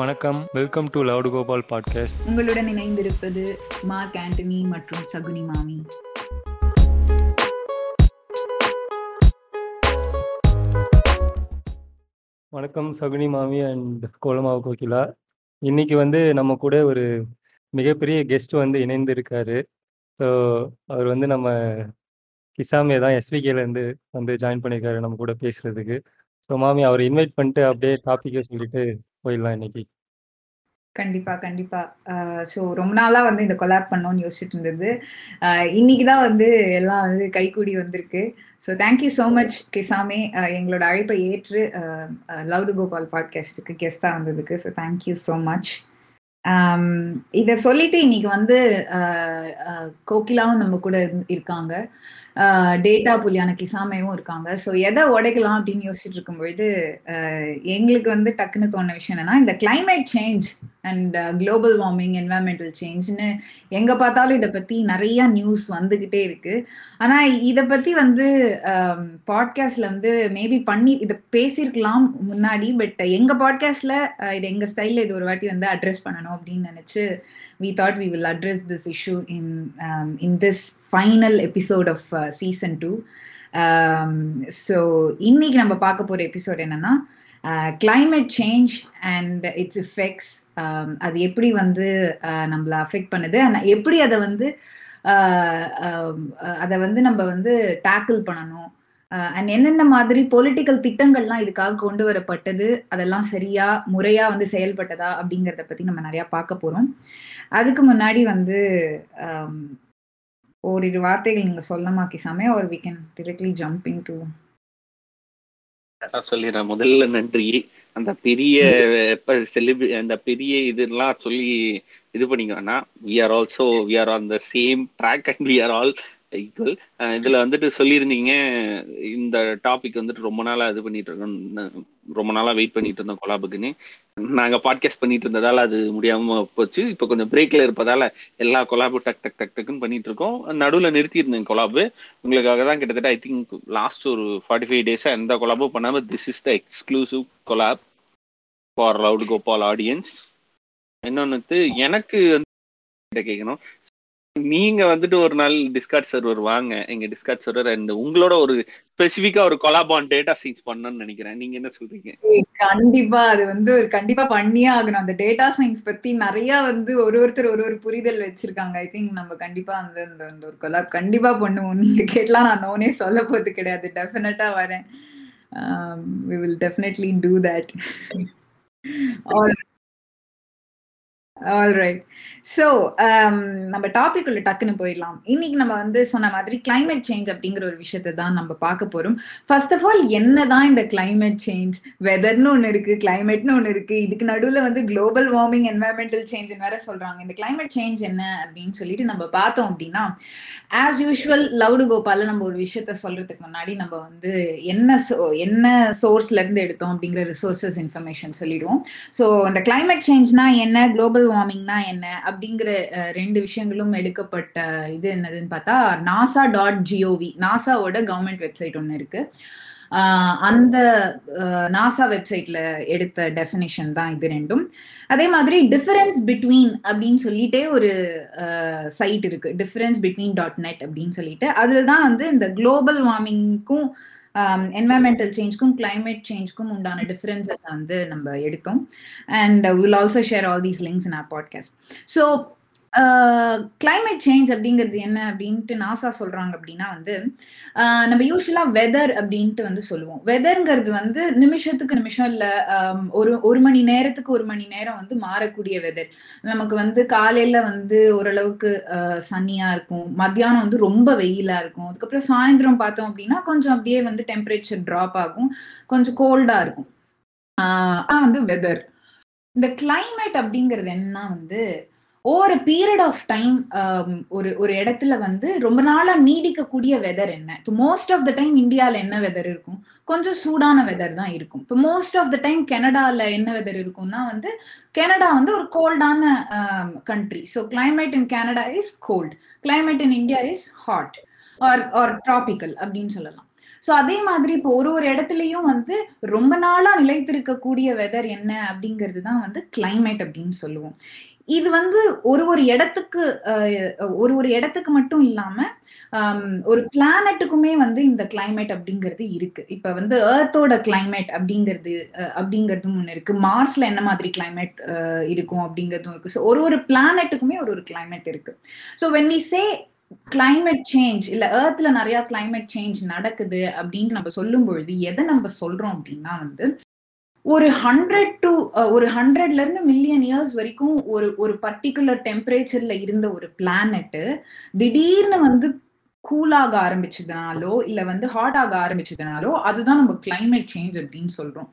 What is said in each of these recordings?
வணக்கம். Welcome to loud Gopal podcast உங்களுடன் இணைந்திருப்பது மார்க் ஆண்டனி மற்றும் சகுனி மாமி. வணக்கம் சகுனி மாமி அண்ட் கோலமாவு கோகிலா. இன்னைக்கு வந்து நம்ம கூட ஒரு மிகப்பெரிய கெஸ்ட் வந்து இணைந்து இருக்காரு ஸோ அவர் வந்து நம்ம கிசாமே தான் எஸ்விகேலேருந்து வந்து ஜாயின் பண்ணியிருக்காரு நம்ம கூட பேசுறதுக்கு. ஸோ மாமி அவர் இன்வைட் பண்ணிட்டு அப்படியே டாப்பிக்கை சொல்லிட்டு போயிடலாம் இன்னைக்கு. கண்டிப்பா கண்டிப்பா. ஸோ ரொம்ப நாளா வந்து இந்த கொலாப் பண்ணோம்னு யோசிச்சுட்டு இருந்தது. இன்னைக்கு தான் வந்து எல்லாம் வந்து கைகூடி வந்திருக்கு. So thank you so much கிசாமே. எங்களோட அழைப்பை ஏற்று லவுடு கோபால் பாட்காஸ்டுக்கு கெஸ்டாக வந்ததுக்கு. ஸோ தேங்க்யூ ஸோ மச் இதை சொல்லிட்டு இன்னைக்கு வந்து கோகிலாவும் நம்ம கூட இருக்காங்க. டேட்டா புலியான கிசாமையும் இருக்காங்க. ஸோ எதை உடைக்கலாம் அப்படின்னு யோசிச்சுட்டு இருக்கும்பொழுது எங்களுக்கு வந்து டக்குன்னு தோண விஷயம் என்னன்னா இந்த climate change and global warming environmental சேஞ்ச்னு எங்க பார்த்தாலும் இதை பத்தி நிறைய நியூஸ் வந்துகிட்டே இருக்கு. ஆனா இதை பத்தி வந்து பாட்காஸ்ட்ல வந்து மேபி பண்ணி இதை பேசியிருக்கலாம் முன்னாடி பட் எங்க பாட்காஸ்ட்ல இது எங்க ஸ்டைல்ல இது ஒரு வாட்டி வந்து அட்ரஸ் பண்ணணும் அப்படின்னு நினைச்சு we thought we will address this issue in um, in this final episode of uh, season 2 um, so இன்னைக்கு நம்ம பார்க்க போகிற எபிசோட் என்னன்னா climate change and its effects அது எப்படி வந்து uh, நம்மளை நம்மள அஃபெக்ட் பண்ணுது அண்ட் எப்படி அதை வந்து uh, um, அதை வந்து நம்ம வந்து டேக்கிள் பண்ணணும். Uh, அண்ட் என்னென்ன மாதிரி பொலிட்டிக்கல் திட்டங்கள்லாம் இதுக்காக கொண்டு வரப்பட்டது அதெல்லாம் சரியா முறையா வந்து செயல்பட்டதா அப்படிங்கிறத பத்தி நம்ம நிறைய பார்க்க போறோம். அதுக்கு முன்னாடி வந்து ஓரிரு வார்த்தைகள் நீங்க சொல்லமா கிசாமே ஒரு we can directly jumping to சொல்லிடுறேன். முதல்ல நன்றி. அந்த பெரிய செலிபி அந்த பெரிய இதெல்லாம் சொல்லி இது பண்ணிக்க வேணாம் we are also we are on the same track and we are all equal இதுல வந்துட்டு சொல்லியிருந்தீங்க. இந்த டாபிக் வந்துட்டு ரொம்ப நாளா இது பண்ணிட்டு இருக்கோம் ரொம்ப நாளா வெயிட் பண்ணிட்டு இருந்தோம் கொலாபுக்குன்னு. நாங்க பாட்காஸ்ட் பண்ணிட்டு இருந்ததால அது முடியாம போச்சு. இப்போ கொஞ்சம் பிரேக்ல இருப்பதால எல்லா கொலாபு டக் டக் டக் டக்குன்னு பண்ணிட்டு இருக்கோம். நடுவில் நிறுத்தியிருந்தேன் கொலாபு. உங்களுக்காக தான் கிட்டத்தட்ட ஐ திங்க் லாஸ்ட் ஒரு ஃபார்ட்டி ஃபைவ் டேஸாக எந்த கொலாபும் பண்ணாமல் this is the exclusive collab for loud Gopal audience இன்னொன்று எனக்கு வந்து கேட்கணும் நீங்க வந்துட்டு ஒரு நாள் டிஸ்கார்ட் சர்வர் வாங்க. எங்க டிஸ்கார்ட் சர்வர் அண்ட் உங்களோட ஒரு ஸ்பெசிபிக்கா ஒரு கொலாப் ஆன் டேட்டா சயின்ஸ் பண்ணணும்னு நினைக்கிறேன். நீங்க என்ன சொல்றீங்க? கண்டிப்பா. அது வந்து ஒரு கண்டிப்பா பண்ணியே ஆகணும். அந்த டேட்டா சயின்ஸ் பத்தி நிறைய வந்து ஒரு ஒருத்தர் ஒரு ஒரு புரிதல் வச்சிருக்காங்க. ஐ திங்க் நம்ம கண்டிப்பா அந்த அந்த ஒரு கொலாப் கண்டிப்பா பண்ணுவோம். நீங்க கேட்டலாம். நான் நோனே சொல்ல போறது கிடையாது. டெஃபினட்டா வரேன். We will definitely do that all alright so um, நம்ம டாபிக் உள்ள டக்குன்னு போயிடலாம். இன்னைக்கு நம்ம வந்து சொன்ன மாதிரி கிளைமேட் சேஞ்ச் அப்படிங்கிற ஒரு விஷயத்தை தான் நம்ம பார்க்க போறோம். ஃபர்ஸ்ட் ஆஃப் ஆல் என்னதான் இந்த கிளைமேட் சேஞ்ச் வெதர்னு ஒன்று இருக்கு கிளைமேட்னு ஒன்று இருக்கு இதுக்கு நடுவில் வந்து குளோபல் வார்மிங் என்வாயன்மெண்டல் சேஞ்ச் வேற சொல்றாங்க. இந்த கிளைமேட் சேஞ்ச் என்ன அப்படின்னு சொல்லிட்டு நம்ம பார்த்தோம் அப்படின்னா ஆஸ் யூஷுவல் லவுடு கோபால நம்ம ஒரு விஷயத்த சொல்றதுக்கு முன்னாடி நம்ம வந்து என்ன சோ என்ன சோர்ஸ்ல இருந்து எடுத்தோம் அப்படிங்கிற ரிசோர்சஸ் இன்ஃபர்மேஷன் சொல்லிடுவோம். ஸோ இந்த கிளைமேட் சேஞ்ச்னா என்ன? குளோபல் வார்மிங்னா என்ன? அப்படிங்கிற ரெண்டு விஷயங்களும் எடுக்கப்பட்ட இது என்னதுன்னு பார்த்தா NASA dot G O V நாசாவோட government website ஒன்று இருக்கு. அந்த நாசா வெப்சைட்ல எடுத்த டெஃபினிஷன் தான் இது ரெண்டும். அதே மாதிரி டிஃபரன்ஸ் பிட்வீன் அப்படின்னு சொல்லிட்டே ஒரு சைட் இருக்கு. டிஃபரன்ஸ் பிட்வீன் டாட் நெட் அப்படின்னு சொல்லிட்டு. அதுல தான் வந்து இந்த குளோபல் வார்மிங்க்கும் என்வாயன்மெண்டல் சேஞ்ச்க்கும் கிளைமேட் சேஞ்ச்க்கும் உண்டான டிஃபரன்சஸ் வந்து நம்ம எடுத்தோம். And will also share all these links in our podcast so climate change அப்படிங்கிறது என்ன அப்படின்ட்டு நாசா சொல்றாங்க அப்படின்னா வந்து நம்ம யூஸ்வலா வெதர் அப்படின்ட்டு வந்து சொல்லுவோம். வெதர்ங்கிறது வந்து நிமிஷத்துக்கு நிமிஷம் இல்ல ஒரு ஒரு மணி நேரத்துக்கு ஒரு மணி நேரம் வந்து மாறக்கூடிய வெதர் நமக்கு வந்து காலையில வந்து ஓரளவுக்கு சன்னியா இருக்கும். மத்தியானம் வந்து ரொம்ப வெயிலா இருக்கும். அதுக்கப்புறம் சாயந்தரம் பார்த்தோம் அப்படின்னா கொஞ்சம் அப்படியே வந்து டெம்பரேச்சர் டிராப் ஆகும். கொஞ்சம் கோல்டா இருக்கும். வந்து வெதர் இந்த கிளைமேட் அப்படிங்கிறது என்னன்னா வந்து ஓவர் பீரியட் ஆஃப் டைம் ஒரு ஒரு இடத்துல வந்து ரொம்ப நாளா நீடிக்கக்கூடிய வெதர் என்ன? இப்போ மோஸ்ட் ஆஃப் த டைம் இந்தியாவில் என்ன வெதர் இருக்கும்? கொஞ்சம் சூடான வெதர் தான் இருக்கும். இப்போ மோஸ்ட் ஆஃப் த டைம் கனடால என்ன வெதர் இருக்கும்னா வந்து கனடா வந்து ஒரு கோல்டான country so climate in Canada is cold climate in India is hot or or tropical அப்படின்னு சொல்லலாம். ஸோ அதே மாதிரி இப்போ ஒரு ஒரு இடத்துலயும் வந்து ரொம்ப நாளாக நிலைத்திருக்கக்கூடிய வெதர் என்ன அப்படிங்கிறது தான் வந்து கிளைமேட் அப்படின்னு சொல்லுவோம். இது வந்து ஒரு ஒரு இடத்துக்கு ஒரு ஒரு இடத்துக்கு மட்டும் இல்லாம ஒரு பிளானட்டுக்குமே வந்து இந்த கிளைமேட் அப்படிங்கிறது இருக்கு. இப்ப வந்து ஏர்த்தோட கிளைமேட் அப்படிங்கிறது அப்படிங்கிறதும் ஒண்ணு இருக்கு. மார்ஸ்ல என்ன மாதிரி கிளைமேட் இருக்கும் அப்படிங்கிறதும் இருக்கு. ஸோ ஒரு ஒரு பிளானட்டுக்குமே ஒரு ஒரு கிளைமேட் இருக்கு. So when we say climate change இல்ல ஏர்த்ல நிறைய கிளைமேட் சேஞ்ச் நடக்குது அப்படின்னு நம்ம சொல்லும் பொழுது எதை நம்ம சொல்றோம் அப்படின்னா வந்து ஒரு ஹண்ட்ரட் டு ஒரு ஹண்ட்ரட்ல இருந்து மில்லியன் இயர்ஸ் வரைக்கும் ஒரு ஒரு பர்டிகுலர் டெம்பரேச்சர்ல இருந்த ஒரு பிளானட்டு திடீர்னு வந்து கூலாக ஆரம்பிச்சதுனாலோ இல்லை வந்து ஹாட் ஆக ஆரம்பிச்சதுனாலோ அதுதான் நம்ம கிளைமேட் சேஞ்ச் அப்படின்னு சொல்றோம்.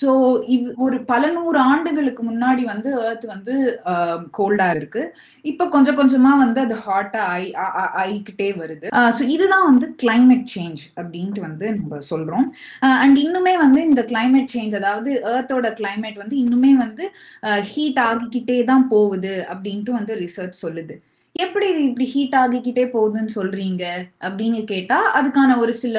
ஸோ இது ஒரு பல நூறு ஆண்டுகளுக்கு முன்னாடி வந்து ஏர்த் வந்து கோல்டா இருக்கு. இப்போ கொஞ்சம் கொஞ்சமா வந்து அது ஹாட்டா ஆயி ஆயிக்கிட்டே வருது. ஸோ இதுதான் வந்து கிளைமேட் சேஞ்ச் அப்படின்ட்டு வந்து நம்ம சொல்றோம். அண்ட் இன்னுமே வந்து இந்த கிளைமேட் சேஞ்ச் அதாவது ஏர்த்தோட கிளைமேட் வந்து இன்னுமே வந்து ஹீட் ஆகிக்கிட்டே தான் போகுது அப்படின்ட்டு வந்து ரிசர்ச் சொல்லுது. எப்படி இது இப்படி ஹீட் ஆகிக்கிட்டே போகுதுன்னு சொல்றீங்க அப்படின்னு கேட்டா அதுக்கான ஒரு சில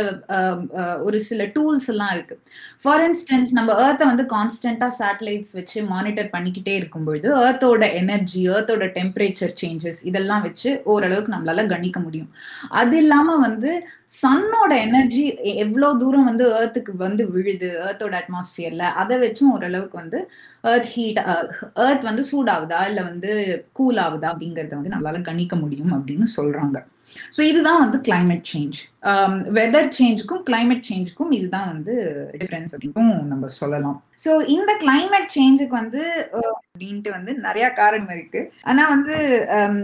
ஒரு சில டூல்ஸ் எல்லாம் இருக்கு. ஃபார் இன்ஸ்டன்ஸ் நம்ம ஏர்த்தை வந்து கான்ஸ்டன்டா சேட்டலைட்ஸ் வச்சு மானிட்டர் பண்ணிக்கிட்டே இருக்கும்பொழுது ஏர்த்தோட எனர்ஜி ஏர்த்தோட டெம்பரேச்சர் சேஞ்சஸ் இதெல்லாம் வச்சு ஓரளவுக்கு நம்மளால கணிக்க முடியும். அது இல்லாம வந்து சன்னோட எனர்ஜி எவ்வளோ தூரம் வந்து ஏர்த்துக்கு வந்து விழுது ஏர்த்தோட அட்மாஸ்பியர்ல அதை வச்சும் ஓரளவுக்கு வந்து ஏர்த் ஹீட் ஏர்த் வந்து சூடாகுதா இல்லை வந்து கூல் ஆகுதா அப்படிங்கறத வந்து நம்மளால கணிக்க முடியும் அப்படின்னு சொல்றாங்க. ஸோ இதுதான் வந்து கிளைமேட் சேஞ்ச் வெதர் சேஞ்சுக்கும் கிளைமேட் சேஞ்சுக்கும் இதுதான் வந்து டிஃப்ரென்ஸ் அப்படின்னும் நம்ம சொல்லலாம். ஸோ இந்த கிளைமேட் சேஞ்சுக்கு வந்து அப்படின்ட்டு வந்து நிறைய காரணம் இருக்கு. ஆனா வந்து um,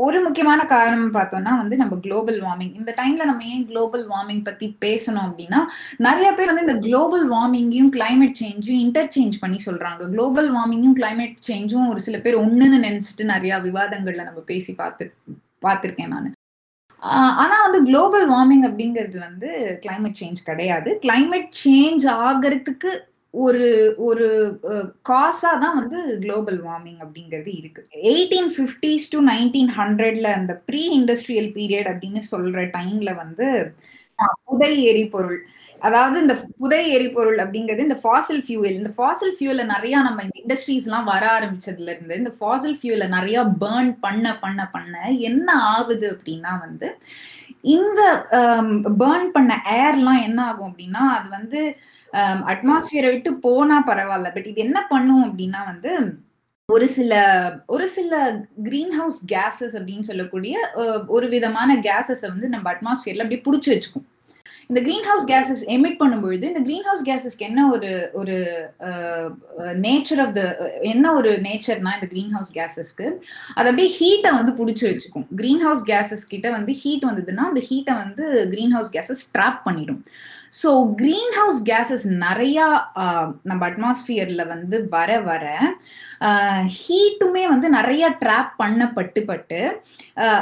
ஒரு முக்கியமான காரணம் பார்த்தோம்னா வந்து நம்ம குளோபல் வார்மிங் இந்த டைம்ல நம்ம ஏன் குளோபல் வார்மிங் பத்தி பேசணும் அப்படின்னா நிறைய பேர் வந்து இந்த குளோபல் வார்மிங்கையும் கிளைமேட் சேஞ்சும் இன்டர்சேஞ்ச் பண்ணி சொல்றாங்க. குளோபல் வார்மிங்கும் கிளைமேட் சேஞ்சும் ஒரு சில பேர் ஒண்ணுன்னு நினைச்சிட்டு நிறைய விவாதங்கள்ல நம்ம பேசி பார்த்து பார்த்துருக்கேன் நான். ஆனா வந்து குளோபல் வார்மிங் அப்படிங்கிறது வந்து கிளைமேட் சேஞ்ச் கிடையாது. கிளைமேட் சேஞ்ச் ஆகிறதுக்கு ஒரு ஒரு காசா தான் வந்து குளோபல் வார்மிங் அப்படிங்கிறது இருக்கு. எயிட்டீன் ஃபிஃப்டிஸ் டு நைன்டீன் ஹண்ட்ரட்ல அந்த ப்ரீ இண்டஸ்ட்ரியல் பீரியட் அப்படின்னு சொல்ற டைம்ல வந்து புதை எரிபொருள். அதாவது இந்த புதை எரிபொருள் அப்படிங்கிறது இந்த ஃபாசில் ஃபியூவல் இந்த ஃபாசில் ஃபியூல நிறைய நம்ம இந்த இண்டஸ்ட்ரீஸ் எல்லாம் வர ஆரம்பிச்சதுல இருந்து இந்த ஃபாசில் ஃபியூல நிறைய பேர்ன் பண்ண பண்ண பண்ண என்ன ஆகுது அப்படின்னா வந்து இந்த பேர்ன் பண்ண ஏர்லாம் என்ன ஆகும் அப்படின்னா அது வந்து அட்மாஸ்பியரை விட்டு போனா பரவாயில்ல. பட் இது என்ன பண்ணும் அப்படின்னா வந்து ஒரு சில ஒரு சில கிரீன் ஹவுஸ் கேசஸ் அப்படின்னு சொல்லக்கூடிய ஒரு விதமான கேசஸை வந்து நம்ம அட்மாஸ்பியர்ல அப்படியே பிடிச்சி வச்சுக்கும். இந்த கிரீன் ஹவுஸ் கேசஸ் எமிட் பண்ணும்பொழுது இந்த கிரீன் ஹவுஸ் கேசஸ்க்கு என்ன ஒரு ஒரு நேச்சர் ஆஃப் த என்ன ஒரு நேச்சர்னா இந்த கிரீன் ஹவுஸ் கேசஸ்க்கு அது அப்படியே ஹீட்டை வந்து பிடிச்சி வச்சுக்கும். கிரீன் ஹவுஸ் கேசஸ் கிட்ட வந்து ஹீட் வந்ததுன்னா அந்த ஹீட்டை வந்து கிரீன் ஹவுஸ் கேசஸ் ட்ராப் பண்ணிடும். ஸோ கிரீன் ஹவுஸ் கேசஸ் நிறையா நம்ம அட்மாஸ்பியர்ல வந்து வர வர ஹீட்டுமே வந்து நிறைய ட்ராப் பண்ணப்பட்டு பட்டு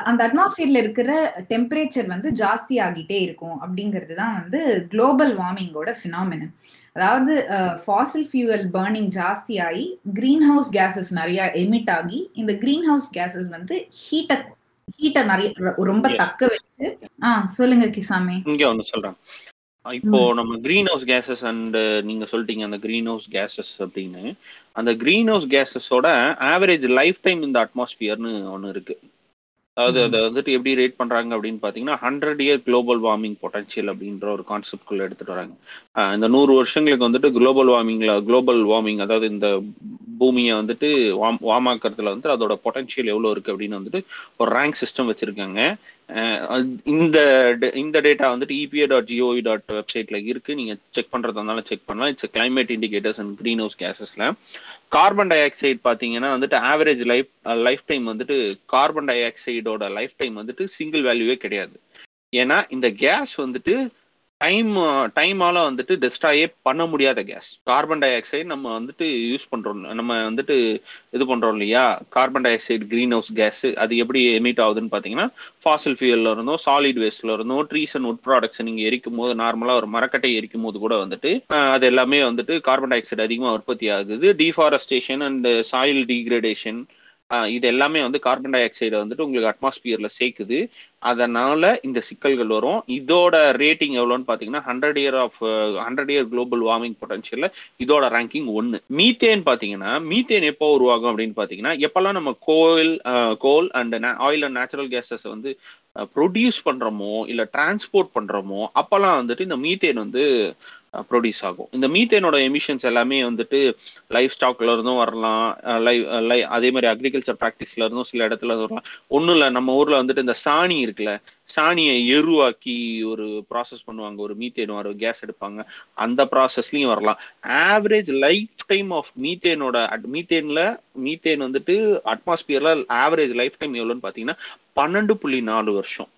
அந்த அட்மாஸ்பியர்ல இருக்கிற டெம்பரேச்சர் வந்து ஜாஸ்தி ஆகிட்டே இருக்கும் அப்படிங்கிறது தான் வந்து குளோபல் வார்மிங்கோட ஃபினாமினன் அதாவது ஃபாசில் ஃபியூவல் பர்னிங் ஜாஸ்தி ஆகி கிரீன் ஹவுஸ் கேசஸ் நிறைய எமிட் ஆகி இந்த கிரீன் ஹவுஸ் கேசஸ் வந்து ஹீட்டை ஹீட்டை நிறைய ரொம்ப தக்க வச்சு ஆ சொல்லுங்க கிசாமே. இங்க ஒண்ணு சொல்றேன். இப்போ நம்ம கிரீன் ஹவுஸ் கேசஸ் அண்ட் நீங்க சொல்லிட்டீங்க அந்த கிரீன் ஹவுஸ் கேசஸ் அப்படின்னு. அந்த கிரீன் ஹவுஸ் கேசஸோட ஆவரேஜ் லைஃப் டைம் இந்த அட்மாஸ்பியர்னு ஒன்று இருக்கு. அதாவது அதை வந்துட்டு எப்படி ரேட் பண்றாங்க அப்படின்னு பாத்தீங்கன்னா hundred year global warming potential அப்படின்ற ஒரு கான்செப்ட் குள்ள எடுத்துட்டு வராங்க. இந்த நூறு வருஷங்களுக்கு வந்துட்டு குளோபல் வார்மிங்ல குளோபல் வார்மிங் அதாவது இந்த பூமியை வந்துட்டு வாம் வாமாக்கிறதுல வந்து அதோட பொட்டன்ஷியல் எவ்வளோ இருக்கு அப்படின்னு வந்துட்டு ஒரு ரேங்க் சிஸ்டம் வச்சிருக்காங்க. இந்த இந்த டேட்டா வந்துட்டு இபிஏ டாட் ஜிஓவி டாட் வெப்சைட்ல இருக்கு. நீங்க செக் பண்றதா இருந்தாலும் செக் பண்ணலாம். It's climate indicators and greenhouse கேசஸ்ல carbon dioxide பாத்தீங்கன்னா வந்துட்டு ஆவரேஜ் லைஃப் லைஃப் டைம் வந்துட்டு கார்பன் டை ஆக்சைடோட லைஃப் டைம் வந்துட்டு சிங்கிள் வேல்யூவே கிடையாது. ஏன்னா இந்த கேஸ் வந்துட்டு டைம் டைமால வந்துட்டு டெஸ்ட்ராயே பண்ண முடியாத கேஸ் கார்பன் டை ஆக்சைடு நம்ம வந்துட்டு யூஸ் பண்றோம். நம்ம வந்துட்டு இது பண்றோம் இல்லையா? Carbon dioxide green house gas அது எப்படி எமிட் ஆகுதுன்னு பாத்தீங்கன்னா ஃபாசில் ஃபியூல்ல இருந்தோ சாலிட் வேஸ்ட்ல இருந்தோ ட்ரீஸ் அண்ட் உட் ப்ராடக்ட்ஸ் நீங்க எரிக்கும் போது நார்மலா ஒரு மரக்கட்டை எரிக்கும் போது கூட வந்துட்டு அது எல்லாமே வந்துட்டு கார்பன் டை ஆக்சைடு அதிகமாக உற்பத்தி ஆகுது. டிஃபாரஸ்டேஷன் அண்ட் சாயில் டீக்ரேடேஷன் இது எல்லாமே வந்து கார்பன் டை ஆக்சைடை வந்துட்டு உங்களுக்கு அட்மாஸ்பியர்ல சேர்க்குது. அதனால இந்த சிக்கல்கள் வரும். இதோட ரேட்டிங் எவ்வளோன்னு பார்த்தீங்கன்னா hundred year of hundred year global warming பொட்டன்ஷியல்ல இதோட ரேங்கிங் ஒன்று மீத்தேன் பார்த்தீங்கன்னா மீத்தேன் எப்போ உருவாகும் அப்படின்னு பார்த்தீங்கன்னா எப்பெல்லாம் நம்ம coal coal and oil and natural gases வந்து ப்ரொடியூஸ் பண்றோமோ இல்லை டிரான்ஸ்போர்ட் பண்றோமோ அப்பெல்லாம் வந்துட்டு இந்த மீத்தேன் வந்து ப்ரொடியூஸ் ஆகும். இந்த மீத்தேனோட எமிஷன்ஸ் எல்லாமே வந்துட்டு லைஃப் ஸ்டாக்ல இருந்தும் வரலாம். லைவ் லை அதே மாதிரி அக்ரிகல்ச்சர் ப்ராக்டிஸ்ல இருந்தும் சில இடத்துல வரலாம். ஒன்றும் இல்லை நம்ம ஊர்ல வந்துட்டு இந்த சாணி இருக்குல்ல சாணியை எருவாக்கி ஒரு ப்ராசஸ் பண்ணுவாங்க. ஒரு மீத்தேன் ஒரு கேஸ் எடுப்பாங்க. அந்த ப்ராசஸ்லயும் வரலாம். ஆவரேஜ் லைஃப் டைம் ஆஃப் மீத்தேனோட மீத்தேன்ல மீத்தேன் வந்துட்டு அட்மாஸ்பியர்ல ஆவரேஜ் லைஃப் டைம் எவ்வளோன்னு பார்த்தீங்கன்னா பன்னெண்டு புள்ளி நாலு வருஷம்.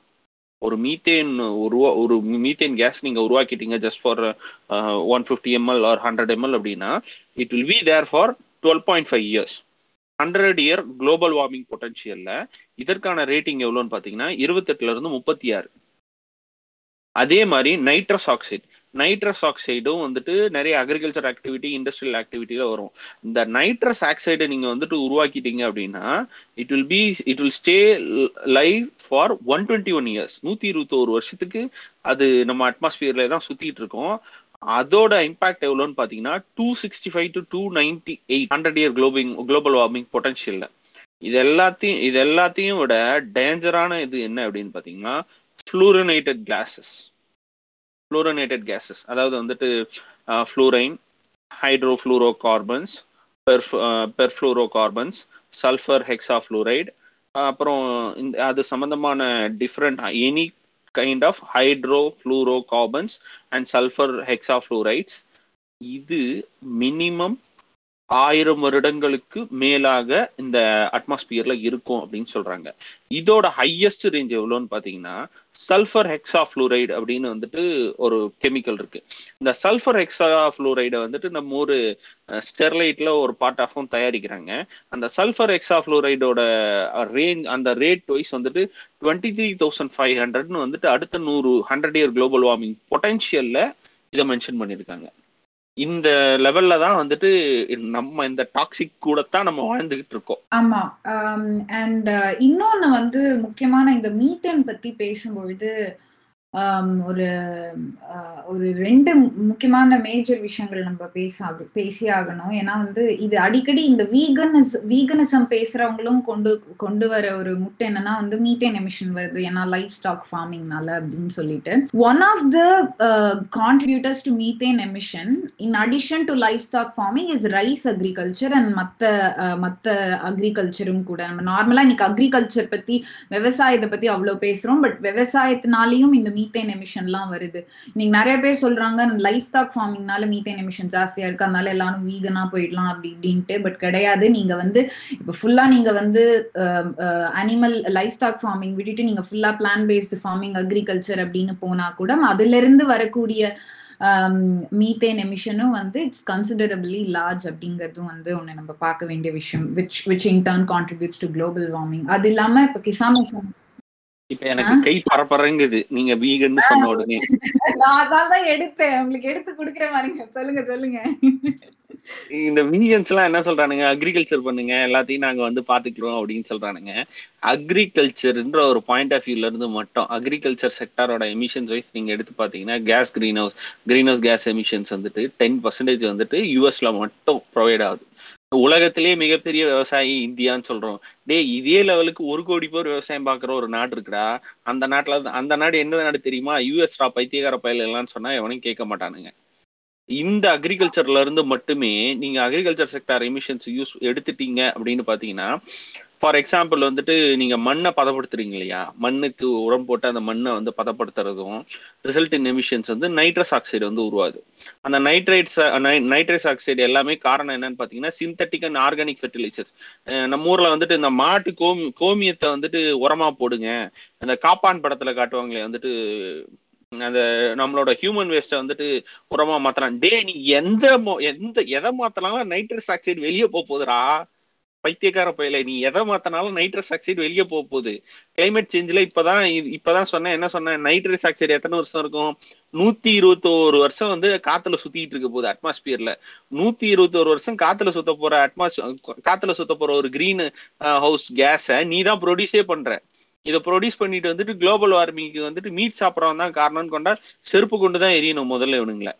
ஒரு மீத்தேன் உருவா ஒரு மீத்தேன் கேஸ் நீங்க உருவாக்கிட்டீங்க just for one fifty ML or hundred ML அப்படின்னா it will be there for twelve point five years hundred year global warming பொட்டன்ஷியல்ல இதற்கான ரேட்டிங் எவ்வளோன்னு பார்த்தீங்கன்னா இருபத்தெட்டுல இருந்து முப்பத்தி ஆறு. அதே மாதிரி நைட்ரஸ் ஆக்சைடு நைட்ரஸ் ஆக்சைடும் வந்துட்டு நிறைய அக்ரிகல்ச்சர் ஆக்டிவிட்டி இண்டஸ்ட்ரியல் ஆக்டிவிட்டியில வரும். இந்த நைட்ரஸ் ஆக்சைடை நீங்க வந்துட்டு உருவாக்கிட்டீங்க அப்படின்னா it will be it will stay live for one twenty one years நூத்தி இருபத்தோரு வருஷத்துக்கு அது நம்ம அட்மாஸ்பியர்ல தான் சுத்திட்டு இருக்கோம். அதோட இம்பாக்ட் எவ்வளோன்னு பாத்தீங்கன்னா two sixty five to two ninety eight hundred year globing global warming பொட்டன்ஷியல்ல இது எல்லாத்தையும் இது எல்லாத்தையும் விட டேஞ்சரான இது என்ன அப்படின்னு பாத்தீங்கன்னா ஃப்ளூரனேட்டட் கிளாஸஸ் ஃப்ளூரனேட்டட் கேஸஸ் அதாவது வந்துட்டு fluorine hydrofluorocarbons perfluorocarbons sulphur hexafluoride அப்புறம் இந்த அது சம்மந்தமான different any kind of hydrofluorocarbons and sulphur hexafluorides இது மினிமம் ஆயிரம் வருடங்களுக்கு மேலாக இந்த அட்மாஸ்பியர்ல இருக்கும் அப்படின்னு சொல்றாங்க. இதோட ஹையஸ்ட் ரேஞ்ச் எவ்வளோன்னு பாத்தீங்கன்னா சல்ஃபர் ஹெக்ஸா ஃப்ளூரைடு அப்படின்னு வந்துட்டு ஒரு கெமிக்கல் இருக்கு. இந்த சல்ஃபர் ஹெக்ஸா ஃப்ளூரைடை வந்துட்டு நம்ம ஒரு ஸ்டெர்லைட்ல ஒரு பார்ட் ஆஃபும் தயாரிக்கிறாங்க. அந்த சல்ஃபர் ஹெக்ஸா ஃப்ளூரைடோட ரேஞ்ச் அந்த ரேட் வைஸ் வந்துட்டு டுவெண்ட்டி த்ரீ தௌசண்ட் ஃபைவ் ஹண்ட்ரட்னு வந்துட்டு அடுத்த நூறு ஹண்ட்ரட் இயர் குளோபல் வார்மிங் பொட்டன்ஷியல்ல இதை மென்ஷன் பண்ணியிருக்காங்க. இந்த லெவல்ல தான் வந்துட்டு நம்ம இந்த டாக்ஸிக் கூட தான் நம்ம வாழ்ந்துகிட்டு இருக்கோம். ஆமா. அண்ட் இன்னொன்னு வந்து முக்கியமான இந்த மீத்தேன் பத்தி பேசும்பொழுது ஒரு ஒரு ரெண்டு முக்கியமான மேஜர் விஷயங்கள் நம்ம பேச பேசி ஆகணும் ஏன்னா வந்து இது அடிக்கடி இந்த வீகனிஸ் வீகனிசம் பேசுறவங்களும் கொண்டு கொண்டு வர ஒரு முட்டை என்னன்னா வந்து மீத்தேன் எமிஷன் வருது. ஏன்னா லைஃப் ஸ்டாக் ஃபார்மிங்னால அப்படின்னு சொல்லிட்டு. One of the contributors to methane emission in addition to livestock farming is rice agriculture and மத்த மத்த அக்ரிகல்ச்சரும் கூட. நம்ம நார்மலா இன்னைக்கு அக்ரிகல்ச்சர் பத்தி விவசாயத்தை பத்தி அவ்வளவு பேசுறோம். பட் விவசாயத்தினாலையும் இந்த மீத்தேன் எமிஷன்லாம் வருது. நீங்க நிறைய பேர் சொல்றாங்க லைஃப் ஸ்டாக் ஃபார்மிங்னால மீத்தேன் எமிஷன் ஜாஸ்தியா இருக்கு அதனால எல்லாரும் வீகனா போயிடலாம் அப்படி இப்படின்ட்டு பட் கிடையாது. நீங்க வந்து இப்போ ஃபுல்லா நீங்க வந்து அனிமல் லைஃப் ஸ்டாக் ஃபார்மிங் விட்டுட்டு நீங்க ஃபுல்லா பிளான் பேஸ்டு ஃபார்மிங் அக்ரிகல்ச்சர் அப்படின்னு போனா கூட அதுல இருந்து வரக்கூடிய மீத்தேன் எமிஷனும் வந்து இட்ஸ் கன்சிடரபிளி லார்ஜ் அப்படிங்கிறதும் வந்து ஒன்று நம்ம பார்க்க வேண்டிய விஷயம் which which in turn contributes to global warming அது இல்லாம இப்போ கிசாம இப்ப எனக்கு கை பரபரங்குது. நீங்க வீகன்னு சொன்ன உடனே. நான் தான் எடுத்தேன். உங்களுக்கு எடுத்து குடுக்குற மாதிரிங்க. சொல்லுங்க சொல்லுங்க. இந்த வீகன்ஸ் எல்லாம் என்ன சொல்றானுங்க? அக்ரிகல்ச்சர் பண்ணுங்க. எல்லாத்தையும் நாங்க வந்து பாத்துக்கிறோம் அப்படின்னு சொல்றானுங்க. அக்ரிகல்ச்சர்ன்ற ஒரு பாயிண்ட் ஆஃப் வியூல இருந்து மட்டும் அக்ரிகல்ச்சர் செக்டாரோட எமிஷன்ஸ் வைஸ் நீங்க எடுத்து பாத்தீங்கன்னா gas greenhouse greenhouse gas emissions வந்துட்டு டென் பர்சன்டேஜ் வந்துட்டு யூஎஸ்ல மட்டும் ப்ரொவைட் ஆகுது. உலகத்திலேயே மிகப்பெரிய விவசாயி இந்தியான்னு சொல்றோம். டே இதே லெவலுக்கு ஒரு கோடி பேர் விவசாயம் பாக்குற ஒரு நாடு இருக்குடா. அந்த நாட்டுல அந்த நாடு எந்த நாடு தெரியுமா? யூஎஸ்ரா பைத்தியகார பயில எல்லாம் சொன்னா எவனையும் கேட்க மாட்டானுங்க. இந்த அக்ரிகல்ச்சர்ல இருந்து மட்டுமே நீங்க அக்ரிகல்ச்சர் செக்டார் எமிஷன்ஸ் யூஸ் எடுத்துட்டீங்க அப்படின்னு பாத்தீங்கன்னா ஃபார் எக்ஸாம்பிள் வந்துட்டு நீங்க மண்ணை பதப்படுத்துறீங்க இல்லையா? மண்ணுக்கு உரம் போட்டு அந்த மண்ணை வந்து பதப்படுத்துறதும் ரிசல்ட் இன் எமிஷன்ஸ் வந்து நைட்ரஸ் ஆக்சைடு வந்து உருவாது அந்த நைட்ரேட்ஸ் நைட்ரஸ் ஆக்சைடு எல்லாமே காரணம் என்னன்னு பாத்தீங்கன்னா சிந்தட்டிக் அண்ட் ஆர்கானிக் ஃபெர்டிலைசர்ஸ் நம்ம ஊர்ல வந்துட்டு இந்த மாட்டு கோமி கோமியத்தை வந்துட்டு உரமா போடுங்க. அந்த காப்பான் படத்துல காட்டுவாங்களே வந்துட்டு அந்த நம்மளோட ஹியூமன் வேஸ்ட்டை வந்துட்டு உரமா மாத்தலாம். டே நீ எந்த எந்த எதை மாத்தலாம் நைட்ரஸ் ஆக்சைடு வெளியே போகுதுரா பைத்தியக்கார பயில. நீ எதை மாத்தினாலும் நைட்ரஸ் ஆக்சைடு வெளியே போக போகுது. கிளைமேட் சேஞ்சில் இப்பதான் இப்பதான் சொன்னேன். என்ன சொன்னேன்? நைட்ரஸ் ஆக்சைடு எத்தனை வருஷம் இருக்கும்? நூத்தி இருபத்தோரு வருஷம் வந்து காத்துல சுத்திட்டு இருக்க போகுது அட்மாஸ்பியர்ல நூத்தி இருபத்தோரு வருஷம் காத்துல சுத்த போற அட்மாஸ் காத்துல சுத்த போற ஒரு கிரீன் ஹவுஸ் கேஸ நீ தான் ப்ரொடியூஸே பண்ற. இதை ப்ரொடியூஸ் பண்ணிட்டு வந்துட்டு குளோபல் வார்மிங்க்கு வந்துட்டு மீட் சாப்பிடறவன் தான் காரணம்னு கொண்டா செருப்பு கொண்டு தான் எரியணும் முதல்ல இவனுங்களை.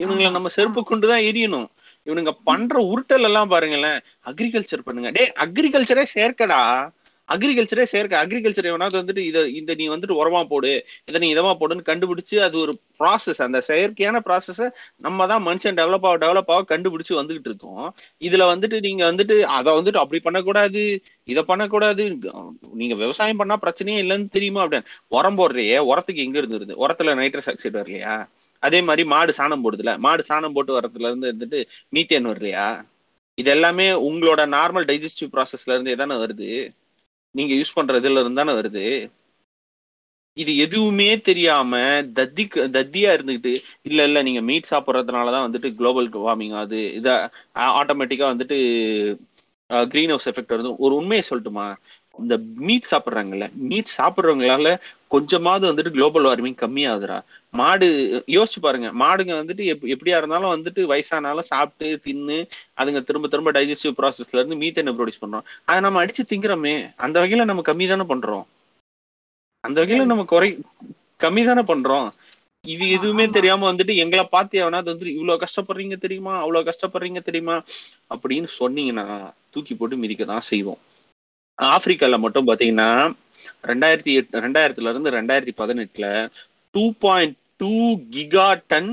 இவனுங்களை நம்ம செருப்பு கொண்டு தான் எரியணும். இவனுங்க பண்ற உருட்டல் எல்லாம் பாருங்களேன் அக்ரிகல்ச்சர் பண்ணுங்க. டே அக்ரிகல்ச்சரே சேர்க்கடா. அக்ரிகல்ச்சரே சேர்க்க அக்ரிகல்ச்சர் எவனாவது வந்துட்டு இதை இந்த நீ வந்துட்டு உரமா போடு இதை நீ இதமா போடுன்னு கண்டுபிடிச்சு அது ஒரு ப்ராசஸ் அந்த செயற்கையான ப்ராசஸ நம்ம தான் மனுஷன் டெவலப் ஆக டெவலப் ஆக கண்டுபிடிச்சு வந்துகிட்டு இருக்கோம். இதுல வந்துட்டு நீங்க வந்துட்டு அதை வந்துட்டு அப்படி பண்ணக்கூடாது இதை பண்ணக்கூடாது. நீங்க விவசாயம் பண்ணா பிரச்சனையே இல்லைன்னு தெரியுமா அப்படின்னு. உரம் போடுறியே உரத்துக்கு எங்க இருந்து உரத்துல நைட்ரஸ் ஆக்சைடு வரலையா அதே மாதிரி மாடு சாணம் போடுதுல. மாடு சாணம் போட்டு வரதுல இருந்து இருந்துட்டு மீத்தேன் வரலையா இது எல்லாமே உங்களோட நார்மல் டைஜஸ்டிவ் ப்ராசஸ்ல இருந்து தானே வருது? நீங்க யூஸ் பண்ற இதுல இருந்து தானே வருது? இது எதுவுமே தெரியாம தத்தி தத்தியா இருந்துகிட்டு இல்ல இல்ல நீங்க மீட் சாப்பிட்றதுனாலதான் வந்துட்டு குளோபல் வார்மிங் ஆகுது. இத ஆட்டோமேட்டிக்கா வந்துட்டு கிரீன் ஹவுஸ் எஃபெக்ட் வருது. ஒரு உண்மையை சொல்லட்டுமா? இந்த மீட் சாப்பிட்றாங்கல்ல மீட் சாப்பிட்றவங்களால கொஞ்சமாவது வந்துட்டு குளோபல் வார்மிங் கம்மியாகுதுடா. மாடு யோசிச்சு பாருங்க மாடுங்க வந்துட்டு எப் எப்படியா இருந்தாலும் வந்துட்டு வயசானாலும் சாப்பிட்டு தின்னு அதுங்க திரும்ப திரும்ப டைஜஸ்டிவ் ப்ராசஸ்ல இருந்து மீத்தேனை ப்ரொடியூஸ் பண்றோம். அதை நம்ம அடிச்சு திங்குறோமே அந்த வகையில நம்ம கம்மி தானே பண்றோம். அந்த வகையில நம்ம குறை கம்மி தானே பண்றோம். இது எதுவுமே தெரியாம வந்துட்டு எங்களை பார்த்து எவனாவது வந்துட்டு இவ்வளவு கஷ்டப்படுறீங்க தெரியுமா? அவ்வளவு கஷ்டப்படுறீங்க தெரியுமா? அப்படின்னு சொன்னீங்கன்னா தூக்கி போட்டு மிதிக்க தான் செய்வோம். ஆப்பிரிக்கால மட்டும் பாத்தீங்கன்னா ரெண்டாயிரத்தி எட்டு ரெண்டாயிரத்துல இருந்து ரெண்டாயிரத்தி பதினெட்டுல two point two gigaton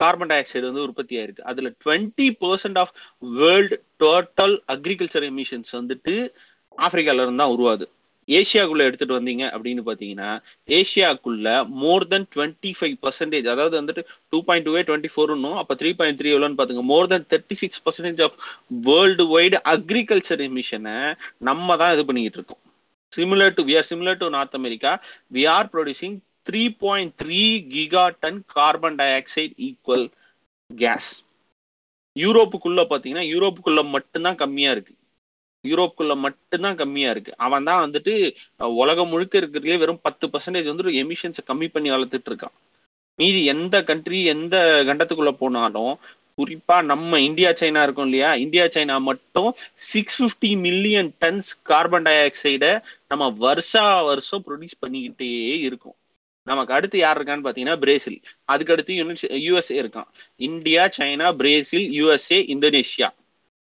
carbon dioxide வந்து உற்பத்தி ஆயிருக்கு. அதுல twenty percent of world total agriculture emissions வந்துட்டு ஆப்பிரிக்கால இருந்து தான் உருவாது ஏஷியாக்குள்ள எடுத்துட்டு வந்தீங்க அப்படின்னு பாத்தீங்கன்னா ஏஷியாக்குள்ள more than twenty five percentage அதாவது வந்துட்டு டூ பாயிண்ட் டூ டுவெண்ட்டி ஃபோர்னும் அப்ப த்ரீ பாயிண்ட் த்ரீ எவ்வளோன்னு பாத்துங்க more than thirty six percentage of worldwide agriculture எமிஷனை நம்ம தான் இது பண்ணிக்கிட்டு இருக்கோம். Similar to we are similar to North America we are producing three point three gigaton carbon dioxide equal gas யூரோப்புக்குள்ள பாத்தீங்கன்னா யூரோப்புக்குள்ள மட்டும்தான் கம்மியா இருக்கு. யூரோப்புக்குள்ள மட்டும்தான் கம்மியா இருக்கு. அவன் தான் வந்துட்டு உலகம் முழுக்க இருக்கிறதுலே வெறும் பத்து பர்சன்டேஜ் வந்து எமிஷன்ஸை கம்மி பண்ணி வளர்த்துட்டு இருக்கான். மீதி எந்த கண்ட்ரி எந்த கண்டத்துக்குள்ள போனாலும் குறிப்பா நம்ம இந்தியா சைனா இருக்கும் இல்லையா? இந்தியா சைனா மட்டும் six fifty million tons carbon tie ஆக்சைடை நம்ம வருஷா வருஷம் ப்ரொடியூஸ் பண்ணிக்கிட்டே இருக்கும். நமக்கு அடுத்து யார் இருக்கான்னு பார்த்தீங்கன்னா பிரேசில். அதுக்கடுத்து யூனிட் யூஎஸ்ஏ இருக்கான். India China Brazil USA Indonesia.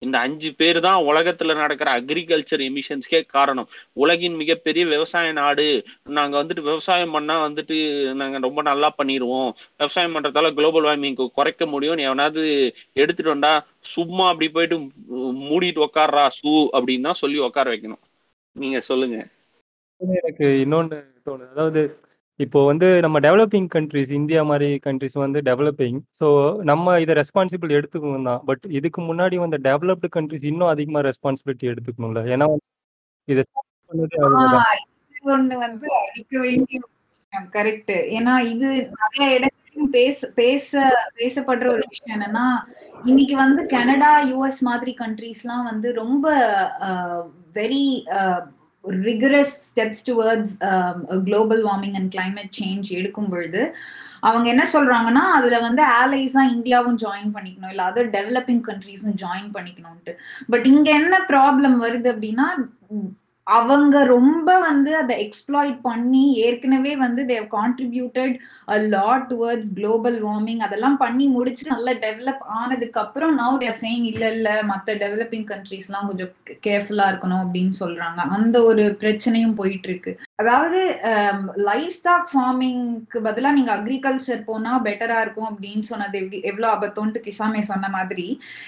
இந்த அஞ்சு பேர் தான் உலகத்துல நடக்கிற அக்ரிகல்ச்சர் எமிஷன்ஸ்க்கே காரணம். உலகின் மிகப்பெரிய விவசாய நாடு. நாங்க வந்துட்டு விவசாயம் பண்ணா வந்துட்டு நாங்க ரொம்ப நல்லா பண்ணிடுவோம் விவசாயம் பண்றதால குளோபல் வார்மிங் குறைக்க முடியும்னு எவனாவது எடுத்துட்டு வந்தா சும்மா அப்படி போயிட்டு மூடிட்டு உக்காடுறா சூ அப்படின்னு தான் சொல்லி உட்கார வைக்கணும். நீங்க சொல்லுங்க. எனக்கு இன்னொன்னு தோணுது. அதாவது இப்போ வந்து நம்ம டெவலப்பிங் கண்ட்ரிஸ் இந்தியா மாதிரி கண்ட்ரிஸ் வந்து டெவலப்பிங் ஸோ நம்ம இதை ரெஸ்பான்சிபிள் எடுத்துக்கணும் தான். பட் இதுக்கு முன்னாடி வந்த டெவலப்டு கண்ட்ரிஸ் இன்னும் அதிகமாக ரெஸ்பான்சிபிலிட்டி எடுத்துக்கணும்ல. ஏன்னா இதை பண்ணது அவங்க தான். ஒண்ணு வந்து அடிக்க வேண்டிய கரெக்ட் ஏன்னா இது நிறைய இடங்களிலும் பேச பேச பேசப்படுற ஒரு விஷயம் என்னன்னா இன்னைக்கு வந்து கனடா யூஎஸ் மாதிரி கண்ட்ரீஸ்லாம் வந்து ரொம்ப very rigorous steps towards global warming and climate change எடுக்கும் பொழுது அவங்க என்ன சொல்றாங்கன்னா அதுல வந்து ஆலைஸா இந்தியாவும் ஜாயின் பண்ணிக்கணும் இல்ல அதர் டெவலப்பிங் கண்ட்ரீஸும் ஜாயின் பண்ணிக்கணும்ட்டு பட் இங்க என்ன ப்ராப்ளம் வருது அப்படின்னா அவங்க ரொம்ப வந்து அதை எக்ஸ்ப்ளாய்ட் பண்ணி ஏற்கனவே வந்து they contributed a lot towards global warming அதெல்லாம் பண்ணி முடிச்சு நல்லா டெவலப் ஆனதுக்கு அப்புறம் நவ் தேர் சேயிங் இல்ல இல்ல மற்ற டெவலப்பிங் கண்ட்ரீஸ்லாம் கொஞ்சம் கேர்ஃபுல்லா இருக்கணும் அப்படின்னு சொல்றாங்க. அந்த ஒரு பிரச்சனையும் போயிட்டு இருக்கு அதாவது லைஃப் ஸ்டாக் ஃபார்மிங்க்கு பதிலாக நீங்க அக்ரிகல்ச்சர் போனா பெட்டரா இருக்கும் அப்படின்னு சொன்னது எப்படி எவ்வளோ அபத்தோன்ட்டு கிசாமே சொன்ன மாதிரி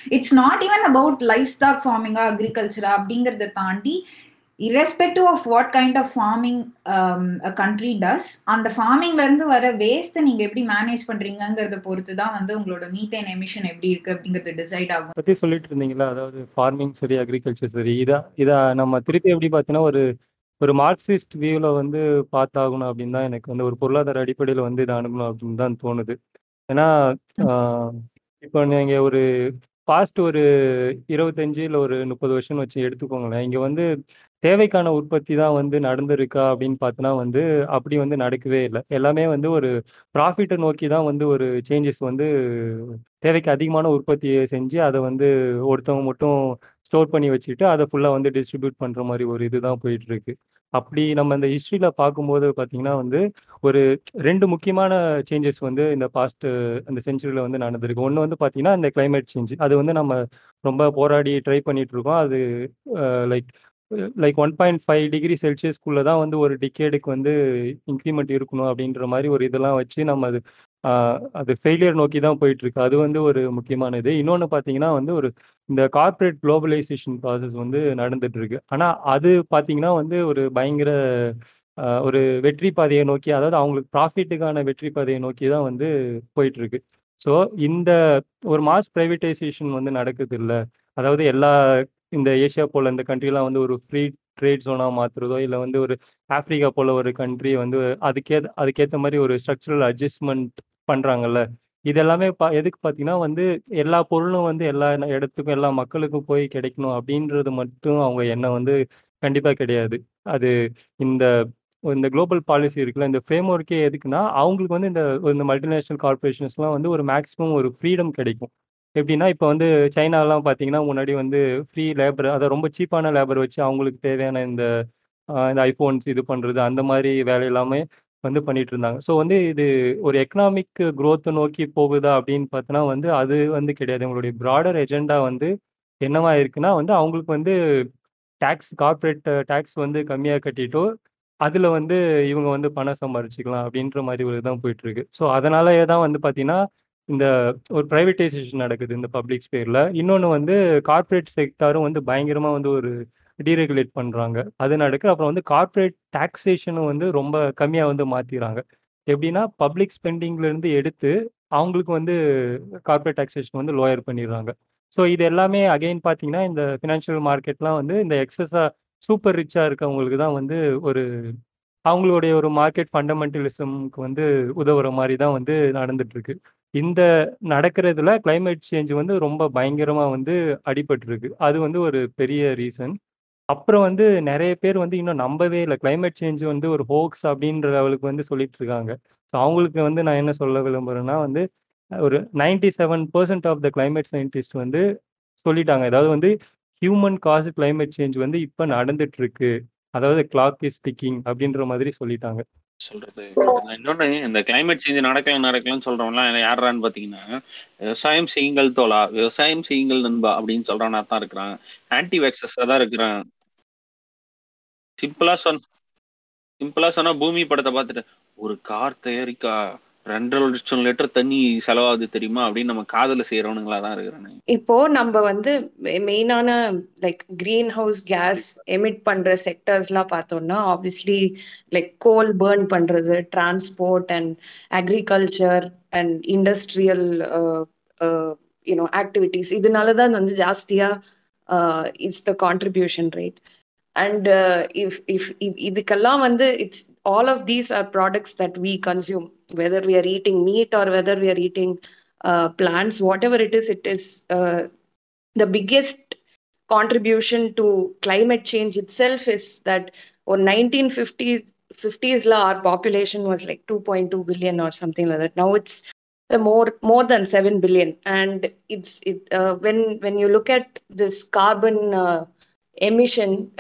it's not even about livestock ஃபார்மிங்கா அக்ரிகல்ச்சரா அப்படிங்கறத தாண்டி irrespective of what kind of farming um, a country does அந்த ஃபார்மிங்ல இருந்து வர வேஸ்ட்டை நீங்க எப்படி மேனேஜ் பண்றீங்கங்கறத பொறுத்து தான் வந்து உங்களோட மீத்தேன் எமிஷன் எப்படி இருக்கு அப்படிங்கறது டிசைட் ஆகும். பத்தி சொல்லிட்டு இருந்தீங்களா? அதாவது ஃபார்மிங் சரி அக்ரிகல்ச்சர் சரி இதா இதா நம்ம திருப்பி எப்படி பார்த்தீங்கன்னா ஒரு ஒரு மார்க்சிஸ்ட் வியூவில் வந்து பார்த்தாகணும் அப்படின்னு தான் எனக்கு வந்து ஒரு பொருளாதார அடிப்படையில் வந்து இதை அணுகணும் அப்படின்னு தான் தோணுது. ஏன்னா இப்போ நீங்கள் ஒரு பாஸ்ட் ஒரு 25 இல்ல ஒரு 30 வருஷம்னு வச்சு எடுத்துக்கோங்களேன். இங்க வந்து தேவைக்கான உற்பத்தி தான் வந்து நடந்திருக்கா அப்படின்னு பார்த்தோன்னா வந்து, அப்படி வந்து நடக்கவே இல்ல. எல்லாமே வந்து ஒரு ப்ராஃபிட்ட நோக்கி தான் வந்து ஒரு சேஞ்சஸ் வந்து தேவைக்கு அதிகமான உற்பத்திய செஞ்சு, அத வந்து ஒருத்தவங்க மட்டும் ஸ்டோர் பண்ணி வச்சுட்டு, அத ஃபுல்லா வந்து டிஸ்ட்ரிபியூட் பண்ற மாரி ஒரு இதுதான் போயிட்டுருக்கு. அப்படி நம்ம இந்த ஹிஸ்ட்ரியில பார்க்கும்போது பார்த்தீங்கன்னா வந்து, ஒரு 2 முக்கியமான சேஞ்சஸ் வந்து இந்த பாஸ்ட்டு அந்த செஞ்சுரியில் வந்து நடந்திருக்கு. ஒண்ணு வந்து பார்த்தீங்கன்னா, இந்த கிளைமேட் சேஞ்ச். அது வந்து நம்ம ரொம்ப போராடி ட்ரை பண்ணிகிட்ருக்கோம் அது அ லைக் லைக் 1.5 டிகிரி செல்சியஸ்குள்ள தான் வந்து ஒரு டிகேடுக்கு வந்து இன்க்ரிமெண்ட் இருக்கணும் அப்படின்ற மாதிரி ஒரு இதெல்லாம் வச்சு நம்ம அது அது ஃபெயிலியர் நோக்கி தான் போயிட்டுருக்கு. அது வந்து ஒரு முக்கியமான இது. இன்னொன்று பார்த்தீங்கன்னா வந்து, ஒரு இந்த கார்ப்பரேட் குளோபலைசேஷன் ப்ராசஸ் வந்து நடந்துட்டு இருக்கு. அது பார்த்தீங்கன்னா வந்து ஒரு பயங்கர ஒரு வெற்றி பாதையை நோக்கி அதாவது அவங்களுக்கு ப்ராஃபிட்டுக்கான வெற்றி பாதையை நோக்கி தான் வந்து போயிட்டுருக்கு. ஸோ இந்த ஒரு மாஸ் ப்ரைவேட்டைசேஷன் வந்து நடக்குது இல்லை அதாவது எல்லா இந்த ஏஷியா போல் இந்த கண்ட்ரிலாம் வந்து ஒரு ஃப்ரீ ட்ரேட் ஜோனாக மாற்றுறதோ இல்லை வந்து ஒரு ஆஃப்ரிக்கா போல் ஒரு கண்ட்ரி வந்து அதுக்கே அதுக்கேற்ற மாதிரி ஒரு ஸ்ட்ரக்சரல் அட்ஜஸ்ட்மெண்ட் பண்ணுறாங்கல்ல இது எல்லாமே பா எதுக்கு பார்த்தீங்கன்னா வந்து, எல்லா பொருளும் வந்து எல்லா இடத்துக்கும், எல்லா மக்களுக்கும் போய் கிடைக்கணும் அப்படின்றது மட்டும் அவங்க எண்ணம் வந்து கண்டிப்பாக கிடையாது. அது இந்த இந்த குளோபல் பாலிசி இருக்குல்ல, இந்த ஃப்ரேம் ஒர்க்கே எதுக்குன்னா, அவங்களுக்கு வந்து இந்த இந்த மல்டிநேஷனல் கார்ப்பரேஷன்ஸ்லாம் வந்து ஒரு மேக்ஸிமம் ஒரு ஃப்ரீடம் கிடைக்கும். எப்படின்னா, இப்போ வந்து சைனாலாம் பார்த்தீங்கன்னா, முன்னாடி வந்து ஃப்ரீ லேபர் அதை ரொம்ப சீப்பான லேபர் வச்சு அவங்களுக்கு தேவையான இந்த இந்த ஐஃபோன்ஸ் இது பண்ணுறது அந்த மாதிரி வேலை எல்லாமே வந்து பண்ணிட்டு இருந்தாங்க. ஸோ வந்து இது ஒரு எக்கனாமிக் குரோத்தை நோக்கி போகுதா அப்படின்னு பார்த்தோன்னா வந்து, அது வந்து கிடையாது. உங்களுடைய ப்ராடர் எஜெண்டா வந்து என்னவா இருக்குன்னா வந்து, அவங்களுக்கு வந்து டேக்ஸ் கார்ப்பரேட் டேக்ஸ் வந்து கம்மியாக கட்டிட்டோ, அதில் வந்து இவங்க வந்து பணம் சம்பாரிச்சுக்கலாம் அப்படின்ற மாதிரி ஒரு இதான் போயிட்டுருக்கு. ஸோ அதனாலயே தான் வந்து பார்த்தீங்கன்னா, இந்த ஒரு பிரைவேட்டைசேஷன் நடக்குது இந்த பப்ளிக் ஸ்பேரில் இன்னொன்று வந்து கார்ப்பரேட் செக்டாரும் வந்து பயங்கரமாக வந்து ஒரு டீரெகுலேட் பண்ணுறாங்க அது நடக்கு. அப்புறம் வந்து கார்ப்பரேட் டாக்ஸேஷனும் வந்து ரொம்ப கம்மியாக வந்து மாற்றிடுறாங்க எப்படின்னா, பப்ளிக் ஸ்பெண்டிங்லேருந்து எடுத்து, அவங்களுக்கு வந்து கார்ப்பரேட் டாக்ஸேஷன் வந்து லோயர் பண்ணிடுறாங்க ஸோ இது எல்லாமே அகைன் பார்த்தீங்கன்னா, இந்த ஃபினான்ஷியல் மார்க்கெட்லாம் வந்து இந்த எக்ஸஸாக சூப்பர் ரிச்சாக இருக்கவங்களுக்கு தான் வந்து ஒரு அவங்களுடைய ஒரு மார்க்கெட் ஃபண்டமெண்டலிசம்க்கு வந்து உதவுற மாதிரி தான் வந்து நடந்துட்டுருக்கு. இந்த நடக்கிறதுல கிளைமேட் சேஞ்ச் வந்து ரொம்ப பயங்கரமாக வந்து அடிபட்டுருக்கு. அது வந்து ஒரு பெரிய ரீசன். அப்புறம் வந்து நிறைய பேர் வந்து இன்னும் நம்பவே இல்லை கிளைமேட் சேஞ்ச் வந்து ஒரு ஹோக்ஸ் அப்படின்ற லெவலுக்கு வந்து சொல்லிட்டு இருக்காங்க. ஸோ அவங்களுக்கு வந்து நான் என்ன சொல்ல விரும்புறேன்னா வந்து, ஒரு 97% ஆஃப் த கிளைமேட் சயின்டிஸ்ட் வந்து சொல்லிட்டாங்க. அதாவது வந்து ஹியூமன் காசு கிளைமேட் சேஞ்ச் வந்து இப்போ நடந்துட்டு இருக்கு அதாவது கிளாக் இஸ் டிக்கிங் அப்படின்ற மாதிரி சொல்லிட்டாங்க. சொல்றது. இன்னொன்னு இந்த கிளைமேட் சேஞ்ச் நடக்கலாம் நடக்கலன்னு சொல்றவங்களாம் யார்றான்னு பாத்தீங்கன்னா விவசாயம் செய்யுங்கள் தோழா, விவசாயம் செய்யுங்கள் நண்பா அப்படின்னு சொல்றவனா தான் இருக்கிறான். ஆன்டி வேக்சர்ஸா தான் இருக்கிறான். சிம்பிளா சொன்ன சிம்பிளா சொன்னா பூமி படத்தை பார்த்துட்டு, ஒரு கார் தயாரிக்கா 2,5 லட்சம் லிட்டர் தண்ணி செலவாகுது தெரியுமா? அப்படின்னு நம்ம காதல செய்யறவனுங்களா தான் இருக்கிறாங்க இப்போ நம்ம வந்து மெயினான like green house gas emit பண்ற செக்டர்ஸ்லாம் பார்த்தோம்னா, ஆப்வியஸ்லி லைக் கோல் பேர்ன் பண்றது, transport and agriculture and industrial you know activities இதனாலதான் ஆக்டிவிட்டீஸ் இதனால தான் வந்து ஜாஸ்தியா it's is the contribution rate. And if if இதுக்கெல்லாம் வந்து it's all of these are products that we consume. Whether we are eating meat or whether we are eating uh, plants, whatever it is, it is uh, the biggest contribution to climate change itself is that or 1950s 50s la our population was like 2.2 billion or something like that. Now it's uh, more more than 7 billion. And it's it uh, when when you look at this carbon uh, emission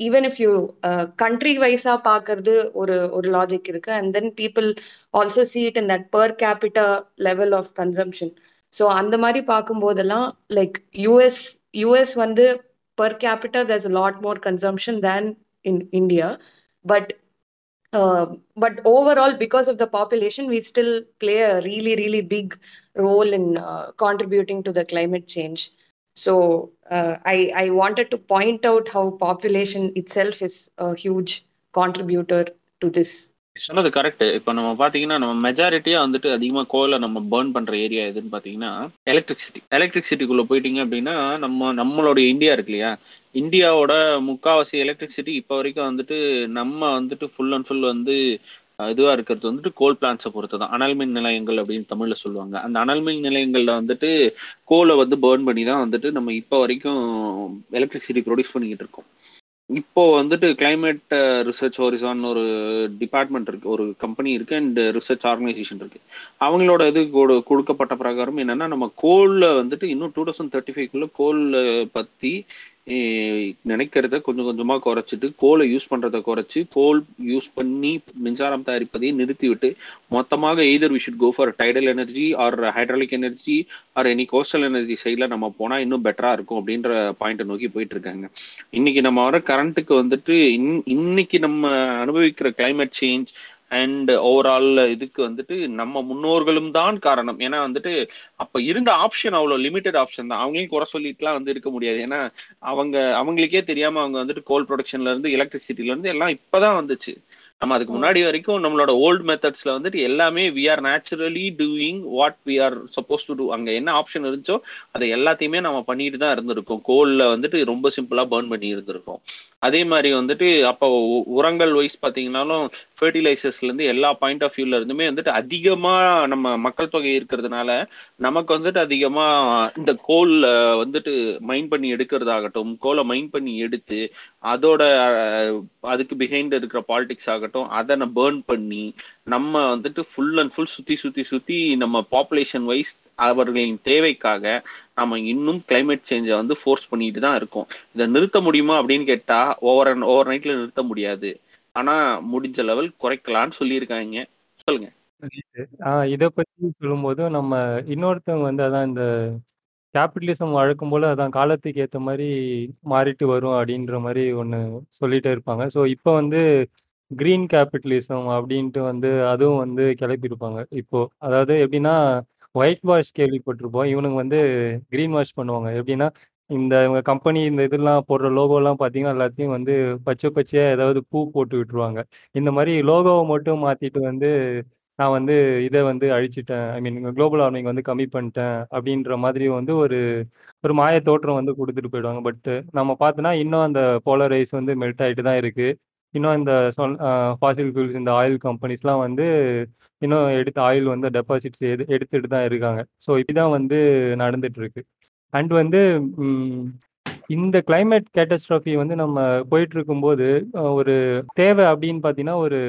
uh, even if you uh, country wise பார்க்கறது ஒரு ஒரு logic இருக்கு and then people also see it in that per capita level of consumption so அந்த மாதிரி பார்க்கும்போதெல்லாம் like US US வந்து per capita there's a lot more consumption than in India but uh, but overall because of the population we still play a really really big role in uh, contributing to the climate change so uh, I, I wanted to point out how population itself is a huge contributor to this. சொன்னது correct இப்போ நம்ம பாத்தீங்கன்னா நம்ம மெஜாரிட்டியா வந்துட்டு அதிகமா கோலை நம்ம burn பண்ற ஏரியா எதுன்னு பாத்தீங்கன்னா எலக்ட்ரிசிட்டி எலக்ட்ரிசிட்டிக்குள்ள போயிட்டீங்க அப்படின்னா நம்ம நம்மளுடைய இந்தியா இருக்கு இல்லையா? இந்தியாவோட முக்காவாசி எலக்ட்ரிசிட்டி இப்போ வரைக்கும் வந்துட்டு நம்ம வந்துட்டு ஃபுல் அண்ட் ஃபுல் வந்து இதுவா இருக்கிறது வந்துட்டு கோல் பிளான்ஸை பொறுத்து தான் அனல் மின் நிலையங்கள் அப்படின்னு தமிழ்ல சொல்லுவாங்க. அந்த அனல் மின் நிலையங்கள்ல வந்துட்டு கோலை வந்து பேர்ன் பண்ணி தான் வந்துட்டு நம்ம இப்போ வரைக்கும் எலக்ட்ரிசிட்டி ப்ரொடியூஸ் பண்ணிக்கிட்டு இருக்கோம். இப்போ வந்துட்டு கிளைமேட் ரிசர்ச் ஹோரிசான் ஒரு டிபார்ட்மெண்ட் இருக்கு. ஒரு கம்பெனி இருக்கு அண்ட் ரிசர்ச் ஆர்கனைசேஷன் இருக்கு. அவங்களோட இது கொடு- கொடுக்கப்பட்ட பிரகாரம் என்னன்னா நம்ம கோல்ல வந்துட்டு இன்னும் டூ தௌசண்ட் தேர்ட்டி ஃபைவ்க்குள்ள கோல் பத்தி நினைக்கிறத கொஞ்சம் கொஞ்சமா குறைச்சிட்டு கோலை யூஸ் பண்றதை குறைச்சு கோல் யூஸ் பண்ணி மின்சாரம் தயாரிப்பதை நிறுத்திவிட்டு மொத்தமாக either we should go for tidal energy or hydraulic energy or any coastal energy சைடில் நம்ம போனால் இன்னும் பெட்டராக இருக்கும் அப்படின்ற பாயிண்ட்டை நோக்கி போயிட்டு இருக்காங்க. இன்னைக்கு நம்ம வர கரண்ட்டுக்கு வந்துட்டு இன் இன்னைக்கு நம்ம அனுபவிக்கிற கிளைமேட் சேஞ்ச் அண்ட் ஓவரால் இதுக்கு வந்துட்டு நம்ம முன்னோர்களும் தான் காரணம். ஏன்னா வந்துட்டு அப்ப இருந்த ஆப்ஷன் அவ்வளவு லிமிடெட் ஆப்ஷன் தான். அவங்களையும் குறை சொல்லிட்டுலாம் வந்து இருக்க முடியாது. ஏன்னா அவங்க அவங்களுக்கே தெரியாம அவங்க வந்துட்டு கோல் ப்ரொடக்ஷன்ல இருந்து எலக்ட்ரிசிட்டில இருந்து எல்லாம் இப்பதான் வந்துச்சு. நம்ம அதுக்கு முன்னாடி வரைக்கும் நம்மளோட ஓல்டு மெத்தட்ஸ்ல வந்துட்டு எல்லாமே we are naturally doing what we are suppose to do அங்க என்ன ஆப்ஷன் இருந்துச்சோ அதை எல்லாத்தையுமே நம்ம பண்ணிட்டு தான் இருந்திருக்கோம். கோல்ல வந்துட்டு ரொம்ப சிம்பிளா பர்ன் பண்ணி இருந்திருக்கோம். அதே மாதிரி வந்துட்டு அப்போ உரங்கள் வைஸ் பார்த்தீங்கனாலும் ஃபர்டிலைசர்ஸ்லேருந்து எல்லா பாயிண்ட் ஆஃப் வியூல இருந்துமே வந்துட்டு அதிகமாக நம்ம மக்கள் தொகை இருக்கிறதுனால நமக்கு வந்துட்டு அதிகமாக இந்த கோல் வந்துட்டு மைன் பண்ணி எடுக்கிறதாகட்டும் கோலை மைன் பண்ணி எடுத்து அதோட அதுக்கு பிஹைண்ட் இருக்கிற பாலிடிக்ஸ் ஆகட்டும் அதை பேர்ன் பண்ணி நம்ம வந்துட்டு ஃபுல் அண்ட் ஃபுல் சுத்தி சுத்தி சுத்தி நம்ம பாப்புலேஷன் வைஸ் அவர்களின் தேவைக்காக நம்ம இன்னும் கிளைமேட் சேஞ்சை வந்து ஃபோர்ஸ் பண்ணிட்டு தான் இருக்கோம். இதை நிறுத்த முடியுமா அப்படின்னு கேட்டா ஓவர் அண்ட் ஓவர் நைட்ல நிறுத்த முடியாது. ஆனா முடிஞ்ச லெவல் குறைக்கலாம்னு சொல்லியிருக்காங்க. சொல்லுங்க. ஆஹ் இதை பத்தி சொல்லும்போது நம்ம இன்னொருத்தவங்க வந்து அதான் இந்த கேபிட்டலிசம் வழக்கம் போல அதான் காலத்துக்கு ஏற்ற மாதிரி மாறிட்டு வரும் அப்படின்ற மாதிரி ஒன்று சொல்லிட்டே இருப்பாங்க. ஸோ இப்போ வந்து கிரீன் கேபிட்டலிசம் அப்படின்ட்டு வந்து அதுவும் வந்து கிளப்பியிருப்பாங்க. இப்போ அதாவது எப்படின்னா ஒயிட் வாஷ் கேள்விப்பட்டிருப்போம். இவனுங்க வந்து கிரீன் வாஷ் பண்ணுவாங்க. எப்படின்னா இந்த இவங்க கம்பெனி இந்த இதெல்லாம் போடுற லோகோலாம் பார்த்தீங்கன்னா எல்லாத்தையும் வந்து பச்சை பச்சையாக ஏதாவது பூ போட்டு விட்டுருவாங்க. இந்த மாதிரி லோகோவை மட்டும் மாற்றிட்டு வந்து நான் வந்து இதை வந்து அழிச்சிட்டேன். ஐ மீன் குளோபல் வார்மிங் வந்து கம்மி பண்ணிட்டேன் அப்படின்ற மாதிரி வந்து ஒரு ஒரு மாய தோற்றம் வந்து கொடுத்துட்டு போயிடுவாங்க. பட் நம்ம பார்த்தோன்னா இன்னும் அந்த போலர் ஐஸ் வந்து மெல்ட் ஆகிட்டு தான் இருக்குது இன்னும் இந்த சொல் ஃபாசில் ஃபியூல்ஸ் இந்த ஆயில் கம்பெனிஸ்லாம் வந்து இன்னும் எடுத்த ஆயில் வந்து டெபாசிட்ஸ் எடு எடுத்துட்டு தான் இருக்காங்க. ஸோ இப்படிதான் வந்து நடந்துட்டு இருக்கு அண்ட் வந்து இந்த கிளைமேட் கேட்டஸ்ட்ராஃபி வந்து நம்ம போயிட்டு இருக்கும்போது ஒரு தேவை அப்படின்னு பார்த்தீங்கன்னா ஒரு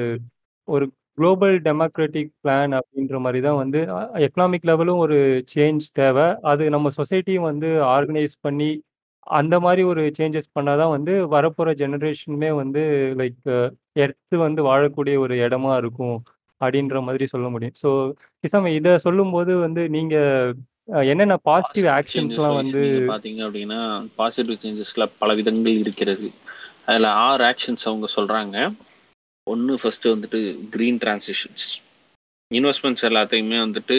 ஒரு குளோபல் டெமோக்ராட்டிக் பிளான் அப்படின்ற மாதிரி தான் வந்து எக்கனாமிக் லெவலும் ஒரு சேஞ்ச் தேவை. அது நம்ம சொசைட்டியும் வந்து ஆர்கனைஸ் பண்ணி அந்த மாதிரி ஒரு சேஞ்சஸ் பண்ணாதான் வந்து வரப்போகிற ஜெனரேஷனுமே வந்து லைக் எர்த்து வந்து வாழக்கூடிய ஒரு இடமா இருக்கும் அப்படின்ற மாதிரி சொல்ல முடியும். ஸோ கிசாம இதை சொல்லும்போது வந்து நீங்க அஹ், என்னென்ன பாசிட்டிவ் பாசிட்டிவ் ஆக்ஷன்ஸ்லாம் வந்து நீங்க பாத்தீங்க அப்படின்னா பாசிட்டிவ் சேஞ்சஸ்ல பல விதங்கள் இருக்கிறது. அதுல ஆறு ஆக்ஷன்ஸ் அவங்க சொல்றாங்க. ஒன்னு ஃபர்ஸ்ட் வந்துட்டு கிரீன் டிரான்சிஷன்ஸ் இன்வெஸ்ட்மெண்ட்ஸ் எல்லாத்தையுமே வந்துட்டு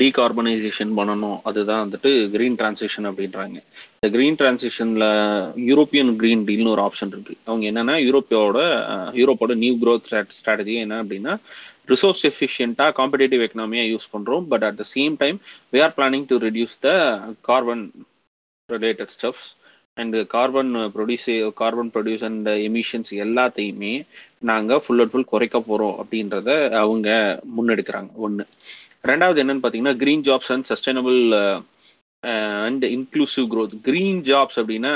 டீகார்பனைசேஷன் பண்ணணும். அதுதான் வந்துட்டு கிரீன் டிரான்சிஷன் அப்படின்றாங்க. இந்த கிரீன் டிரான்சிஷன்ல யூரோப்பியன் கிரீன் டீல்னு ஒரு ஆப்ஷன் இருக்கு. அவங்க என்னன்னா யூரோப்பியோட யூரோப்போட நியூ க்ரோத் ஸ்ட்ராட்டஜி என்ன அப்படின்னா ரிசோர்ஸ் எஃபிஷியண்டா காம்படேட்டிவ் எக்கனாமியா யூஸ் பண்றோம். But at the same time we are planning to reduce the carbon related stuffs and carbon produce carbon produce and emissions எல்லாத்தையுமே நாங்கள் ஃபுல் அண்ட் ஃபுல் குறைக்க போகிறோம் அப்படின்றத அவங்க முன்னெடுக்கிறாங்க. ஒன்று ரெண்டாவது என்னன்னு பார்த்தீங்கன்னா green jobs and sustainable and inclusive growth green jobs அப்படின்னா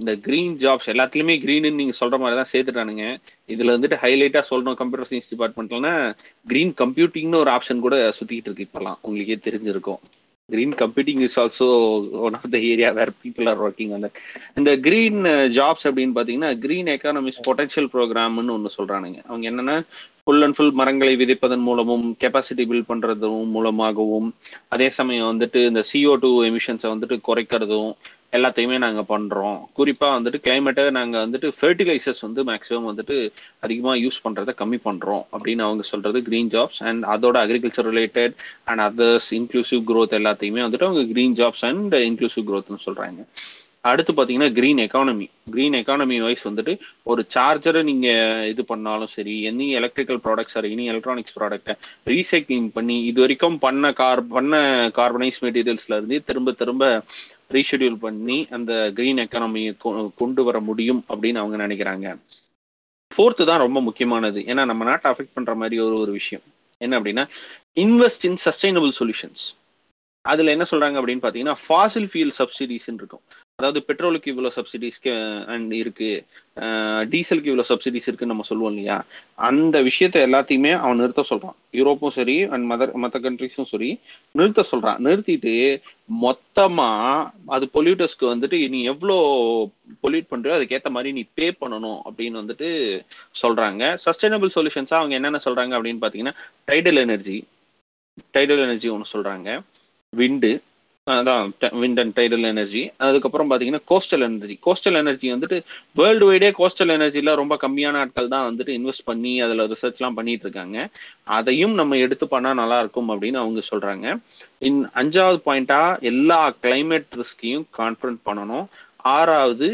இந்த க்ரீன் ஜாப்ஸ் எல்லாத்துலேயுமே க்ரீன்னு நீங்கள் சொல்கிற மாதிரி தான் சேர்த்துட்டானுங்க. இதில் வந்துட்டு ஹைலைட்டாக சொல்லணும் கம்ப்யூட்டர் சயின்ஸ் டிபார்ட்மெண்ட்லனா க்ரீன் கம்ப்யூட்டிங்னு ஒரு ஆப்ஷன் கூட சுற்றிக்கிட்டு இருக்கு இப்போலாம் உங்களுக்கே தெரிஞ்சிருக்கும். Green computing is also one of the area where people are working அந்த இந்த க்ரீன் ஜாப்ஸ் uh, அப்படின்னு பார்த்தீங்கன்னா க்ரீன் எக்கானமிஸ் பொட்டன்ஷியல் ப்ரோக்ராம்னு ஒன்று சொல்கிறானுங்க அவங்க என்னன்னா ஃபுல் அண்ட் ஃபுல் மரங்களை விதைப்பதன் மூலமும் கெப்பாசிட்டி பில்ட் பண்றதும் மூலமாகவும் அதே சமயம் வந்துட்டு இந்த சிஓ டூ எமிஷன்ஸை வந்துட்டு குறைக்கிறதும் எல்லாத்தையுமே நாங்க பண்றோம். குறிப்பா வந்துட்டு கிளைமேட்டை நாங்க வந்துட்டு ஃபெர்டிலைசர்ஸ் வந்து மேக்ஸிமம் வந்துட்டு அதிகமா யூஸ் பண்றதை கம்மி பண்றோம் அப்படின்னு அவங்க சொல்றது கிரீன் ஜாப்ஸ் அண்ட் அதோட agriculture related and others inclusive growth எல்லாத்தையுமே வந்துட்டு அவங்க கிரீன் ஜாப்ஸ் அண்ட் இன்க்ளூசிவ் க்ரோத்னு சொல்றாங்க. அடுத்து பார்த்தீங்கன்னா green economy green economy wise வந்துட்டு ஒரு சார்ஜரை நீங்க இது பண்ணாலும் சரி any electrical products or any electronics ப்ராடக்ட்டை ரீசைக்ளிங் பண்ணி இது வரைக்கும் பண்ண கார் பண்ண கார்பனைஸ் மெட்டீரியல்ஸ்ல இருந்து திரும்ப திரும்ப ரீஷெடியூல் பண்ணி அந்த கிரீன் எக்கானமியை கொண்டு வர முடியும் அப்படின்னு அவங்க நினைக்கிறாங்க. ஃபோர்த்து தான் ரொம்ப முக்கியமானது. ஏன்னா நம்ம நாட்டை அஃபெக்ட் பண்ற மாதிரி ஒரு ஒரு விஷயம். என்ன அப்படின்னா இன்வெஸ்ட் இன் சஸ்டைனபிள் சொல்யூஷன்ஸ் அதுல என்ன சொல்றாங்க அப்படின்னு பாத்தீங்கன்னா ஃபாசில் ஃபியூல் சப்சிடிஸ் இருக்கும். அதாவது பெட்ரோலுக்கு இவ்வளோ சப்சிடிஸ்க்கு அண்ட் இருக்கு. டீசலுக்கு இவ்வளோ சப்சிடிஸ் இருக்குன்னு நம்ம சொல்லுவோம் இல்லையா? அந்த விஷயத்த எல்லாத்தையுமே அவன் நிறுத்த சொல்றான். யூரோப்பும் சரி அண்ட் மதர் மற்ற கண்ட்ரிஸும் சரி நிறுத்த சொல்றான். நிறுத்திட்டு மொத்தமா அது பொல்யூட்டர்ஸ்க்கு வந்துட்டு நீ எவ்வளோ பொல்யூட் பண்றியோ அதுக்கேற்ற மாதிரி நீ பே பண்ணணும் அப்படின்னு வந்துட்டு சொல்றாங்க. சஸ்டைனபிள் சொல்யூஷன்ஸா அவங்க என்னென்ன சொல்றாங்க அப்படின்னு பாத்தீங்கன்னா டைடல் எனர்ஜி டைடல் எனர்ஜி ஒன்று சொல்றாங்க. விண்டு அதான் விண்ட் அண்ட் டைடல் எனர்ஜி அதுக்கப்புறம் பார்த்தீங்கன்னா கோஸ்டல் எனர்ஜி கோஸ்டல் எனர்ஜி வந்துட்டு வேர்ல்டு வைடே கோஸ்டல் எனர்ஜியில் ரொம்ப கம்மியான ஆட்கள் தான் வந்துட்டு இன்வெஸ்ட் பண்ணி அதில் ரிசர்ச்லாம் பண்ணிட்டு இருக்காங்க. அதையும் நம்ம எடுத்து பண்ணால் நல்லா இருக்கும் அப்படின்னு அவங்க சொல்றாங்க. இன் அஞ்சாவது பாயிண்டா எல்லா கிளைமேட் ரிஸ்கையும் கான்ஃபரன்ட் பண்ணணும். ஆறாவது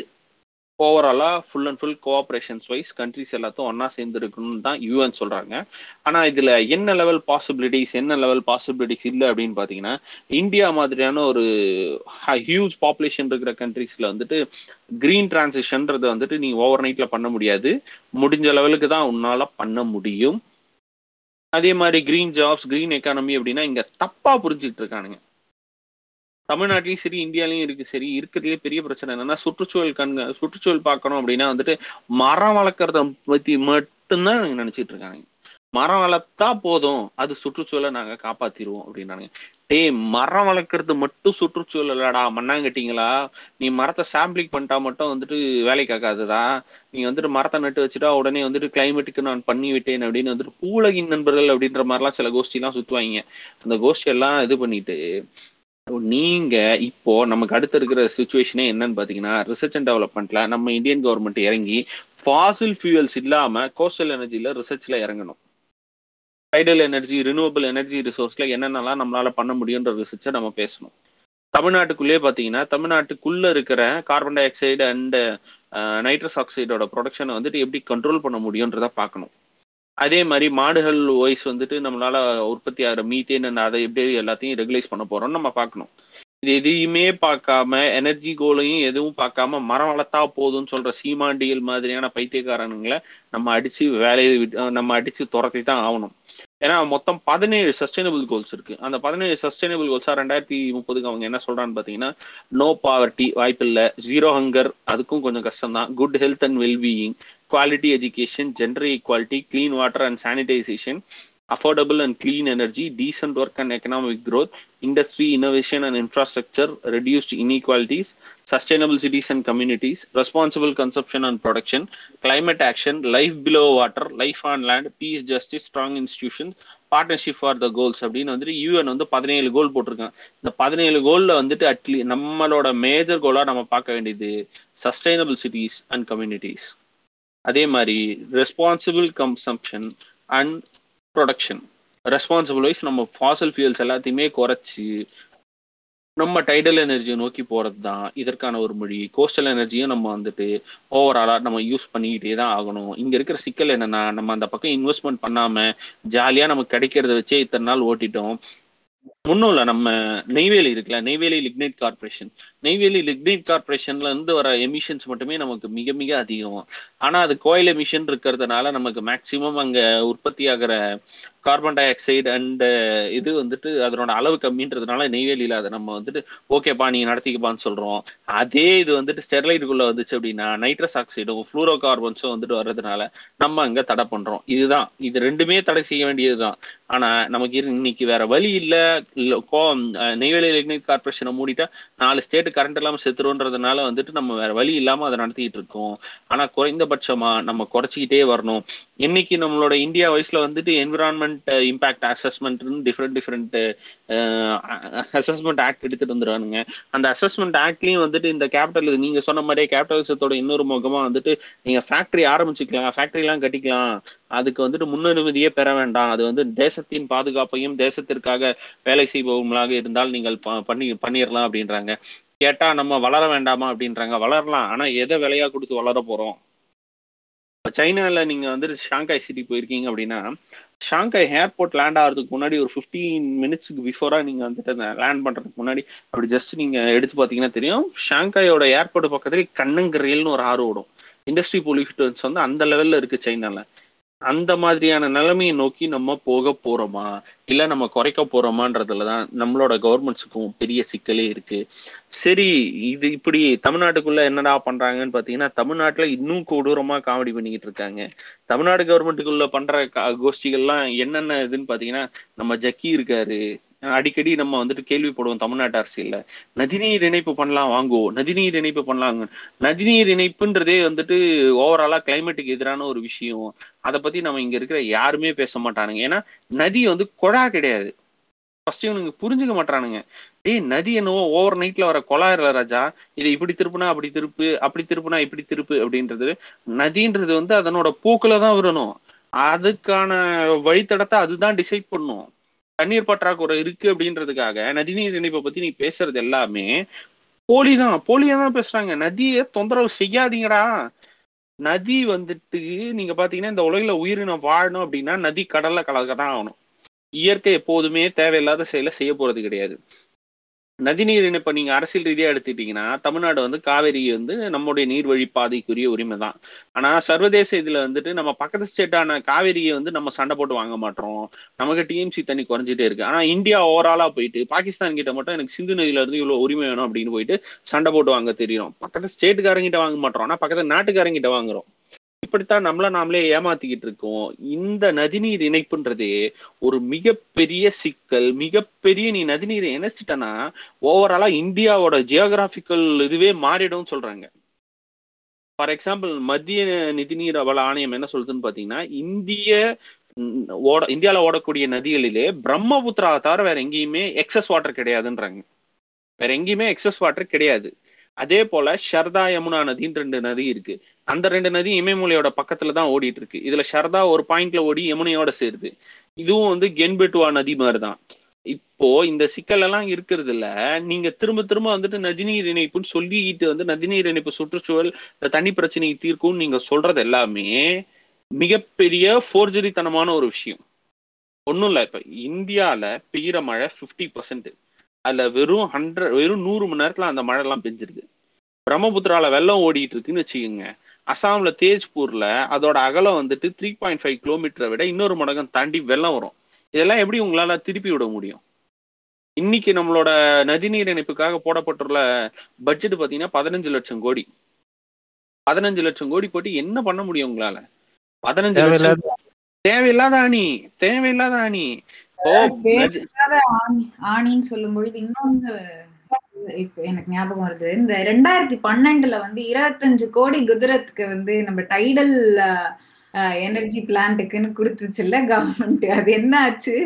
ஓவராலாக full and full cooperations wise countries எல்லாத்தையும் ஒன்றா சேர்ந்து இருக்கணும்னு தான் யூஎன் சொல்கிறாங்க ஆனால் இதில் என்ன லெவல் பாசிபிலிட்டிஸ் என்ன லெவல் பாசிபிலிட்டிஸ் இல்லை அப்படின்னு பார்த்தீங்கன்னா இந்தியா மாதிரியான ஒரு ஹியூஜ் பாப்புலேஷன் இருக்கிற கண்ட்ரிஸில் வந்துட்டு கிரீன் டிரான்சிஷன்ன்றதை வந்துட்டு நீ ஓவர் நைட்டில் பண்ண முடியாது. முடிஞ்ச லெவலுக்கு தான் உன்னால் பண்ண முடியும். அதே மாதிரி கிரீன் ஜாப்ஸ் கிரீன் எக்கானமி அப்படின்னா இங்கே தப்பாக புரிஞ்சுக்கிட்டு இருக்கானுங்க. தமிழ்நாட்டிலயும் சரி இந்தியாலயும் இருக்கு சரி இருக்கிறதுலே பெரிய பிரச்சனை என்னன்னா சுற்றுச்சூழல் கண்க சுற்றுச்சூழல் பார்க்கணும் அப்படின்னா வந்துட்டு மரம் வளர்க்கறத பத்தி மட்டும்தான் நினைச்சிட்டு இருக்காங்க. மரம் வளர்த்தா போதும் அது சுற்றுச்சூழலை நாங்க காப்பாத்திடுவோம் அப்படின்னாங்க. டேய் மரம் வளர்க்கறது மட்டும் சுற்றுச்சூழலடா மண்ணாங்கட்டிங்களா நீ மரத்தை சாம்பிளிங் பண்ணிட்டா மட்டும் வந்துட்டு வேலை காக்காதுடா நீ வந்துட்டு மரத்தை நட்டு வச்சுட்டா உடனே வந்துட்டு கிளைமேட்டுக்கு நான் பண்ணி விட்டேன் அப்படின்னு வந்துட்டு பூலகின் நண்பர்கள் அப்படின்ற மாதிரிலாம் சில கோஷ்டி எல்லாம் சுத்துவாங்க. அந்த கோஷ்டி எல்லாம் இது பண்ணிட்டு நீங்க இப்போ நமக்கு அடுத்து இருக்கிற சுச்சுவேஷனே என்னன்னு பாத்தீங்கன்னா ரிசர்ச் அண்ட் டெவலப்மெண்ட்ல நம்ம இந்தியன் கவர்மெண்ட் இறங்கி ஃபாசில் ஃபியூயல்ஸ் இல்லாம கோஸ்டல் எனர்ஜில ரிசர்ச்ல இறங்கணும். ஹைடல் எனர்ஜி ரினியூவபிள் எனர்ஜி ரிசோர்ஸ்ல என்னென்னலாம் நம்மளால பண்ண முடியுன்ற ரிசர்ச்சை நம்ம பேசணும். தமிழ்நாட்டுக்குள்ளே பார்த்தீங்கன்னா தமிழ்நாட்டுக்குள்ள இருக்கிற carbon dioxide and nitrous ஆக்சைடோட ப்ரொடக்ஷனை வந்துட்டு எப்படி கண்ட்ரோல் பண்ண முடியுன்றத பார்க்கணும். அதே மாதிரி மாடுகள் வைஸ் வந்துட்டு நம்மளால உற்பத்தி ஆகிற மீத்தேன் அதை எப்படி எல்லாத்தையும் ரெகுலைஸ் பண்ண போறோம்னு நம்ம பார்க்கணும். இது எதையுமே பார்க்காம எனர்ஜி கோலையும் எதுவும் பார்க்காம மரம் வளர்த்தா போதும்னு சொல்ற சீமாண்டியல் மாதிரியான பைத்தியக்காரனுங்களை நம்ம அடிச்சு வேலையை விட்டு நம்ம அடிச்சு துரத்தி தான் ஆகணும். ஏன்னா மொத்தம் பதினேழு சஸ்டைனபிள் கோல்ஸ் இருக்கு. அந்த பதினேழு சஸ்டைனபிள் கோல்ஸா ரெண்டாயிரத்தி முப்பதுக்கு அவங்க என்ன சொல்றான்னு பாத்தீங்கன்னா நோ பாவர்ட்டி வாய்ப்பு இல்லை ஜீரோ ஹங்கர் அதுக்கும் கொஞ்சம் கஷ்டம் தான் good health and wellbeing quality education gender equality clean water and sanitization affordable and clean energy, decent work and economic growth, industry, innovation and infrastructure, reduced inequalities, sustainable cities and communities, responsible consumption and production, climate action, life below water, life on land, peace, justice, strong institutions, partnership for the goals அப்படின்னு வந்துட்டு UN வந்து பதினேழு கோல் போட்டிருக்காங்க இந்த பதினேழு கோல்ல வந்துட்டு அட்லீ நம்மளோட major Cola நம்ம பார்க்க வேண்டியது சஸ்டைனபிள் சிட்டிஸ் அண்ட் கம்யூனிட்டிஸ் அதே மாதிரி responsible consumption and production responsible wise நம்ம ஃபாசல் ஃபியூல்ஸ் எல்லாத்தையுமே குறைச்சி நம்ம டைடல் எனர்ஜியை நோக்கி போகிறது தான் இதற்கான ஒரு மொழி. கோஸ்டல் எனர்ஜியும் நம்ம வந்துட்டு ஓவராலாக நம்ம யூஸ் பண்ணிக்கிட்டே தான் ஆகணும். இங்கே இருக்கிற சிக்கல் என்னென்னா நம்ம அந்த பக்கம் இன்வெஸ்ட்மெண்ட் பண்ணாமல் ஜாலியாக நமக்கு கிடைக்கிறத வச்சே இத்தனை நாள் ஓட்டிட்டோம். முன்னும் இல்லை நம்ம நெய்வேலி இருக்குல்ல Neyveli Lignite Corporation Neyveli Lignite கார்பரேஷன்ல இருந்து வர எமிஷன்ஸ் மட்டுமே நமக்கு மிக மிக அதிகம். ஆனா அது கோயில் எமிஷன் இருக்கிறதுனால நமக்கு மேக்சிமம் அங்க உற்பத்தி ஆகிற கார்பன் டை ஆக்சைடு அண்ட் இது வந்துட்டு அதனோட அளவு கம்மின்றதுனால நெய்வேலியில அதை நம்ம வந்துட்டு ஓகேப்பா நீங்க நடத்திக்கப்பான்னு சொல்றோம். அதே இது வந்துட்டு ஸ்டெர்லைட்டுக்குள்ள வந்துச்சு அப்படின்னா நைட்ரஸ் ஆக்சைடும் ஃப்ளூரோ கார்பன்ஸும் வந்துட்டு வர்றதுனால நம்ம அங்க தடை பண்றோம். இதுதான். இது ரெண்டுமே தடை செய்ய வேண்டியதுதான். ஆனா நமக்கு இன்னைக்கு வேற வழி இல்லை. நெய்வேலி லிக்னைட் கார்பரேஷனை மூடிட்டா நாலு ஸ்டேட் கரண்ட் இல்லாம செத்துருன்றதுனால வந்துட்டு நம்ம வேற வழி இல்லாம அதை நடத்திட்டு இருக்கோம். ஆனா குறைந்தபட்சமா நம்ம குறைச்சிக்கிட்டே வரணும். என்னைக்கு நம்மளோட இந்தியா வயசுல வந்துட்டு environment impact assessment different different assessment act எடுத்துட்டு வந்துடுவானுங்க அந்த அசஸ்மெண்ட் ஆக்ட்லயும் வந்துட்டு இந்த கேபிட்டல் நீங்க சொன்ன மாதிரியே கேபிட்டலிசத்தோட இன்னொரு முகமா வந்துட்டு நீங்க ஃபேக்டரி ஆரம்பிச்சுக்கலாம். ஃபேக்டரி எல்லாம் கட்டிக்கலாம். அதுக்கு வந்துட்டு முன்னுரிமையே பெற வேண்டாம். அது வந்து தேசத்தின் பாதுகாப்பையும் தேசத்திற்காக வேலை செய்பவர்களாக இருந்தால் நீங்கள் பண்ணி பண்ணிடலாம் அப்படின்றாங்க. கேட்டா நம்ம வளர வேண்டாமா அப்படின்றாங்க. வளரலாம். ஆனா எதை விலையா கொடுத்து வளர போறோம்? சைனால நீங்க வந்துட்டு ஷாங்காய் சிட்டி போயிருக்கீங்க அப்படின்னா ஷாங்காய் ஏர்போர்ட் லேண்ட் ஆகிறதுக்கு முன்னாடி ஒரு ஃபிஃப்டீன் மினிட்ஸ்க்கு பிஃபோரா நீங்க வந்துட்டு லேண்ட் பண்றதுக்கு முன்னாடி அப்படி ஜஸ்ட் நீங்க எடுத்து பாத்தீங்கன்னா தெரியும். ஷாங்காயோட ஏர்போர்ட் பக்கத்துல கண்ணங்கரையல்னு ஒரு ஆறு ஓடும். இண்டஸ்ட்ரி பொல்யூஷன்ஸ் வந்து அந்த லெவல்ல இருக்கு சைனால. அந்த மாதிரியான நிலைமையை நோக்கி நம்ம போக போறோமா? இல்ல நம்ம குறைக்க போறோமான்றதுலதான் நம்மளோட கவர்மெண்ட்ஸுக்கும் பெரிய சிக்கலே இருக்கு. சரி இது இப்படி தமிழ்நாட்டுக்குள்ள என்னடா பண்றாங்கன்னு பாத்தீங்கன்னா தமிழ்நாட்டுல இன்னும் கொடூரமா காமெடி பண்ணிக்கிட்டு இருக்காங்க. தமிழ்நாடு கவர்மெண்ட்டுக்குள்ள பண்ற கோஷ்டிகள்லாம் என்னென்ன இதுன்னு பாத்தீங்கன்னா நம்ம ஜக்கி இருக்காரு அடிக்கடி நம்ம வந்துட்டு கேள்விப்படுவோம் தமிழ்நாட்டு அரசியல்ல. நதிநீர் இணைப்பு பண்ணலாம் வாங்குவோம் நதிநீர் இணைப்பு பண்ணலாங்க நதிநீர் இணைப்புன்றதே வந்துட்டு ஓவராலா கிளைமேட்டுக்கு எதிரான ஒரு விஷயம். அதை பத்தி நம்ம இங்க இருக்கிற யாருமே பேச மாட்டானுங்க. ஏன்னா நதி வந்து குழா கிடையாது. ஃபர்ஸ்ட் இவனுங்க புரிஞ்சுக்க மாட்டானுங்க. ஏய் நதி என்னவோ ஓவர் நைட்ல வர கொலாயிரல ராஜா. இதை இப்படி திருப்புனா அப்படி திருப்பு அப்படி திருப்புனா இப்படி திருப்பு அப்படின்றது நதின்றது வந்து அதனோட போக்குல தான் வரணும். அதுக்கான வழித்தடத்தை அதுதான் டிசைட் பண்ணும். தண்ணீர் பற்றாக்குறை இருக்கு அப்படின்றதுக்காக நதிநீர் இணைப்பை பத்தி நீ பேசுறது எல்லாமே போலி தான் போலியா தான் பேசுறாங்க. நதியை தொந்தரவு செய்யாதீங்கடா. நதி வந்துட்டு நீங்க பாத்தீங்கன்னா இந்த உலகில உயிரினம் வாழணும் அப்படின்னா நதி கடல்ல கலக்க தான் ஆகணும். இயற்கை எப்போதுமே தேவையில்லாத செயலை செய்ய போறது கிடையாது. நதிநீர் இப்போ நீங்க அரசியல் ரீதியா எடுத்துட்டீங்கன்னா தமிழ்நாடு வந்து காவேரி வந்து நம்முடைய நீர்வழி பாதைக்குரிய உரிமை தான் ஆனா சர்வதேச இதுல வந்துட்டு நம்ம பக்கத்து ஸ்டேட்டான காவேரியை வந்து நம்ம சண்டை போட்டு வாங்க மாட்டோம். நமக்கு டிஎம்சி தண்ணி குறைஞ்சிட்டே இருக்கு. ஆனா இந்தியா ஓவராலா போயிட்டு பாகிஸ்தான் கிட்ட மட்டும் எனக்கு சிந்து நதியில இருந்து இவ்வளவு உரிமை வேணும் அப்படின்னு போயிட்டு சண்டை போட்டு வாங்க தெரியும். பக்கத்து ஸ்டேட்டுக்காரங்கிட்ட வாங்க மாட்டோம். ஆனா பக்கத்து நாட்டுக்காரங்கிட்ட வாங்குறோம். இப்படித்தான் நம்மள நாமளே ஏமாத்திக்கிட்டு இருக்கோம். இந்த நதிநீர் இணைப்புன்றதே ஒரு மிகப்பெரிய சிக்கல் மிகப்பெரிய நீ நதிநீரை இணைச்சிட்டனா ஓவராலா இந்தியாவோட ஜியோகிராபிக்கல் இதுவே மாறிடும் சொல்றாங்க. ஃபார் எக்ஸாம்பிள் மத்திய நிதிநீர் அவள ஆணையம் என்ன சொல்லுதுன்னு பாத்தீங்கன்னா இந்திய ஓட இந்தியாவில் ஓடக்கூடிய நதிகளிலே பிரம்மபுத்திரா தவிர வேற எங்கேயுமே எக்ஸஸ் வாட்டர் கிடையாதுன்றாங்க. வேற எங்கேயுமே எக்ஸஸ் வாட்டர் கிடையாது. அதே போல ஷர்தா யமுனா நதின்னு ரெண்டு நதி இருக்கு. அந்த ரெண்டு நதி இமயமலையோட பக்கத்துல தான் ஓடிட்டு இருக்கு இதுல ஷர்தா ஒரு பாயிண்ட்ல ஓடி யமுனையோட சேருது. இதுவும் வந்து கென்பெட்டுவா நதி மாதிரி தான் இப்போ இந்த சிக்கல் எல்லாம் இருக்கிறது இல்ல நீங்க திரும்ப திரும்ப வந்துட்டு நதிநீர் இணைப்புன்னு சொல்லிட்டு வந்து நதிநீர் இணைப்பு சுற்றுச்சூழல் இந்த தண்ணி பிரச்சனையை தீர்க்கும்னு நீங்க சொல்றது எல்லாமே மிகப்பெரிய ஃபோர்ஜரித்தனமான ஒரு விஷயம். ஒன்றும் இல்லை இப்போ இந்தியாவில் பெய்கிற மழை 50% பர்சன்ட் அதுல வெறும் ஹண்ட்ரட் வெறும் நூறு மணி நேரத்துல அந்த மழை எல்லாம் பெஞ்சிருது. பிரம்மபுத்திரால வெள்ளம் ஓடிட்டு இருக்குன்னு வச்சுக்கோங்க. அசாம்ல தேஜ்பூர்ல அதோட அகலம் வந்துட்டு த்ரீ பாயிண்ட் ஃபைவ் கிலோமீட்டரை விட இன்னொரு மடங்கம் தாண்டி வெள்ளம் வரும். இதெல்லாம் எப்படி உங்களால திருப்பி விட முடியும்? இன்னைக்கு நம்மளோட நதிநீர் இணைப்புக்காக போடப்பட்டுள்ள பட்ஜெட் பாத்தீங்கன்னா பதினஞ்சு லட்சம் கோடி. பதினஞ்சு லட்சம் கோடி போட்டு என்ன பண்ண முடியும் உங்களால? பதினஞ்சு லட்சம் தேவையில்லாத தேவையில்லாத அணி தேவையில்லாத அணி. ஆணின்னு சொல்லும்பொழுது இன்னொன்னு இப்ப எனக்கு ஞாபகம் வருது. இந்த ரெண்டாயிரத்தி பன்னெண்டுல வந்து இருபத்தஞ்சு கோடி குஜராத்துக்கு வந்து நம்ம டைடல் எனர்ஜி பிளான்ட்டுக்குன்னு கொடுத்துச்சுல்ல கவர்மெண்ட் அது என்ன ஆச்சு?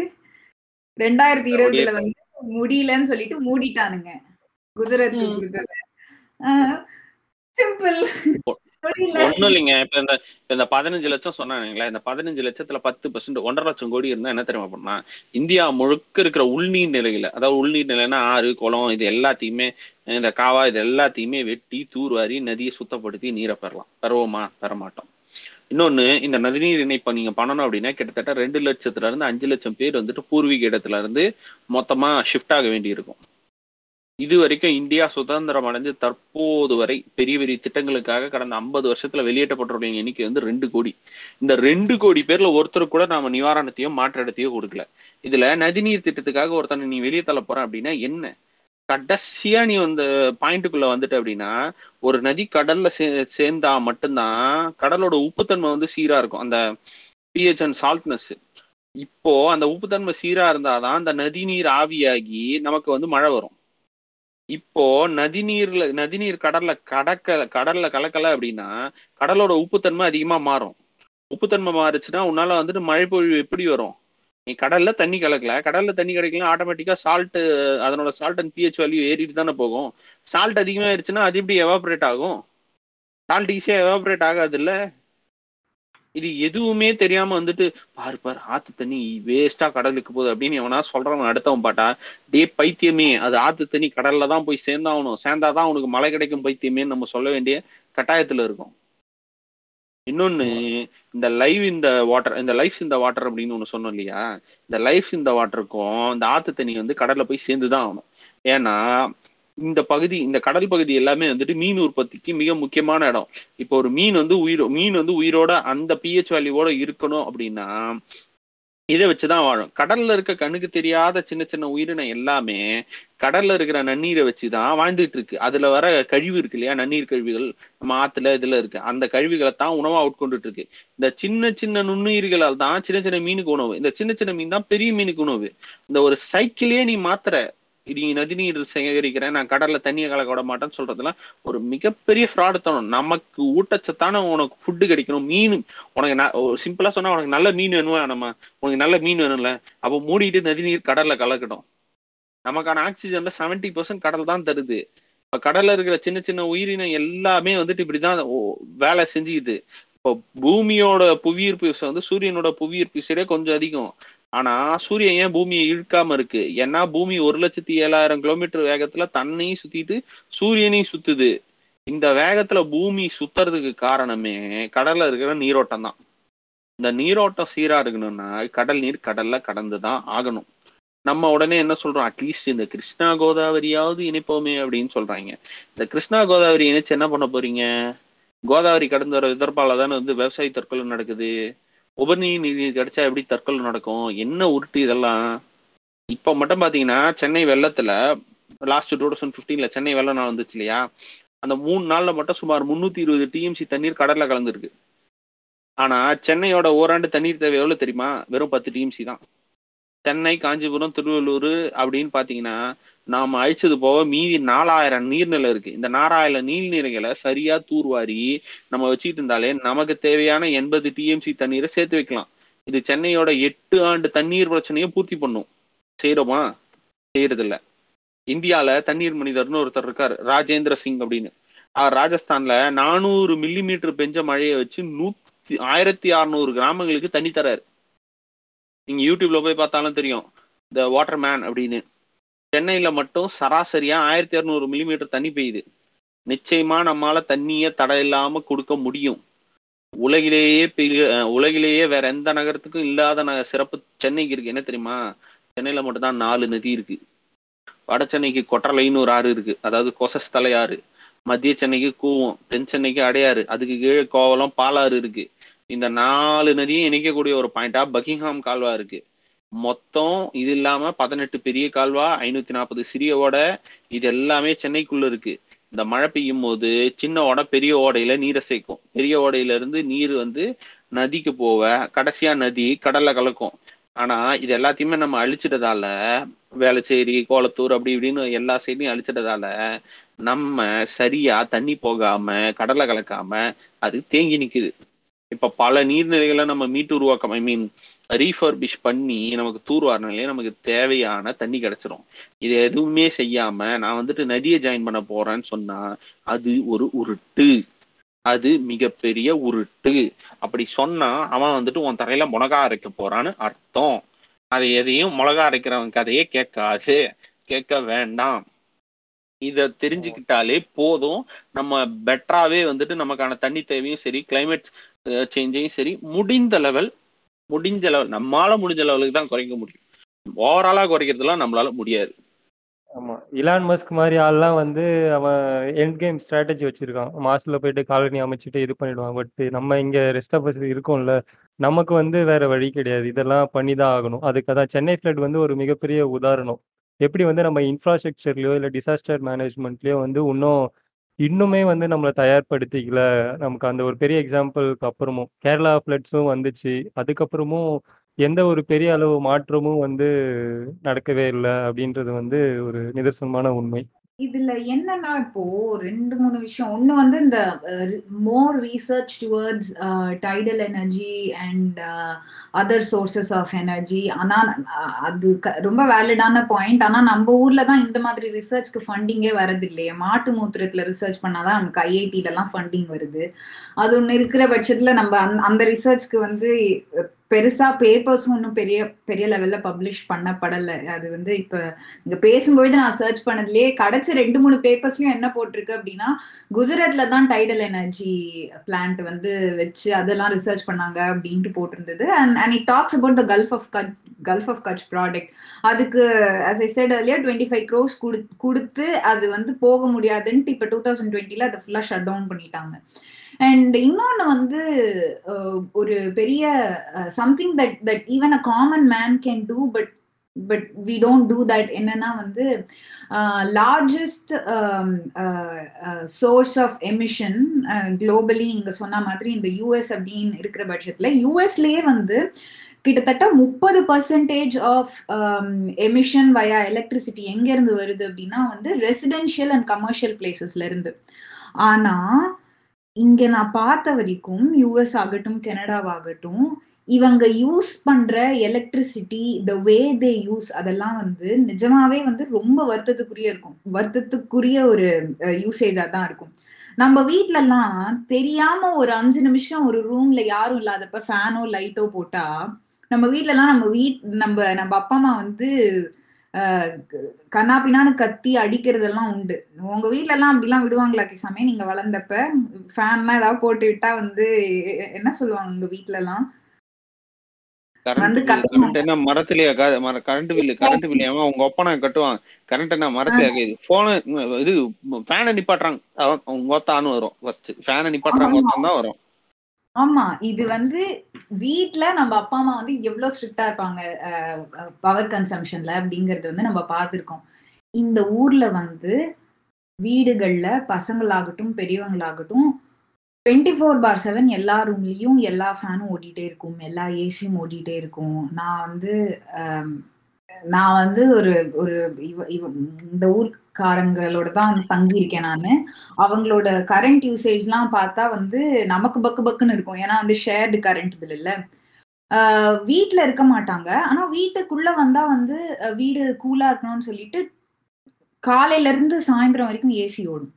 ரெண்டாயிரத்தி இருபதுல வந்து முடியலன்னு சொல்லிட்டு மூடிட்டானுங்க. கொடுத்தது. சிம்பிள் ஒண்ணும் இல்லைங்க. இப்ப இந்த இந்த பதினஞ்சு லட்சம் சொன்னாங்களா இந்த பதினஞ்சு லட்சத்துல பத்து பர்சன்ட் ஒன்றரை லட்சம் கோடி இருந்தா என்ன தெரியுமா பண்ணா? இந்தியா முழுக்க இருக்கிற உள்நீர் நிலையில அதாவது உள்நீர் நிலைன்னா ஆறு குளம் இது எல்லாத்தையுமே இந்த காவா இது எல்லாத்தையுமே வெட்டி தூர்வாரி நதியை சுத்தப்படுத்தி நீரை பெறலாம். பெறவோமா? பெறமாட்டோம். இன்னொன்னு இந்த நதிநீர் இணைப்பை நீங்க பண்ணணும் அப்படின்னா கிட்டத்தட்ட ரெண்டு லட்சத்துல இருந்து அஞ்சு லட்சம் பேர் வந்துட்டு பூர்வீக இடத்துல இருந்து மொத்தமா ஷிஃப்ட் ஆக வேண்டி இருக்கும் இது வரைக்கும் இந்தியா சுதந்திரம் அடைஞ்சு தற்போது வரை பெரிய பெரிய திட்டங்களுக்காக கடந்த ஐம்பது வருஷத்துல வெளியேற்றப்பட்டவருடைய எண்ணிக்கை வந்து ரெண்டு கோடி. இந்த ரெண்டு கோடி பேர்ல ஒருத்தர் கூட நாம நிவாரணத்தையோ மாற்றிடத்தையோ கொடுக்கல. இதுல நதிநீர் திட்டத்துக்காக ஒருத்தனை நீ வெளியே தள்ள போற அப்படின்னா என்ன? கடைசியா நீ அந்த பாயிண்ட்டுக்குள்ள வந்துட்ட அப்படின்னா ஒரு நதி கடல்ல சே சேர்ந்தா மட்டும்தான் கடலோட உப்புத்தன்மை வந்து சீரா இருக்கும். அந்த பிஹெச் அண்ட் சால்ட்னஸ் இப்போ அந்த உப்புத்தன்மை சீரா இருந்தாதான் அந்த நதிநீர் ஆவியாகி நமக்கு வந்து மழை வரும். இப்போ நதிநீர்ல நதிநீர் கடல்ல கடக்க கடல்ல கலக்கல அப்படின்னா கடலோட உப்புத்தன்மை அதிகமா மாறும். உப்புத்தன்மை மாறுச்சுன்னா உன்னால வந்துட்டு மழை பொழிவு எப்படி வரும்? நீ கடல்ல தண்ணி கலக்கல. கடல்ல தண்ணி கிடைக்கலாம் ஆட்டோமேட்டிக்கா சால்ட் அதனோட சால்ட் அண்ட் பிஹெச் வேல்யூ ஏறிட்டு தானே போகும். சால்ட் அதிகமாயிருச்சுன்னா அது எப்படி எவாபரேட் ஆகும்? சால்ட் ஈஸியா எவாபரேட் ஆகாது இல்ல இது எதுவுமே தெரியாம வந்துட்டு பாரு பாரு ஆத்து தண்ணி வேஸ்டா கடலுக்கு போகுது அப்படின்னு எவனா சொல்றவன் அடுத்தவன் பாட்டா டே பைத்தியமே அது ஆத்து தண்ணி கடல்ல தான் போய் சேர்ந்தாகணும். சேர்ந்தாதான் அவனுக்கு மழை கிடைக்கும் பைத்தியமேன்னு நம்ம சொல்ல வேண்டிய கட்டாயத்துல இருக்கும். இன்னொன்னு இந்த லைவ் இந்த வாட்டர் இந்த லைஃப் இந்த வாட்டர் அப்படின்னு ஒண்ணு சொன்னோம் இல்லையா? இந்த லைஃப் இந்த வாட்டருக்கும் இந்த ஆத்து தண்ணி வந்து கடல்ல போய் சேர்ந்துதான் ஆகணும். ஏன்னா இந்த பகுதி இந்த கடல் பகுதி எல்லாமே வந்துட்டு மீன் உற்பத்திக்கு மிக முக்கியமான இடம். இப்போ ஒரு மீன் வந்து உயிரோ மீன் வந்து உயிரோட அந்த பிஹெச் வேல்யூவோட இருக்கணும் அப்படின்னா இதை வச்சுதான் வாழும். கடல்ல இருக்க கண்ணுக்கு தெரியாத சின்ன சின்ன உயிரினம் எல்லாமே கடல்ல இருக்கிற நன்னீரை வச்சுதான் வாழ்ந்துட்டு இருக்கு அதுல வர கழிவு இருக்கு இல்லையா? நன்னீர் கழிவுகள் நம்ம ஆத்துல இதுல இருக்கு. அந்த கழிவுகளை தான் உணவா உட்கொண்டுட்டு இருக்கு இந்த சின்ன சின்ன நுண்ணுயிர்களால் தான் சின்ன சின்ன மீனுக்கு உணவு. இந்த சின்ன சின்ன மீன் தான் பெரிய மீனுக்கு உணவு. இந்த ஒரு சைக்கிளே நீ மாத்திர நீ நதிநீர் சேகரிக்கிறேன் நான் கடல்ல தண்ணியை கலக்க விட மாட்டேன்னு சொல்றதுலாம் ஒரு மிகப்பெரிய ஃப்ராடு தனம். நமக்கு ஊட்டச்சத்தான உனக்கு ஃபுட்டு கிடைக்கணும் மீன். உனக்கு சிம்பிளா சொன்னா உனக்கு நல்ல மீன் வேணுமா நம்ம? உனக்கு நல்ல மீன் வேணும்ல. அப்போ மூடிட்டு நதிநீர் கடல்ல கலக்கட்டும். நமக்கான ஆக்சிஜன்ல செவன்டி பர்சன்ட் கடல் தான் தருது. இப்ப கடல்ல இருக்கிற சின்ன சின்ன உயிரினம் எல்லாமே வந்துட்டு இப்படிதான் வேலை செஞ்சுக்குது. இப்போ பூமியோட புவியீர்ப்பு விசை வந்து சூரியனோட புவியீர்ப்பு விசையே கொஞ்சம் அதிகம். ஆனா சூரியன் ஏன் பூமியை இழுக்காம இருக்கு? ஏன்னா பூமி ஒரு லட்சத்தி ஏழாயிரம் கிலோமீட்டர் வேகத்துல தன்னையும் சுத்திட்டு சூரியனையும் சுத்துது. இந்த வேகத்துல பூமி சுத்துறதுக்கு காரணமே கடல்ல இருக்கிற நீரோட்டம் தான். இந்த நீரோட்டம் சீரா இருக்கணும்னா கடல் நீர் கடல்ல கடந்துதான் ஆகணும். நம்ம உடனே என்ன சொல்றோம்? அட்லீஸ்ட் இந்த கிருஷ்ணா கோதாவரியாவது இணைப்போமே அப்படின்னு சொல்றாங்க. இந்த கிருஷ்ணா கோதாவரி இணைச்சு என்ன பண்ண போறீங்க? கோதாவரி கடந்து வர எதிர்ப்பால தானே வந்து விவசாய தற்கொலை நடக்குது. உபநீர் நீதி கிடைச்சா எப்படி தற்கொலை நடக்கும்? என்ன உருட்டு இதெல்லாம்? இப்ப மட்டும் பாத்தீங்கன்னா சென்னை வெள்ளத்துல லாஸ்ட் டூ தௌசண்ட் பிப்டீன்ல சென்னை வெள்ளம் நாள் வந்துச்சு இல்லையா? அந்த மூணு நாள்ல மட்டும் சுமார் முன்னூத்தி இருபது டிஎம்சி தண்ணீர் கடல்ல கலந்துருக்கு. ஆனா சென்னையோட ஓராண்டு தண்ணீர் தேவை எவ்வளவு தெரியுமா? வெறும் பத்து டிஎம்சி தான். சென்னை காஞ்சிபுரம் திருவள்ளூர் அப்படின்னு பார்த்தீங்கன்னா நாம அழிச்சது போக மீதி நாலாயிரம் நீர்நிலை இருக்கு. இந்த நாலாயிரம் நீர்நிலைகளை சரியா தூர்வாரி நம்ம வச்சுக்கிட்டு இருந்தாலே நமக்கு தேவையான எண்பது டிஎம்சி தண்ணீரை சேர்த்து வைக்கலாம். இது சென்னையோட எட்டு ஆண்டு தண்ணீர் பிரச்சனையை பூர்த்தி பண்ணும். செய்யறோமா செய்யறதில்ல இந்தியால தண்ணீர் மனிதர்னு ஒருத்தர் இருக்காரு ராஜேந்திர சிங் அப்படின்னு. அவர் ராஜஸ்தான்ல நானூறு மில்லி மீட்டர் பெஞ்ச மழையை வச்சு நூத்தி ஆயிரத்தி அறுநூறு கிராமங்களுக்கு தண்ணி தராரு. நீங்க யூடியூப்ல போய் பார்த்தாலும் தெரியும். த வாட்டர் மேன் அப்படின்னு. சென்னையில மட்டும் சராசரியா ஆயிரத்தி இரநூறு மில்லிமீட்டர் தண்ணி பெய்யுது. நிச்சயமா நம்மளால் தண்ணியை தடை இல்லாம கொடுக்க முடியும். உலகிலேயே பெரிய உலகிலேயே வேற எந்த நகரத்துக்கும் இல்லாத ந சிறப்பு சென்னைக்கு இருக்கு. என்ன தெரியுமா? சென்னையில மட்டும்தான் நாலு நதி இருக்கு. வட சென்னைக்கு கொட்டலைன்னு ஒரு ஆறு இருக்கு. அதாவது கொசஸ்தலை ஆறு. மத்திய சென்னைக்கு கூவம் தென் சென்னைக்கு அடையாறு. அதுக்கு கீழே கோவலம் பாலாறு இருக்கு. இந்த நாலு நதியும் இணைக்கக்கூடிய ஒரு பாயிண்டா பக்கிங்ஹாம் கால்வா இருக்கு. மொத்தம் இது இல்லாம பதினெட்டு பெரிய கால்வா ஐநூத்தி நாற்பது சிறிய ஓடை இது எல்லாமே சென்னைக்குள்ள இருக்கு. இந்த மழை பெய்யும் போது சின்ன ஓடை பெரிய ஓடையில நீரை சேர்க்கும். பெரிய ஓடையில இருந்து நீர் வந்து நதிக்கு போவ கடைசியா நதி கடல்ல கலக்கும். ஆனா இது எல்லாத்தையுமே நம்ம அழிச்சிட்டதால வேளச்சேரி கோலத்தூர் அப்படி இப்படின்னு எல்லா சைடையும் அழிச்சிட்டதால நம்ம சரியா தண்ணி போகாம கடலை கலக்காம அது தேங்கி நிக்குது. இப்ப பல நீர்நிலைகளை நம்ம மீட்டு உருவாக்கம் ஐ மீன் ரீஃபர்பிஷ் பண்ணி நமக்கு தூர்வாரினாலே நமக்கு தேவையான தண்ணி கிடைச்சிரும். இது எதுவுமே செய்யாம நான் வந்துட்டு நதியை ஜாயின் பண்ண போறேன்னு சொன்னா அது ஒரு உருட்டு. அது மிகப்பெரிய உருட்டு. அப்படி சொன்னா அவன் வந்துட்டு உன் தரையில மிளகா அரைக்க போறான்னு அர்த்தம். அதை எதையும் மிளகா அரைக்கிறவன் கதையே கேட்காது. கேட்க வேண்டாம். இதை தெரிஞ்சுக்கிட்டாலே போதும். நம்ம பெட்டராவே வந்துட்டு நமக்கான தண்ணி தேவையும் சரி கிளைமேட் சேஞ்சையும் சரி முடிந்த லெவல் முடிஞ்ச லெவல் நம்மளால முடிஞ்ச லெவலுக்கு தான் குறைக்க முடியும். ஓவராலா குறைக்கிறதுலாம் நம்மளால முடியாது. ஆமா. இலான் மஸ்க் மாதிரி ஆள்லாம் வந்து அவன் எண்ட் கேம் ஸ்ட்ராட்டஜி வச்சிருக்கான். மாஸ்ல போயிட்டு காலனி அமைச்சிட்டு இது பண்ணிடுவான். பட் நம்ம இங்க ரெஸ்ட் ஆஃப் இருக்கோம்ல நமக்கு வந்து வேற வழி கிடையாது. இதெல்லாம் பண்ணி தான் ஆகணும். அதுக்கு அதான் சென்னை ஃப்ளட் வந்து ஒரு மிகப்பெரிய உதாரணம். எப்படி வந்து நம்ம இன்ஃப்ராஸ்ட்ரக்சர்லயோ இல்லை டிசாஸ்டர் மேனேஜ்மெண்ட்லயோ வந்து இன்னும் இன்னுமே வந்து நம்மளை தயார்படுத்திக்கல. நமக்கு அந்த ஒரு பெரிய எக்ஸாம்பிளுக்கு அப்புறமும் கேரளா ஃப்ளட்ஸும் வந்துச்சு. அதுக்கப்புறமும் எந்த ஒரு பெரிய அளவு மாற்றமும் வந்து நடக்கவே இல்லை அப்படின்றது வந்து ஒரு நிதர்சனமான உண்மை. இதுல என்னன்னா இப்போ ரெண்டு மூணு விஷயம். ஒண்ணு வந்து இந்த more research towards tidal energy and other sources of energy ஆனா அது ரொம்ப வேலிடான பாயிண்ட் ஆனா நம்ம ஊர்ல தான் இந்த மாதிரி ரிசர்ச்க்கு ஃபண்டிங்கே வரது இல்லையே மாட்டு மூத்திரத்துல ரிசர்ச் பண்ணாதான் நமக்கு ஐஐடில எல்லாம் ஃபண்டிங் வருது. அது ஒண்ணு இருக்கிற பட்சத்துல நம்ம அந்த ரிசர்ச்க்கு வந்து பெருசா பேப்பர்ஸ் ஒன்றும் பெரிய பெரிய லெவல்ல பப்ளிஷ் பண்ணப்படலை. அது வந்து இப்ப இங்க பேசும்பொழுது நான் சர்ச் பண்ணதுலயே கிடைச்ச ரெண்டு மூணு பேப்பர்ஸ்லயும் என்ன போட்டிருக்கு அப்படின்னா குஜராத்ல தான் டைடல் எனர்ஜி பிளான்ட் வந்து வச்சு அதெல்லாம் ரிசர்ச் பண்ணாங்க அப்படின்ட்டு போட்டிருந்தது. And and it talks about the Gulf of Kutch Gulf of Kutch product அதுக்கு as I said earlier twenty five crores கொடுத்து அது வந்து போக முடியாதுன்ட்டு இப்போ டூ தௌசண்ட் டுவெண்ட்டில அதை ஃபுல்லாக ஷட் டவுன் பண்ணிட்டாங்க. அண்ட் இன்னொன்று வந்து ஒரு பெரிய something that that even a common man can do but but we don't do that என்னன்னா வந்து largest source of emission globally நீங்க சொன்ன மாதிரி இந்த யூஎஸ் அப்படின்னு இருக்கிற பட்சத்துல யூஎஸ்லயே வந்து கிட்டத்தட்ட முப்பது percentage of emission via electricity எங்க இருந்து வருது அப்படின்னா வந்து ரெசிடென்ஷியல் அண்ட் கமர்ஷியல் பிளேசஸ்ல இருந்து. ஆனா இங்க நான் பார்த்த வரைக்கும் யூஎஸ் ஆகட்டும் கனடாவாகட்டும் இவங்க யூஸ் பண்ற electricity the way they use அதெல்லாம் வந்து நிஜமாவே வந்து ரொம்ப வருத்தத்துக்குரிய இருக்கும். வருத்தத்துக்குரிய ஒரு யூசேஜா தான் இருக்கும். நம்ம வீட்லலாம் தெரியாம ஒரு அஞ்சு நிமிஷம் ஒரு ரூம்ல யாரும் இல்லாதப்ப ஃபேனோ லைட்டோ போட்டா நம்ம வீட்லலாம் நம்ம வீட் நம்ம நம்ம அப்பா அம்மா வந்து கண்ணாப்பினான்னு கத்தி அடிக்கிறதெல்லாம் உண்டு. உங்க வீட்ல எல்லாம் அப்படிலாம் விடுவாங்களா கிசாமே நீங்க வளர்ந்தப்ப? ஃபேன்லாம் ஏதாவது போட்டு விட்டா வந்து என்ன சொல்லுவாங்க உங்க வீட்ல எல்லாம் கரண்ட் என்ன மரத்திலேயே கரண்ட் பில்லு கரண்ட் பில்லு அவன் உங்க ஒப்பனை கட்டுவான் கரண்ட் என்ன மரத்திலேயே போன இது ஃபேனை நிப்பாட்டுறாங்க. உங்க ஒத்தான்னு வரும். ஃபர்ஸ்ட் ஃபேனை நிப்பாட்டுறாங்க ஒத்தான் தான் வரும். ஆமா இது வந்து வீட்ல நம்ம அப்பா அம்மா வந்து எவ்வளவு ஸ்ட்ரிக்டா இருப்பாங்க பவர் கன்சம்ஷன்ல அப்படிங்கறது வந்து நம்ம பார்த்துருக்கோம். இந்த ஊர்ல வந்து வீடுகள்ல பசங்களாகட்டும் பெரியவங்களாகட்டும் டுவெண்ட்டி ஃபோர் பார் செவன் எல்லா ரூம்லயும் எல்லா ஃபேனும் ஓடிட்டே இருக்கும் எல்லா ஏசியும் ஓடிட்டே இருக்கும். நான் வந்து நான் வந்து ஒரு ஒரு இவ இவ இந்த ஊர்க்காரங்களோட தான் வந்து தங்கி இருக்கேன் நான். அவங்களோட கரண்ட் யூசேஜ்லாம் பார்த்தா வந்து நமக்கு பக்கு பக்குன்னு இருக்கும். ஏன்னா வந்து ஷேர்டு கரண்ட் பில் இல்ல. வீட்டுல இருக்க மாட்டாங்க. ஆனா வீட்டுக்குள்ள வந்தா வந்து வீடு கூலா இருக்கணும்னு சொல்லிட்டு காலையில இருந்து சாயந்தரம் வரைக்கும் ஏசி ஓடும்.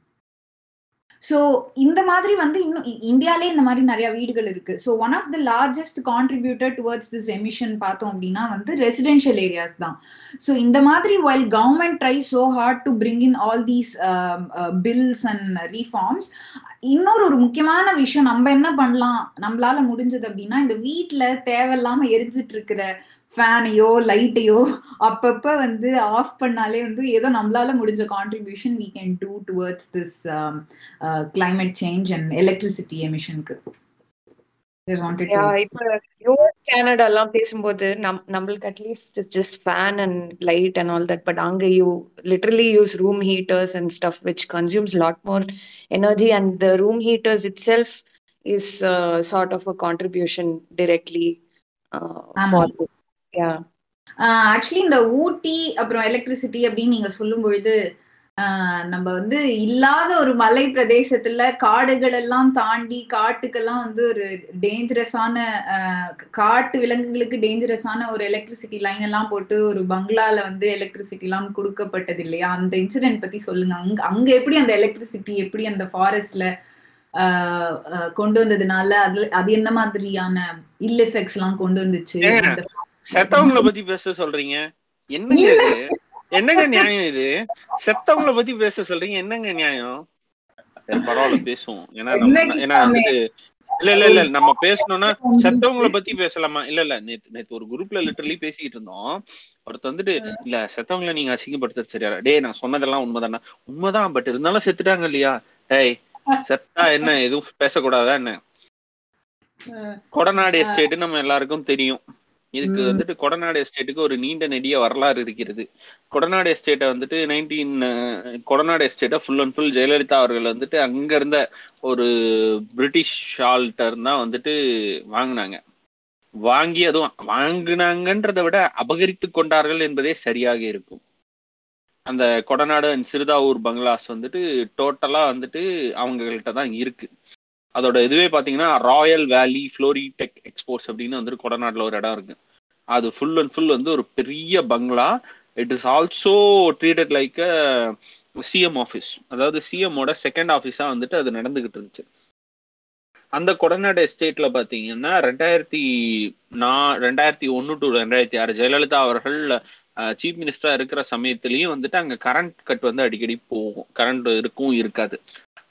ஸோ இந்த மாதிரி வந்து இன்னும் இந்தியாலே இந்த மாதிரி நிறைய வீடுகள் இருக்கு. So one of the largest contributor towards this emission பார்த்தோம் அப்படின்னா வந்து ரெசிடென்ஷியல் ஏரியாஸ் தான். ஸோ இந்த மாதிரி while government try so hard to bring in all these bills and reforms இன்னொரு ஒரு முக்கியமான விஷயம் நம்ம என்ன பண்ணலாம்? நம்மளால முடிஞ்சது அப்படின்னா இந்த வீட்டில் தேவையில்லாம எரிஞ்சிட்டு இருக்கிற ஃபேனையோ லைட்டையோ அப்பப்ப வந்து ஆஃப் பண்ணாலே வந்து ஏதோ நம்மளால முடிஞ்ச contribution we can do towards this climate change and electricity எமிஷனுக்கு Canada எல்லாம் பேசும்போது நம் நம்மளுக்கு at least just fan and light and all that but அங்க you literally use room heaters and stuff which consumes lot more energy and the room heaters itself is sort of a contribution directly for actually இந்த ஊட்டி அப்புறம் electricity அப்படின்னு நீங்க சொல்லும் பொழுது நம்ம வந்து இல்லாத ஒரு மலை பிரதேசத்துல காடுகள் எல்லாம் தாண்டி காட்டுக்கெல்லாம் வந்து ஒரு டேஞ்சரஸான காட்டு விலங்குகளுக்கு டேஞ்சரஸான ஒரு எலக்ட்ரிசிட்டி லைன் எல்லாம் போட்டு ஒரு பங்களால வந்து எலக்ட்ரிசிட்டி எல்லாம் கொடுக்கப்பட்டது இல்லையா? அந்த இன்சிடென்ட் பத்தி சொல்லுங்க. அங்க அங்க எப்படி அந்த எலக்ட்ரிசிட்டி எப்படி அந்த ஃபாரஸ்ட்ல கொண்டு வந்ததுனால அது அது என்ன மாதிரியான இல் எஃபெக்ட்ஸ் எல்லாம் கொண்டு வந்துச்சு? செத்தவங்களை பத்தி பேச சொல்றீங்க? என்னங்க என்னங்க நியாயம் இது? செத்தவங்களை பத்தி பேச சொல்றீங்க. என்னங்க நியாயம்? பரவாயில்ல பேசுவோம். ஏன்னா ஏன்னா வந்துட்டு இல்ல இல்ல இல்ல நம்ம பேசணும்னா செத்தவங்கள பத்தி பேசலாமா? இல்ல இல்ல நேத்து நேத்து ஒரு குரூப்ல லிட்டரலி பேசிக்கிட்டு இருந்தோம். ஒருத்தர் வந்துட்டு இல்ல செத்தவங்களை நீங்க அசிங்கப்படுத்துறது சரியா டே நான் சொன்னதெல்லாம் உண்மைதானா? உண்மைதான் பட் இருந்தாலும் செத்துட்டாங்க இல்லையா? டேய் செத்தா என்ன? எதுவும் பேசக்கூடாதா என்ன? கொடநாடு எஸ்டேட் நம்ம எல்லாருக்கும் தெரியும். இதுக்கு வந்துட்டு கொடநாடு எஸ்டேட்டுக்கு ஒரு நீண்ட நெடிய வரலாறு இருக்கிறது. கொடநாடு எஸ்டேட்டை வந்துட்டு நைன்டீன் கொடநாடு எஸ்டேட்டை ஃபுல் அண்ட் ஃபுல் ஜெயலலிதா அவர்கள் வந்துட்டு அங்க இருந்த ஒரு பிரிட்டிஷ் ஆல்டர் தான் வந்துட்டு வாங்கினாங்க. வாங்கி அதுவும் வாங்கினாங்கன்றதை விட அபகரித்து கொண்டார்கள் என்பதே சரியாக இருக்கும். அந்த கொடநாடு அண்ட் சிறுதாவூர் பங்களாஸ் வந்துட்டு டோட்டலா வந்துட்டு அவங்ககிட்ட தான் இருக்கு. அதோட இதுவே பார்த்தீங்கன்னா ராயல் வேலி ஃப்ளோரி டெக் எக்ஸ்போர்ட்ஸ் அப்படின்னு வந்துட்டு கொடநாட்டில் ஒரு இடம் இருக்கு. அது ஃபுல் அண்ட் ஃபுல் வந்து ஒரு பெரிய பங்களா. It is also treated like a CM office அதாவது சிஎம்மோட செகண்ட் ஆஃபீஸாக வந்துட்டு அது நடந்துகிட்டு இருந்துச்சு. அந்த கொடநாடு எஸ்டேட்ல பாத்தீங்கன்னா ரெண்டாயிரத்தி நான் ரெண்டாயிரத்தி ஒன்று டு ரெண்டாயிரத்தி ஆறு ஜெயலலிதா அவர்கள் சீஃப் மினிஸ்டரா இருக்கிற சமயத்திலயும் வந்துட்டு அங்க கரண்ட் கட் வந்து அடிக்கடி போகும். கரண்ட் இருக்கும் இருக்காது.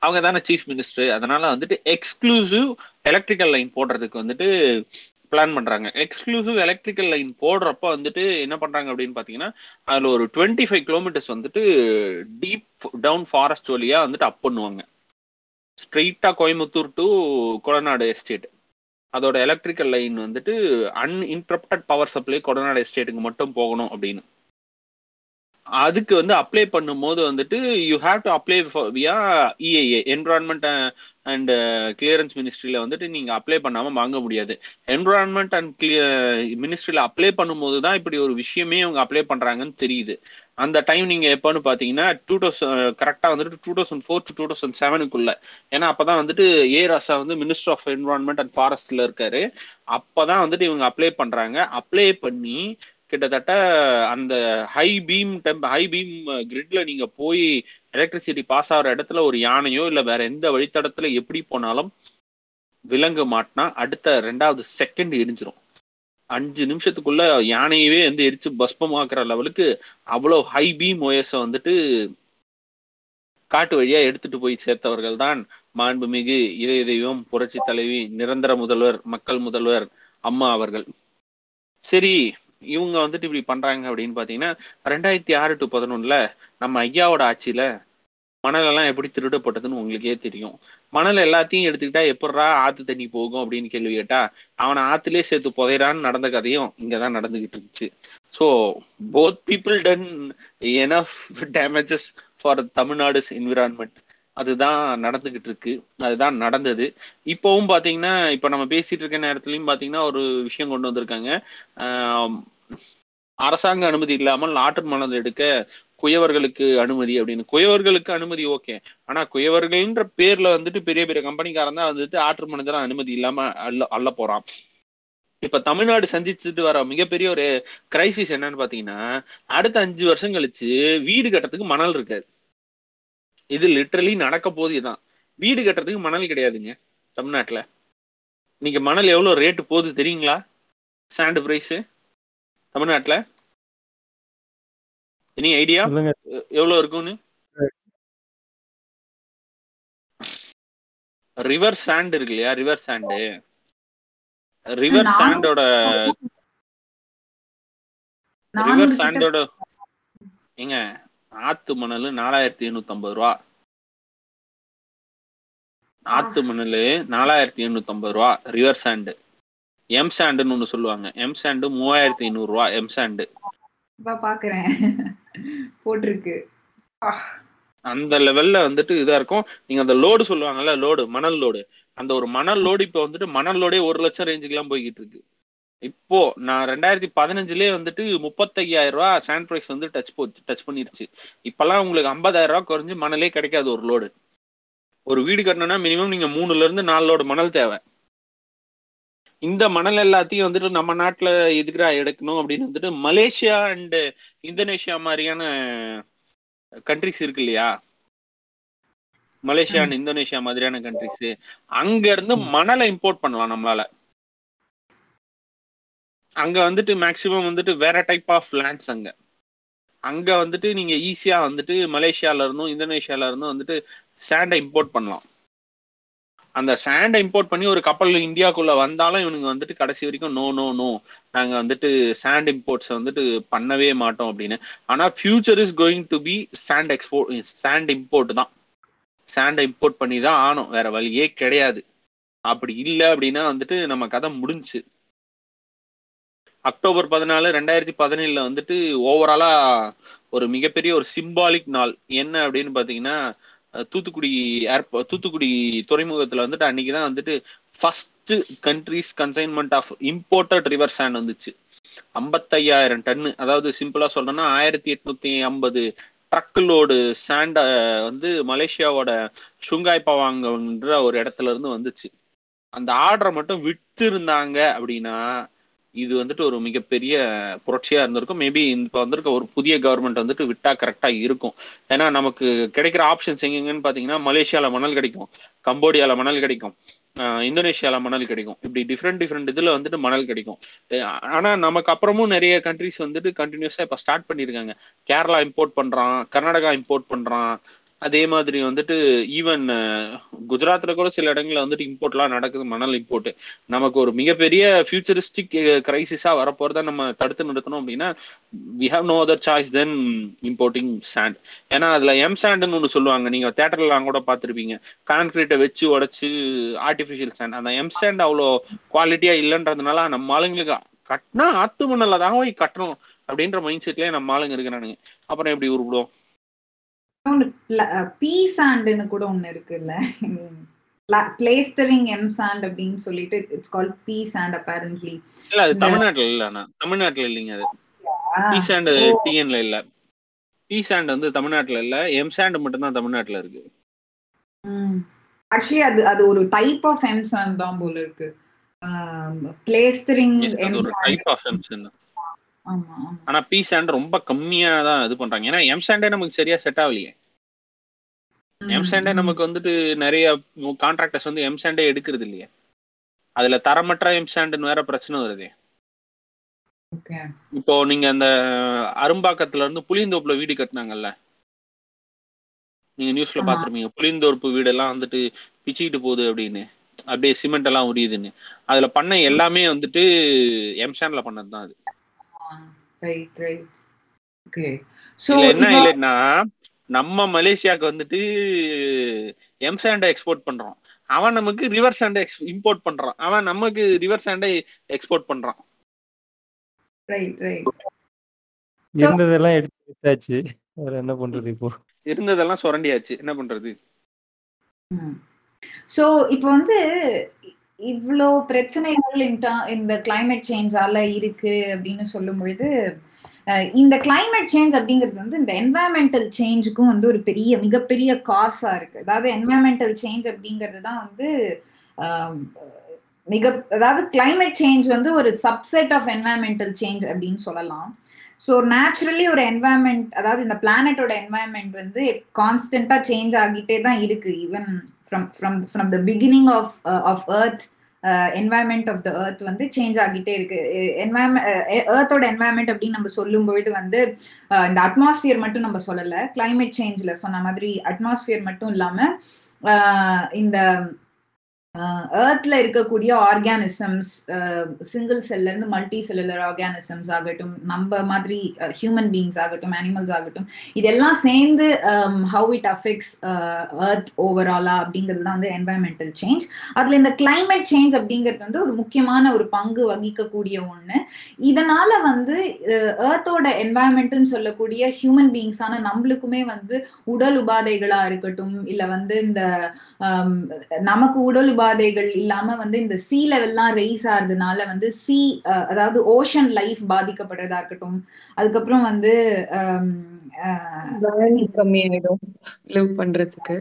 அவங்க தானே சீஃப் மினிஸ்டர் அதனால வந்துட்டு எக்ஸ்க்ளூசிவ் எலக்ட்ரிக்கல் லைன் போடுறதுக்கு வந்துட்டு பிளான் பண்றாங்க. எக்ஸ்க்ளூசிவ் எலக்ட்ரிக்கல் லைன் போடுறப்ப வந்துட்டு என்ன பண்றாங்க அப்படின்னு பாத்தீங்கன்னா அதுல ஒரு டுவெண்ட்டி ஃபைவ் கிலோமீட்டர்ஸ் வந்துட்டு டீப் டவுன் ஃபாரஸ்ட் வழியா வந்துட்டு அப் பண்ணுவாங்க. ஸ்ட்ரெயிட்டா கோயம்புத்தூர் டு கொடநாடு எஸ்டேட் அதோட எலக்ட்ரிக்கல் லைன் வந்துட்டு அன்இன்டரப்டட் பவர் சப்ளை கொடநாடு எஸ்டேட்டுக்கு மட்டும் போகணும் அப்படின்னு. அதுக்கு வந்து அப்ளை பண்ணும்போது வந்துட்டு you have to apply via EIA environment and clearance மினிஸ்ட்ரியில வந்துட்டு நீங்க அப்ளை பண்ணாம வாங்க முடியாது. என்வரான்மெண்ட் அண்ட் மினிஸ்ட்ரியில அப்ளை பண்ணும்போது தான் இப்படி ஒரு விஷயமே அவங்க அப்ளை பண்றாங்கன்னு தெரியுது. அந்த டைம் நீங்க எப்போன்னு பாத்தீங்கன்னா டூ தௌசண்ட் கரெக்டா வந்துட்டு two thousand four to two thousand செவனுக்குள்ள ஏன்னா அப்பதான் வந்துட்டு ஏ ராசா வந்து மினிஸ்டர் ஆஃப் என்வரான்மெண்ட் அண்ட் ஃபாரஸ்ட்ல இருக்காரு. அப்பதான் வந்துட்டு இவங்க அப்ளை பண்றாங்க. அப்ளை பண்ணி கிட்டத்தட்ட அந்த high beam temp high beam கிரிட்ல நீங்க போய் எலக்ட்ரிசிட்டி பாஸ் ஆகிற இடத்துல ஒரு யானையோ இல்ல வேற எந்த வழித்தடத்துல எப்படி போனாலும் விலங்கு மாட்டினா அடுத்த ரெண்டாவது செகண்ட் எரிஞ்சிரும். அஞ்சு நிமிஷத்துக்குள்ள யானையவே வந்து எரிச்சு பஸ்பமாக்குற லெவலுக்கு அவ்வளவு ஹை பீம் ஒயஸ வந்துட்டு காட்டு வழியா எடுத்துட்டு போய் சேர்த்தவர்கள் தான் மாண்புமிகு இதய தெய்வம் புரட்சி தலைவி நிரந்தர முதல்வர் மக்கள் முதல்வர் அம்மா அவர்கள். சரி இவங்க வந்துட்டு இப்படி பண்றாங்க அப்படின்னு பாத்தீங்கன்னா ரெண்டாயிரத்தி ஆறு டு பதினொன்னுல நம்ம ஐயாவோட ஆட்சியில மணல் எல்லாம் எப்படி திருடப்பட்டதுன்னு உங்களுக்கே தெரியும். மணல் எல்லாத்தையும் எடுத்துக்கிட்டா எப்படா ஆத்து தண்ணி போகும் அப்படின்னு கேள்வி கேட்டா அவனை ஆத்துலயே சேர்த்து புதையறான்னு நடந்த கதையும் இங்கதான் நடந்துகிட்டு இருந்துச்சு. So both people done enough damages for Tamil Nadu's environment அதுதான் நடந்துகிட்டு இருக்கு அதுதான் நடந்தது. இப்போவும் பாத்தீங்கன்னா இப்ப நம்ம பேசிட்டு இருக்க நேரத்துலயும் பாத்தீங்கன்னா ஒரு விஷயம் கொண்டு வந்திருக்காங்க. அரசாங்க அனுமதி இல்லாமல் நாட்டு மணல் எடுக்க குயவர்களுக்கு அனுமதி அப்படின்னு. குயவர்களுக்கு அனுமதி ஓகே. ஆனா குயவர்கள்ன்ற பேர்ல வந்துட்டு பெரிய பெரிய கம்பெனிக்காரன் தான் வந்துட்டு ஆற்று மனிதரா அனுமதி இல்லாம அல்ல அள்ள போறான். இப்ப தமிழ்நாடு சந்திச்சுட்டு வர மிகப்பெரிய ஒரு கிரைசிஸ் என்னன்னு பாத்தீங்கன்னா அடுத்த அஞ்சு வருஷம் கழிச்சு வீடு கட்டுறதுக்கு மணல் இருக்காது இது லிட்டரலி நடக்க போது இதுதான் வீடு கட்டுறதுக்கு மணல் கிடையாதுங்க தமிழ்நாட்டுல. நீங்க மணல் எவ்வளவு ரேட்டு போகுது தெரியுங்களா? சாண்ட் பிரைஸ் தமிழ்நாட்டுல? எனி ஐடியா சொல்லுங்க. எவ்வளவு இருக்கும்னு? ரிவர் சாண்ட் இருக்கு இல்லையா? ரிவர் சாண்டு ரிவர் சாண்டோட ரிவர் சாண்டோட ஏங்க ஆத்து மணல் நாலாயிரத்தி எண்ணூத்தி ஐம்பது ரூபா. ஆத்து மணல் நாலாயிரத்தி எண்ணூத்தி ஐம்பது ரூபா ரிவர் சாண்டு. எம் சாண்டுன்னு ஒண்ணு சொல்லுவாங்க. எம் சாண்டு மூவாயிரத்தி ஐநூறு ரூபா எம் சாண்டு. பாக்குறேன். போட்டிருக்கு. அந்த லெவல்ல வந்துட்டு இதா இருக்கும். நீங்க அந்த லோடு சொல்லுவாங்கல்ல லோடு மணல் லோடு அந்த ஒரு மணல் லோடு இப்ப வந்துட்டு மணல் லோடே ஒரு லட்சம் ரேஞ்சுக்கு எல்லாம் போய்கிட்டு இருக்கு. இப்போ நான் ரெண்டாயிரத்தி பதினஞ்சுலயே வந்துட்டு முப்பத்தையாயிரம் ரூபாய் சாண்ட் பிரைஸ் வந்து டச் போ டச் பண்ணிருச்சு. இப்பெல்லாம் உங்களுக்கு ஐம்பதாயிரம் ரூபாய் குறைஞ்சு மணலே கிடைக்காது ஒரு லோடு ஒரு வீடு கட்டணும்னா மினிமம் நீங்க மூணுல இருந்து நாலு லோடு மணல் தேவை. இந்த மணல் எல்லாத்தையும் வந்துட்டு நம்ம நாட்டுல எதுக்குறா எடுக்கணும் அப்படின்னு வந்துட்டு மலேசியா அண்ட் இந்தோனேஷியா மாதிரியான கண்ட்ரிஸ் இருக்கு இல்லையா? மலேசியா அண்ட் இந்தோனேஷியா மாதிரியான கண்ட்ரிஸ் அங்க இருந்து மணலை இம்போர்ட் பண்ணலாம் நம்மளால. அங்க வந்துட்டு மேக்சிமம் வந்துட்டு வேற டைப் ஆஃப் லேண்ட்ஸ் அங்க. அங்க வந்துட்டு நீங்க ஈஸியா வந்துட்டு மலேசியால இருந்தும் இந்தோனேஷியால இருந்தும் வந்துட்டு சாண்டை இம்போர்ட் பண்ணலாம். அந்த சாண்டை இம்போர்ட் பண்ணி ஒரு கப்பல் இந்தியாக்குள்ள வந்தாலும் இவனுங்க வந்துட்டு கடைசி வரைக்கும் நோ நோ நோ நாங்க வந்துட்டு சாண்ட் இம்போர்ட்ஸ் வந்துட்டு பண்ணவே மாட்டோம் அப்படின்னு. ஆனா future is going to be sand export sand import தான். சாண்டை இம்போர்ட் பண்ணி தான் ஆனோம் வேற வழியே கிடையாது. அப்படி இல்லை அப்படின்னா வந்துட்டு நம்ம கதை முடிஞ்சுச்சு அக்டோபர் பதினாலு ரெண்டாயிரத்தி பதினேழுல வந்துட்டு ஓவராலா ஒரு மிகப்பெரிய ஒரு சிம்பாலிக் நாள். என்ன அப்படின்னு பாத்தீங்கன்னா தூத்துக்குடி ஏர்போ தூத்துக்குடி துறைமுகத்துல வந்துட்டு அன்னைக்கு தான் வந்துட்டு first countries consignment of imported river sand வந்துச்சு. ஐம்பத்தையாயிரம் டன்னு அதாவது சிம்பிளா சொல்லணும்னா ஆயிரத்தி எட்நூத்தி ஐம்பது ட்ரக் லோடு சாண்ட வந்து மலேசியாவோட ஷுங்காய் பவாங்கன்ற ஒரு இடத்துல இருந்து வந்துச்சு. அந்த ஆர்டரை மட்டும் விட்டு இருந்தாங்க அப்படின்னா இது வந்துட்டு ஒரு மிகப்பெரிய புரட்சியா இருந்திருக்கும். மேபி இப்போ வந்திருக்க ஒரு புதிய கவர்மெண்ட் வந்துட்டு விட்டா கரெக்டா இருக்கும். ஏன்னா நமக்கு கிடைக்கிற ஆப்ஷன்ஸ் எங்கெங்கன்னு பாத்தீங்கன்னா மலேசியால மணல் கிடைக்கும் கம்போடியால மணல் கிடைக்கும் ஆஹ் இந்தோனேஷியால மணல் கிடைக்கும். இப்படி டிஃப்ரெண்ட் டிஃப்ரெண்ட் இதுல வந்துட்டு மணல் கிடைக்கும். ஆனா நமக்கு அப்புறமும் நிறைய கண்ட்ரிஸ் வந்துட்டு கண்டினியூஸா இப்ப ஸ்டார்ட் பண்ணிருக்காங்க. கேரளா இம்போர்ட் பண்றான் கர்நாடகா இம்போர்ட் பண்றான் அதே மாதிரி வந்துட்டு ஈவன் குஜராத்ல கூட சில இடங்கள்ல வந்துட்டு இம்போர்ட்லாம் நடக்குது மணல் இம்போர்ட் நமக்கு ஒரு மிகப்பெரிய ஃபியூச்சரிஸ்டிக் கிரைசிஸா வரப்போறத நம்ம தடுத்து நிறுத்தணும் அப்படின்னா we have no other choice then importing sand ஏன்னா அதுல எம் சாண்ட்னு ஒன்று சொல்லுவாங்க. நீங்க தேட்டர்லாம் கூட பார்த்துருப்பீங்க. கான்கிரீட்டை வச்சு உடைச்சு ஆர்டிஃபிஷியல் சாண்ட் அந்த எம் சாண்ட் அவ்வளோ குவாலிட்டியா இல்லைன்றதுனால நம்ம ஆளுங்களுக்கு கட்டினா ஆத்து மணல்ல தான் போய் கட்டணும் அப்படின்ற மைண்ட் செட்லயே நம்ம ஆளுங்க இருக்கிறானுங்க. அப்புறம் எப்படி உருப்பிடும் பி சாண்டுன்னு கூட ஒண்ணு இருக்குல்ல. பிளேஸ்டரிங் எம் சாண்ட் அப்படின்னு சொல்லிட்டு it's call P sand apparently இல்ல அது தமிழ்நாட்டுல இல்ல தமிழ்நாட்டுல இல்லைங்க அது. P sand. டிஎன்ல இல்ல. பி சாண்ட் வந்து தமிழ்நாட்டுல இல்ல எம் சாண்ட் மட்டும் தான் தமிழ்நாட்டுல இருக்கு. ஆக்சுவலி அது அது ஒரு டைப் ஆஃப் எம் சாண்ட் தான் போல இருக்கு. Plastering M sand type of M sand ஆனா பி சாண்ட் ரொம்ப கம்மியா தான் இது பண்றாங்க. ஏன்னா எம் சாண்டே நமக்கு சரியா செட் ஆகலையே. எம் சாண்டே நமக்கு வந்துட்டு நிறைய கான்ட்ராக்டர்ஸ் வந்து எம் சாண்டே எடுக்கிறது இல்லையே. அதுல தரமற்ற எம் சாண்டுன்னு வேற பிரச்சனை வருது. இப்போ நீங்க அந்த அரும்பாக்கத்துல இருந்து புளியந்தோப்புல வீடு கட்டினாங்கல்ல? நீங்க நியூஸ்ல. பாத்துருப்பீங்க புளியந்தோப்பு வீடெல்லாம் வந்துட்டு பிச்சுக்கிட்டு போகுது அப்படின்னு. அப்படியே சிமெண்ட் எல்லாம் உரியுதுன்னு. அதுல பண்ண எல்லாமே வந்துட்டு எம்சான்ல பண்ணது தான் அது. ரைட் ரைட் ஓகே சோ இதுல என்ன இல்லைன்னா நம்ம மலேசியாக்கு வந்துட்டு எம் சாண்டை எக்ஸ்போர்ட் பண்றோம். அவன் நமக்கு ரிவர் சாண்டை இம்போர்ட் பண்றான். அவன் நமக்கு ரிவர் சாண்டை எக்ஸ்போர்ட் பண்றான். ரைட் ரைட் இருந்ததெல்லாம் எடுத்து வித்தாச்சு. வேற என்ன பண்றது இப்போ? இருந்ததெல்லாம் சுரண்டியாச்சு. என்ன பண்றது? ஸோ இப்போ வந்து இவ்வளோ பிரச்சனைகள் இந்த- இந்த சேஞ்சால இருக்கு அப்படின்னு சொல்லும் பொழுது இந்த கிளைமேட் சேஞ்ச் அப்படிங்கிறது வந்து இந்த என்வாயன்மெண்டல் சேஞ்சுக்கும் வந்து ஒரு பெரிய மிகப்பெரிய காசா இருக்கு. அதாவது என்வாயன்மெண்டல் சேஞ்ச் அப்படிங்கிறது தான் வந்து மிக அதாவது கிளைமேட் சேஞ்ச் வந்து ஒரு சப்செட் ஆஃப் என்வாயன்மெண்டல் சேஞ்ச் அப்படின்னு சொல்லலாம். ஸோ நேச்சுரலி ஒரு என்வாயன்மெண்ட் அதாவது இந்த பிளானட்டோட என்வாயன்மெண்ட் வந்து கான்ஸ்டன்டா சேஞ்ச் ஆகிட்டே தான் இருக்கு even from from from the beginning of of earth environment of the earth வந்து சேஞ்ச் ஆகிட்டே இருக்கு. என்வாயன்மெண்ட் அர்த்தோட என்வாயன்மெண்ட் அப்படின்னு நம்ம சொல்லும் பொழுது வந்து uh, இந்த அட்மாஸ்பியர் மட்டும் நம்ம சொல்லலை கிளைமேட் சேஞ்சில் சொன்ன மாதிரி அட்மாஸ்பியர் மட்டும் இல்லாமல் uh, இந்த ஏர்த்ல இருக்கக்கூடிய ஆர்கானிசம்ஸ் சிங்கிள் செல்ல இருந்து மல்டி செல்லுலர் ஆர்கானிசம்ஸ் ஆகட்டும் நம்ம மாதிரி ஹியூமன் பீங்ஸ் ஆகட்டும் அனிமல்ஸ் ஆகட்டும் இதெல்லாம் சேர்ந்து ஹவு இட் அஃபெக்ட்ஸ் எர்த் ஓவராலா அப்படிங்கிறது தான் வந்து என்வாயன்மெண்டல் சேஞ்ச் அதுல இந்த கிளைமேட் சேஞ்ச் அப்படிங்கிறது வந்து ஒரு முக்கியமான ஒரு பங்கு வகிக்கக்கூடிய ஒண்ணு. இதனால வந்து ஏர்த்தோட என்வாயன்மெண்ட்னு சொல்லக்கூடிய ஹியூமன் பீங்ஸான நம்மளுக்குமே வந்து உடல் உபாதைகளா இருக்கட்டும் இல்ல வந்து இந்த um, நமக்கு உடல் உபாதைகள் இல்லாம வந்து இந்த சி லெவல்லாம் ரைஸ் ஆகுறதுனால வந்து சி அதாவது ஓஷன் லைஃப் பாதிக்கப்படுறதா இருக்கட்டும். அதுக்கப்புறம் வந்து கம்மியாயிடும் லிவ் பண்றதுக்கு.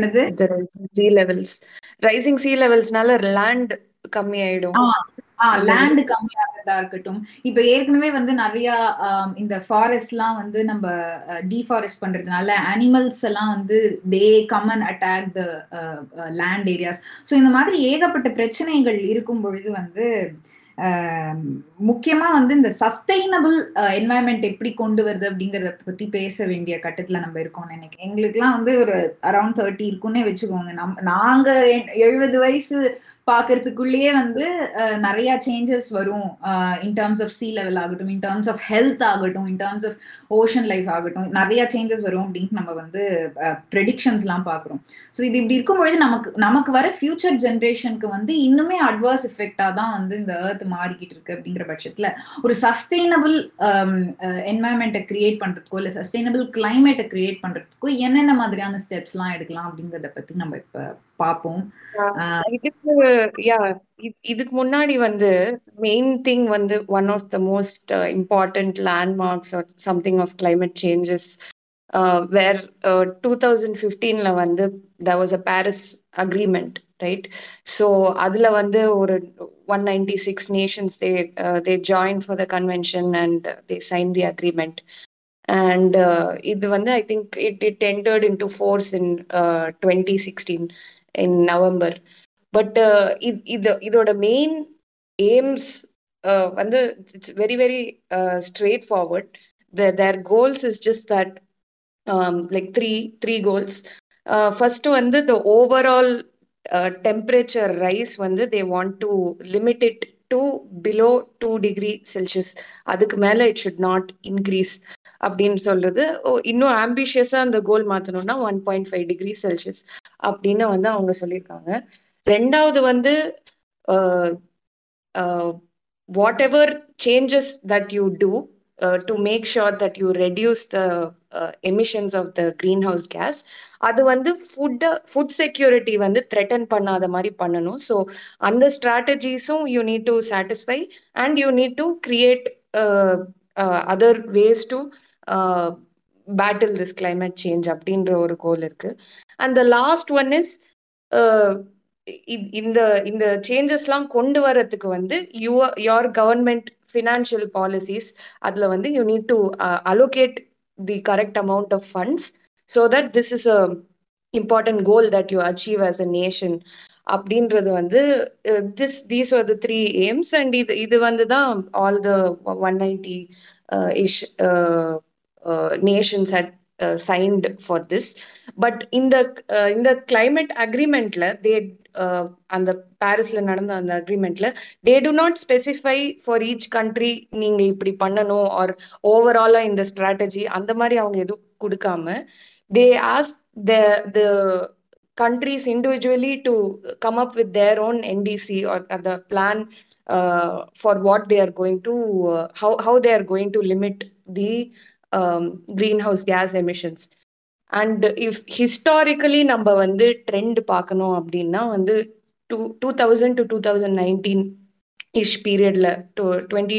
என்னது? சி லெவல்ஸ் ரைசிங் சி லெவல்ஸ்னால லேண்ட் கம்மியாயிடும். ஆஹ் லேண்ட் கம்மியாகிறதா இருக்கட்டும். இப்ப ஏற்கனவே வந்து நிறைய இந்த ஃபாரஸ்ட் எல்லாம் வந்து நம்ம டிஃபாரஸ்ட் பண்றதுனால அனிமல்ஸ் எல்லாம் வந்து they come attack the land areas so இந்த மாதிரி ஏகப்பட்ட பிரச்சனைகள் இருக்கும் பொழுது வந்து முக்கியமா வந்து இந்த சஸ்டைனபிள் என்வாயன்மெண்ட் எப்படி கொண்டு வருது அப்படிங்கறத பத்தி பேச வேண்டிய கட்டத்துல நம்ம இருக்கோம் நினைக்கிறேன். எங்களுக்குலாம் வந்து ஒரு அரௌண்ட் தேர்ட்டி இருக்குன்னே வச்சுக்கோங்க. நம் நாங்க எழுபது வயசு பாக்குறதுக்குள்ளேயே வந்து நிறைய சேஞ்சஸ் வரும். In terms of sea level ஆகட்டும் இன் டர்ம்ஸ் ஆஃப் ஹெல்த் ஆகட்டும் in terms of ocean life ஆகட்டும் நிறைய சேஞ்சஸ் வரும் அப்படின்னு நம்ம வந்து ப்ரெடிக்ஷன்ஸ்லாம் பார்க்குறோம் ஸோ இது இப்படி இருக்கும்பொழுது நமக்கு நமக்கு வர ஃபியூச்சர் ஜென்ரேஷனுக்கு வந்து இன்னுமே அட்வர்ஸ் எஃபெக்டாக தான் வந்து இந்த ஏர்த் மாறிக்கிட்டு இருக்கு அப்படிங்கிற பட்சத்தில் ஒரு சஸ்டைனபிள் என்வாயன்மெண்ட்டை கிரியேட் பண்ணுறதுக்கோ இல்லை சஸ்டைனபிள் கிளைமேட்டை கிரியேட் பண்ணுறதுக்கோ என்னென்ன மாதிரியான ஸ்டெப்ஸ்லாம் எடுக்கலாம் அப்படிங்கிறத பற்றி நம்ம இப்போ பார்ப்போம் இதுக்கு முன்னாடி வந்து மெயின் திங் வந்து one of the most important landmarks something of climate changes where two thousand ஃபிஃப்டீன்ல வந்து there was a Paris agreement right so அதுல வந்து ஒரு one ninety six nations they they join for the convention and they sign the agreement and இது வந்து I think it it entered in to force in twenty sixteen in November. But இது இதோட main aims வந்து it's very very straight forward their goals is just that like three three goals first வந்து the overall temperature rise வந்து they want to limit it to below two degree Celsius அதுக்கு மேல it should not increase அப்படின்னு சொல்றது. இன்னும் ஆம்பிஷியஸா அந்த goal மாத்தணும்னா one point five degree Celsius அப்படின்னு வந்து அவங்க சொல்லியிருக்காங்க. ரெண்டாவது வந்து whatever changes that you do to make sure that you reduce the emissions of the greenhouse gas அது வந்து ஃபுட் ஃபுட் செக்யூரிட்டி வந்து த்ரெட்டன் பண்ணாத மாதிரி பண்ணணும். ஸோ அந்த ஸ்ட்ராட்டஜிஸும் you need to satisfy and you need to create other ways to battle this climate change அப்படின்ற ஒரு goal இருக்கு. And the last one is இந்த இந்த சேஞ்சஸ்லாம் கொண்டு வர்றதுக்கு வந்து your your government financial policies அதில் வந்து you need to allocate the correct amount of funds so that this is a important goal that you achieve as a nation அப்படின்றது வந்து this these are the three aims and இது இது வந்து தான் all the one ninety ish nations at signed for this but இந்த இந்த climate அக்ரிமெண்ட்ல they அந்த பாரிஸ்ல நடந்த அந்த அக்ரிமெண்ட்ல they do not specify for each country நீங்க இப்படி பண்ணணும் ஆர் ஓவராலா இந்த ஸ்ட்ராட்டஜி அந்த மாதிரி அவங்க எதுவும் கொடுக்காம they ask the the countries individually to come up with their own NDC or uh, the plan uh, for what they are going to uh, how how they are going to limit the um, greenhouse gas emissions. And if historically நம்ம வந்து trend பார்க்கணும் அப்படின்னா வந்து two two thousand to two thousand nineteen ish பீரியட்ல two twenty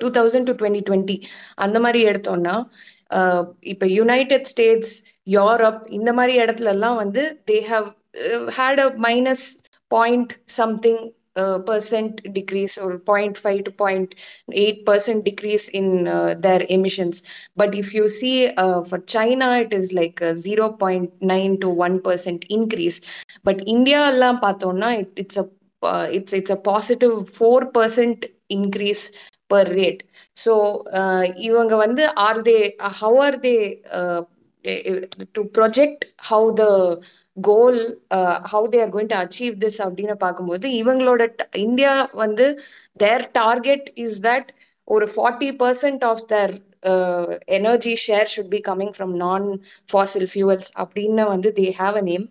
two thousand to twenty twenty அந்த மாதிரி எடுத்தோம்னா இப்போ யுனைடெட் ஸ்டேட்ஸ் யூரோப் இந்த மாதிரி இடத்துல எல்லாம் வந்து they have had a minus point something percent decrease or 0.5 to 0.8 percent decrease in uh, their emissions but if you see uh, for china it is like a 0.9 to 1 percent increase but india எல்லாம் பார்த்தோம்னா it's a uh, it's it's a positive 4 percent increase per rate so இவங்க வந்து are they how are they to project how the goal how they are going to achieve this அப்படின்னு பார்க்கும்போது இவங்களோட India வந்து their target is that ஒரு forty percent of their energy share should be coming from non fossil fuels அப்படின்னு வந்து they have a name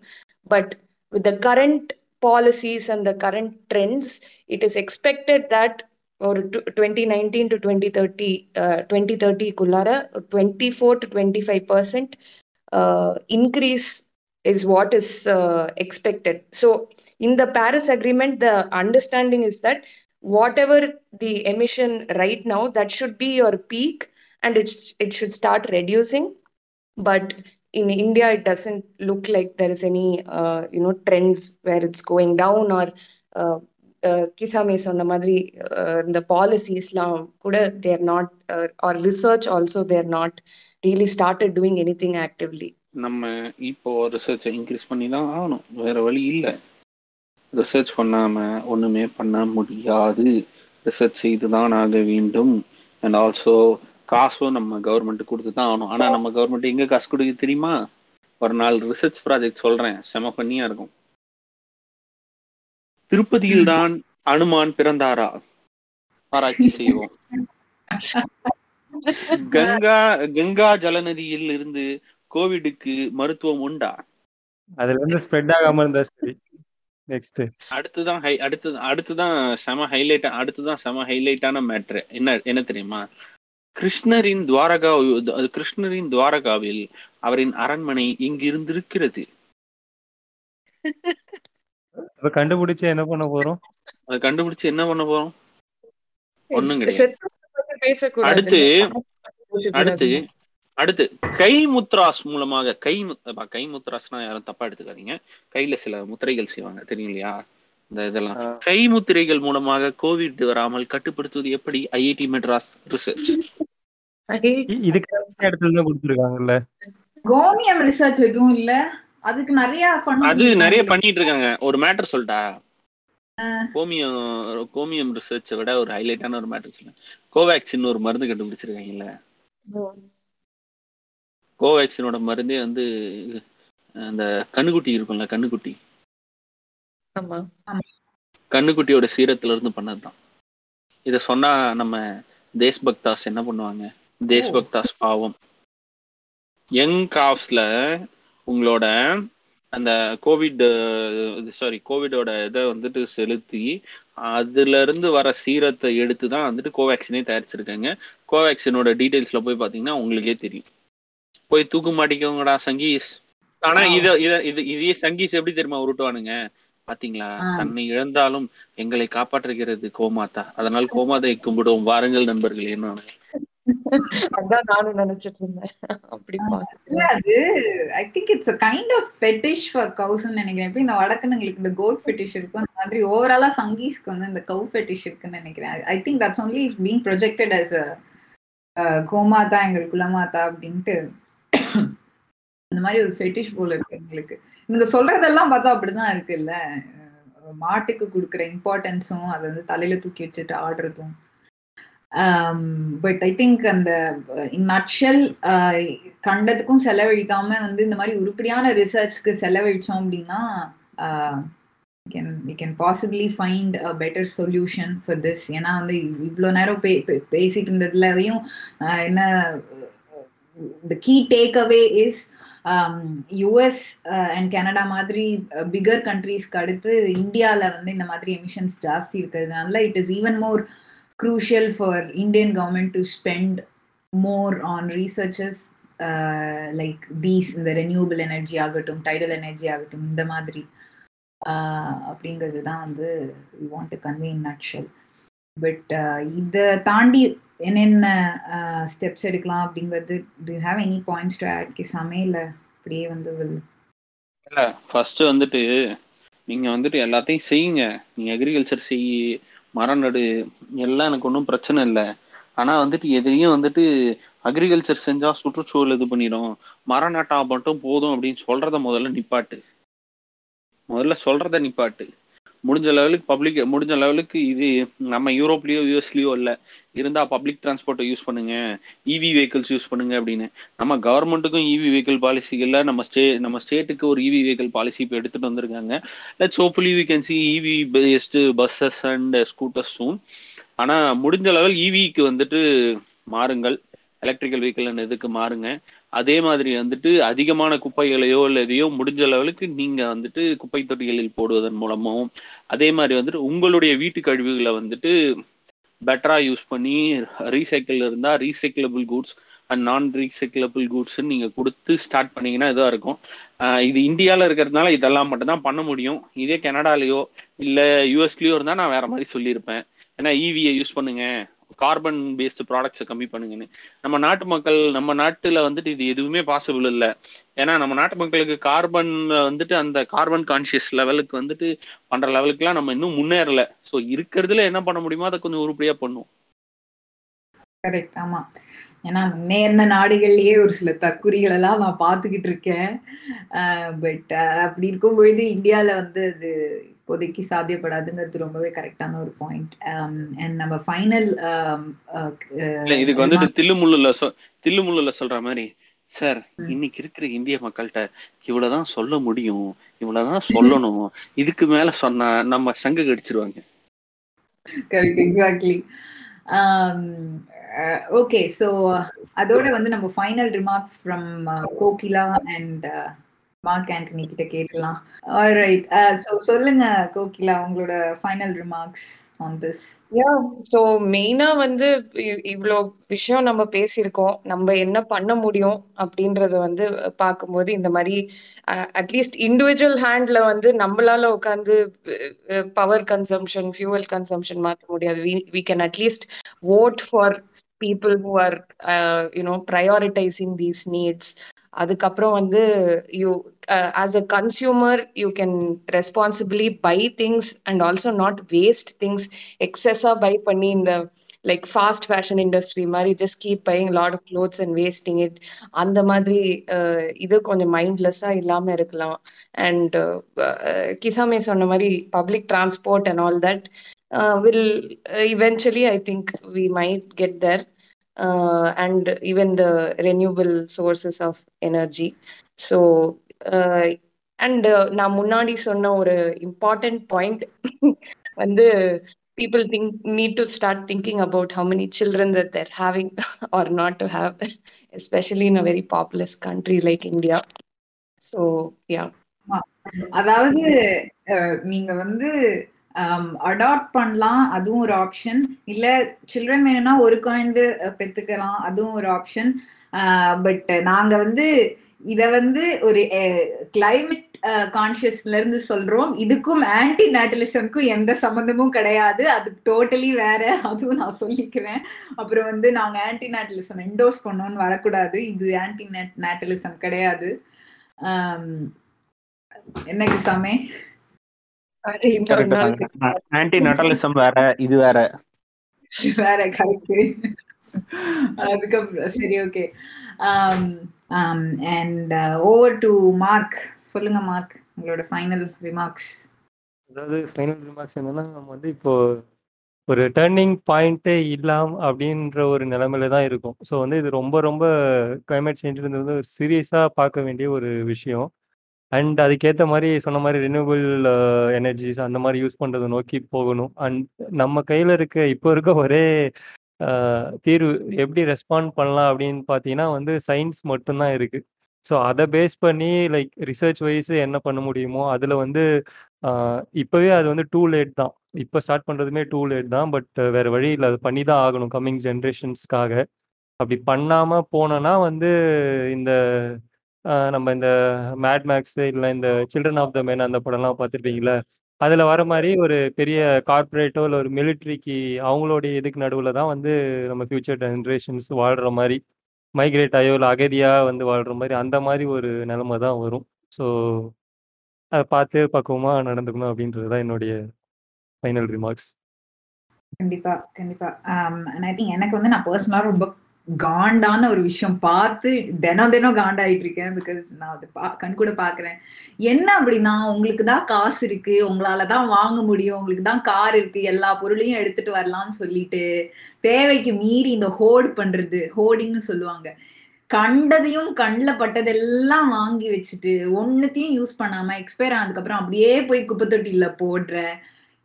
but with the current policies and the current trends it is expected that ஒரு twenty nineteen to twenty thirty twenty தேர்ட்டிக்குள்ளார twenty four to twenty five percent increase is what is uh, expected. So, in the Paris Agreement, the understanding is that whatever the emission right now, that should be your peak, and it's it should start reducing. But in India, it doesn't look like there is any uh, you know trends where it's going down or. Uh, கிசாமே சொன்ன மாதிரி இந்த பாலிசிஸ்லாம் கூட they're not are research also they're not really started doing anything actively நம்ம இப்போ ரிசர்ச்சை increase பண்ணி தான் ஆகணும். வேற வழி இல்லை. ரிசர்ச் பண்ணாம ஒண்ணுமே பண்ண முடியாது. ரிசர்ச் செய்து தான் ஆக வேண்டும். அண்ட் ஆல்சோ காசும் நம்ம கவர்மெண்ட் கொடுத்து தான் ஆகணும். ஆனா நம்ம கவர்மெண்ட் எங்க காசு கொடுக்குது தெரியுமா? ஒரு நாள் ரிசர்ச் ப்ராஜெக்ட் சொல்றேன். செம பண்ணியா இருக்கும். திருப்பதியில் தான் அனுமான் பிறந்தாரா? ஆராய்ச்சி செய்வோம். கங்கா கங்கா ஜலநதியில் இருந்து கோவிடுக்கு மருத்துவம் உண்டா? அதுல இருந்து ஸ்ப்ரெட் ஆகாம இருந்தா சரி. நெக்ஸ்ட் அடுத்துதான் ஹை அடுத்து அடுத்துதான் செம ஹைலைட் அடுத்துதான் செம ஹைலைட்டான மேட்ரு என்ன என்ன தெரியுமா? கிருஷ்ணரின் துவாரகா கிருஷ்ணரின் துவாரகாவில் அவரின் அரண்மனை இங்கிருந்து இருக்கிறது இப்ப கண்டுபிடிச்சு என்ன பண்ண போறோம்? அதை கண்டுபிடிச்சு என்ன பண்ண போறோம்? ஒண்ணும் கிடையாது. அடுத்து அடுத்து அடுத்து கை முத்ராஸ் மூலமாக கை முத்~ கை முத்ராஸ்னா யாரும் தப்பா எடுத்துக்காதீங்க. கையில சில முத்திரைகள் செய்வாங்க. தெரியும் இல்லையா? இந்த இதெல்லாம். கை முத்திரைகள் மூலமாக கோவிட் வராமல் கட்டுப்படுத்துவது எப்படி? ஐஐடி மெட்ராஸ் ரிசர்ச் இதுக்கு இடத்துல தான் கொடுத்துருக்காங்கல்ல. கோமியம் ரிசர்ச் எதுவும் இல்ல. அதுக்கு நிறைய அது நிறைய பண்ணிட்டு இருக்காங்க ஒரு மேட்டர் சொல்லிட்டா கோமியம் கோமியம் ரிசர்ச்சை விட ஒரு ஹைலைட்டான ஒரு மேட்டர் சொல்லுங்க கோவேக்சின் ஒரு மருந்து கண்டுபிடிச்சிருக்காங்கல்ல. கோவேக்சினோட மருந்தே வந்து அந்த கண்ணுக்குட்டி இருக்கும்ல கண்ணுக்குட்டி. கண்ணுக்குட்டியோட சீரத்துல இருந்து பண்ணதுதான். இத சொன்னா நம்ம தேஸ் பக்தாஸ் என்ன பண்ணுவாங்க? தேஸ் பக்தாஸ் பாவம். யங் காஃப்ஸ்ல உங்களோட அந்த கோவிட் சாரி கோவிடோட இதை வந்துட்டு செலுத்தி அதுல இருந்து வர சீரத்தை எடுத்து தான் வந்துட்டு கோவேக்சினே தயாரிச்சிருக்காங்க. கோவேக்சினோட டீடைல்ஸ்ல போய் பாத்தீங்கன்னா உங்களுக்கே தெரியும். போய் தூக்கு மாட்டிக்கோங்கடா சங்கீஸ் ஆனா இத இத இது இதே சங்கீஸ் எப்படி தெரியுமா உருட்டுவானுங்க? பாத்தீங்களா? தன்னை இழந்தாலும் எங்களை காப்பாற்றுகிறது கோமாதா. அதனால் கோமாதையை கும்பிடுவோம். வாருங்கள் நண்பர்கள் என்ன அதான் நானும் நினைச்சிட்டு இருந்தேன். அப்படி இல்ல அது I think it's a kind of fetish for cows நினைக்கிறேன். எப்படி இந்த வடக்குனுங்களுக்கு இந்த கோட் ஃபெட்டிஷ் இருக்கும். அந்த மாதிரி ஓவராலா சங்கீஸ்க்கு வந்து இந்த கவு ஃபெட்டிஷ் இருக்குன்னு நினைக்கிறேன். I think that's only is being projected as a கோமாதா எங்கள் குலமாதா அப்படின்ட்டு அந்த மாதிரி ஒரு ஃபெட்டிஷ் போல இருக்கு எங்களுக்கு. நீங்க சொல்றதெல்லாம் பார்த்தா அப்படிதான் இருக்குல்ல. மாட்டுக்கு கொடுக்குற இம்பார்ட்டன்ஸும் அதை வந்து தலையில தூக்கி வச்சுட்டு ஆடுறதும். பட் ஐ திங்க் அந்த நட்ஷல் கண்டதுக்கும் செலவழிக்காம வந்து இந்த மாதிரி உருப்படியான ரிசர்ச்க்கு செலவழிச்சோம் அப்படின்னா can we can possibly find a better solution for this ஏன்னா வந்து இவ்வளோ நேரம் பே பேசிட்டு இருந்ததுலயும் என்ன the key takeaway is US and Canada மாதிரி uh, பிகர் கண்ட்ரீஸ்க்கு அடுத்து இந்தியாவில் வந்து இந்த மாதிரி எமிஷன்ஸ் ஜாஸ்தி இருக்கிறதுனால it is even more crucial for Indian government to spend more on researches like these இந்த ரெனியூபிள் எனர்ஜி ஆகட்டும் டைடல் எனர்ஜி ஆகட்டும் இந்த மாதிரி uh, அப்படிங்கிறது தான் வந்து we want to convey in nutshell but இதை தாண்டி என்னென்ன ஸ்டெப்ஸ் எடுக்கலாம் அப்படிங்கிறது to have any points to add கிசாமே இல்லை அப்படியே வந்து வில் இல்லை ஃபர்ஸ்ட் வந்துட்டு நீங்கள் வந்துட்டு எல்லாத்தையும் செய்யுங்க. நீங்கள் அக்ரிகல்ச்சர் செய் மரம் நடு எல்லாம் எனக்கு ஒன்றும் பிரச்சனை இல்லை. ஆனால் வந்துட்டு எதையும் வந்துட்டு அக்ரிகல்ச்சர் செஞ்சால் சுற்றுச்சூழல் இது பண்ணிடும். மரம் நட்டா மட்டும் போதும் அப்படின்னு சொல்கிறத முதல்ல நிப்பாட்டு. முதல்ல சொல்கிறத நிப்பாட்டு. முடிஞ்ச லெவலுக்கு பப்ளிக் முடிஞ்ச லெவலுக்கு இது நம்ம யூரோப்லயோ யூஎஸ்லயோ இல்லை. இருந்தா பப்ளிக் டிரான்ஸ்போர்ட்டை யூஸ் பண்ணுங்க. இவி வெஹிக்கிள்ஸ் யூஸ் பண்ணுங்க அப்படின்னு. நம்ம கவர்மெண்ட்டுக்கும் இவி வெஹிக்கிள் பாலிசி இல்லை. நம்ம ஸ்டே நம்ம ஸ்டேட்டுக்கு ஒரு இவி வெஹிக்கிள் பாலிசி இப்போ எடுத்துட்டு வந்திருக்காங்க. Let's hopefully we can see EV best buses and scooters soon ஆனா முடிஞ்ச லெவல் இவிக்கு e வந்துட்டு மாறுங்கள். எலக்ட்ரிக்கல் வெஹிக்கிள் இதுக்கு மாறுங்க? அதே மாதிரி வந்துட்டு அதிகமான குப்பைகளையோ இல்லை எதையோ முடிஞ்ச அளவுக்கு நீங்க வந்துட்டு குப்பை தொட்டிகளில் போடுவதன் மூலமாகவும் அதே மாதிரி வந்துட்டு உங்களுடைய வீட்டு கழிவுகளை வந்துட்டு பெட்டரா யூஸ் பண்ணி ரீசைக்கிள் இருந்தா recyclable goods and non recyclable goods நீங்க கொடுத்து ஸ்டார்ட் பண்ணீங்கன்னா இதாக இருக்கும். இது இந்தியாவில் இருக்கிறதுனால இதெல்லாம் மட்டும்தான் பண்ண முடியும். இதே கனடாலேயோ இல்லை யூஎஸ்லேயோ இருந்தால் நான் வேற மாதிரி சொல்லியிருப்பேன். ஏன்னா இவியை யூஸ் பண்ணுங்க. கார்பன் பேஸ்டு ப்ராடக்ட்ஸை கம்மி பண்ணுங்கன்னு. நம்ம நாட்டு மக்கள் நம்ம நாட்டில் வந்துட்டு இது எதுவுமே பாசிபிள் இல்லை. ஏன்னா நம்ம நாட்டு மக்களுக்கு கார்பன் வந்துட்டு அந்த கார்பன் கான்சியஸ் லெவலுக்கு வந்துட்டு பண்ணுற லெவலுக்குலாம் நம்ம இன்னும் முன்னேறல. ஸோ இருக்கிறதுல என்ன பண்ண முடியுமோ அதை கொஞ்சம் உருப்படியாக பண்ணும் கரெக்ட் ஆமா. ஏன்னா முன்னேறின நாடுகள்லயே ஒரு சில தற்குறிகள் எல்லாம் நான் பார்த்துக்கிட்டு இருக்கேன். பட் அப்படி இருக்கும் பொழுது இந்தியால வந்து அது இப்போதைக்கு சாத்தியப்படாதுங்கிறது ரொம்பவே கரெக்டான ஒரு பாயிண்ட் அண்ட் நம்ம ஃபைனல் இதுக்கு வந்துட்டு தில்லுமுள்ளுல சொ தில்லுமுள்ளுல சொல்ற மாதிரி சார் இன்னைக்கு இருக்கிற இந்திய மக்கள்கிட்ட இவ்வளவுதான் சொல்ல முடியும் இவ்வளவுதான் சொல்லணும். இதுக்கு மேல சொன்னா நம்ம சங்க கடிச்சிருவாங்க. கரெக்ட் எக்ஸாக்ட்லி ஓகே ஸோ அதோட வந்து நம்ம final remarks from Kokila and Mark Antony கிட்ட கேட்கலாம். ஆல்ரைட் ஸோ uh, சொல்லுங்க கோகிலா உங்களோட final remarks on this yeah so மெயினா வந்து இவ்வளோ விஷயம் நம்ம பேசியிருக்கோம். நம்ம என்ன பண்ண முடியும் அப்படின்றத வந்து பார்க்கும்போது இந்த மாதிரி அட்லீஸ்ட் இண்டிவிஜுவல் ஹேண்ட்ல வந்து நம்மளால உட்காந்து பவர் கன்சம்ஷன் ஃபியூவல் கன்சம்ஷன் மாற்ற முடியாது. We can at least vote for people who are uh, you know prioritizing these needs. அதுக்கப்புறம் வந்து you as a consumer you can responsibly buy things and also not waste things எக்ஸஸா buy பண்ணி இந்த like fast fashion industry மாதிரி just keep buying lot of clothes and wasting it அந்த மாதிரி இது கொஞ்சம் மைண்ட்லெஸ்ஸா இல்லாம இருக்கலாம். அண்ட் கிசாமே சொன்ன மாதிரி public transport and all that will eventually I think we might get there and even the renewable sources of energy so and நான் முன்னாடி சொன்ன ஒரு இம்பார்ட்டன்ட் பாயிண்ட் வந்து people think need to start thinking about how many children that they're having or not to have especially in a very populous country like india so yeah அதாவது நீங்க வந்து Um, adapt பண்ணலாம் அதுவும் ஒரு option இல்லை children வேணும்னா ஒரு குழந்தை பெற்றுக்கலாம் அதுவும் ஒரு ஆப்ஷன் பட் நாங்கள் வந்து இதை வந்து ஒரு கிளைமேட் கான்சியஸ்ல இருந்து சொல்றோம். இதுக்கும் ஆன்டி நேட்டலிசம்க்கும் எந்த சம்மந்தமும் கிடையாது. அது டோட்டலி வேற. அதுவும் நான் சொல்லிக்கிறேன். அப்புறம் வந்து நாங்க ஆன்டி நேட்டலிசம் என்டோர்ஸ் பண்ணோம்னு வரக்கூடாது. இது ஆன்டி நேட்டலிசம் கிடையாது. என்னைக்கு சாமே? ஆன்டி நட்டலிசம் வேற இது வேற. வேற கரெக்ட் அதுக்கப்புறம் சரி okay and over to Mark சொல்லுங்க மார்க் உங்களோட ஃபைனல் ரிமார்க்ஸ் அதாவது ஃபைனல் ரிமார்க்ஸ் என்னன்னா நம்ம வந்து இப்போ ஒரு டேர்னிங் பாயிண்ட்டே இல்லாம் அப்படின்ற ஒரு நிலைமையில தான் இருக்கும். ஸோ வந்து இது ரொம்ப ரொம்ப கிளைமேட் சேஞ்சுன்றது வந்து ஒரு சீரியஸாக பார்க்க வேண்டிய ஒரு விஷயம். அண்ட் அதுக்கேற்ற மாதிரி சொன்ன மாதிரி ரினியூபிள் எனர்ஜிஸ் uh, அந்த மாதிரி யூஸ் பண்ணுறதை நோக்கி போகணும். அண்ட் நம்ம கையில் இருக்க இப்போ இருக்க ஒரே uh, தீர்வு எப்படி ரெஸ்பாண்ட் பண்ணலாம் அப்படின்னு பார்த்தீங்கன்னா வந்து சயின்ஸ் மட்டும்தான் இருக்குது ஸோ அதை பேஸ் பண்ணி லைக் ரிசர்ச் வைஸ் என்ன பண்ண முடியுமோ அதில் வந்து uh, இப்போவே அது வந்து டூ லேட் தான். இப்போ ஸ்டார்ட் பண்ணுறதுமே டூ லேட் தான். பட் வேறு வழி இல்லை. அது பண்ணி தான் ஆகணும் கம்மிங் ஜென்ரேஷன்ஸ்க்காக அப்படி பண்ணாமல் போனோன்னா வந்து இந்த நம்ம இந்த மேட் மேக்ஸ் இல்லை இந்த சில்ட்ரன் ஆஃப் த மேன் அந்த படம்லாம் பார்த்துருப்பீங்களா அதில் வர மாதிரி ஒரு பெரிய கார்ப்பரேட்டோ இல்லை ஒரு மிலிட்ரிக்கு அவங்களுடைய இதுக்கு நடுவில் தான் வந்து நம்ம ஃபியூச்சர் ஜென்ரேஷன்ஸ் வாழ்கிற மாதிரி மைக்ரேட் ஆயோ இல்லை அகதியாக வந்து வாழ்கிற மாதிரி அந்த மாதிரி ஒரு நிலைமை தான் வரும். ஸோ அதை பார்த்து பக்குவமாக நடந்துக்கணும் அப்படின்றது தான் என்னுடைய ஃபைனல் ரிமார்க்ஸ் கண்டிப்பா கண்டிப்பா. ஐ திங்க் எனக்கு வந்து நான் பர்சனலாக ரொம்ப காண்டான ஒரு விஷயம். பார்த்து தினம் தினம் காண்டாயிட்டு இருக்கேன். பிகாஸ் நான் அதை பா கண் கூட பாக்குறேன் என்ன அப்படின்னா உங்களுக்கு தான் காசு இருக்கு. உங்களால தான் வாங்க முடியும். உங்களுக்கு தான் கார் இருக்கு. எல்லா பொருளையும் எடுத்துட்டு வரலாம்னு சொல்லிட்டு தேவைக்கு மீறி இந்த ஹோர்டு பண்றது ஹோர்டிங்னு சொல்லுவாங்க. கண்டதையும் கண்ணில் பட்டதெல்லாம் வாங்கி வச்சுட்டு ஒன்னுத்தையும் யூஸ் பண்ணாம எக்ஸ்பயர் ஆனதுக்கப்புறம் அப்படியே போய் குப்பை தொட்டியில போடுற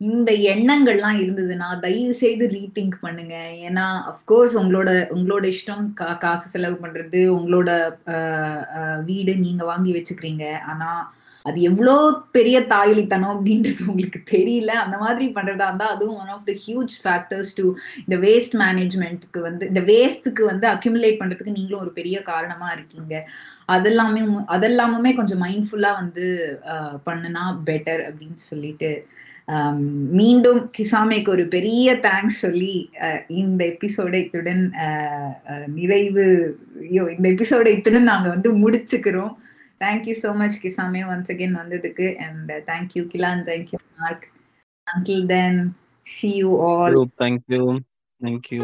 இந்த எண்ணங்கள்லாம் இருந்ததுன்னா தயவு செய்து ரீதிங்க் பண்ணுங்க. ஏன்னா அஃப்கோர்ஸ் உங்களோட உங்களோட இஷ்டம் கா காசு செலவு பண்றது உங்களோட வீடு நீங்க வாங்கி வச்சுக்கிறீங்க. ஆனா அது எவ்வளோ பெரிய தாயலித்தனம் அப்படின்றது உங்களுக்கு தெரியல. அந்த மாதிரி பண்றதா இருந்தா அதுவும் one of the huge factors to இந்த வேஸ்ட் மேனேஜ்மெண்ட்டுக்கு வந்து இந்த வேஸ்ட்டுக்கு வந்து அக்யூமுலேட் பண்றதுக்கு நீங்களும் ஒரு பெரிய காரணமா இருக்கீங்க. அதெல்லாமே அதெல்லாமுமே கொஞ்சம் மைண்ட்ஃபுல்லா வந்து பண்ணுனா பெட்டர் அப்படின்னு சொல்லிட்டு மீண்டும் கிசாமேக்கு ஒரு பெரிய தேங்க்ஸ் சொல்லி இந்த எபிசோட இத்துடன் நிறைவு ஐயோ இந்த எபிசோடை இத்துடன் நாங்க வந்து முடிச்சுக்கிறோம். தேங்க்யூ ஸோ மச் கிசாமே ஒன்ஸ் அகேன் வந்ததுக்கு. And thank you கிலான் thank you Mark until then see you all thank you thank you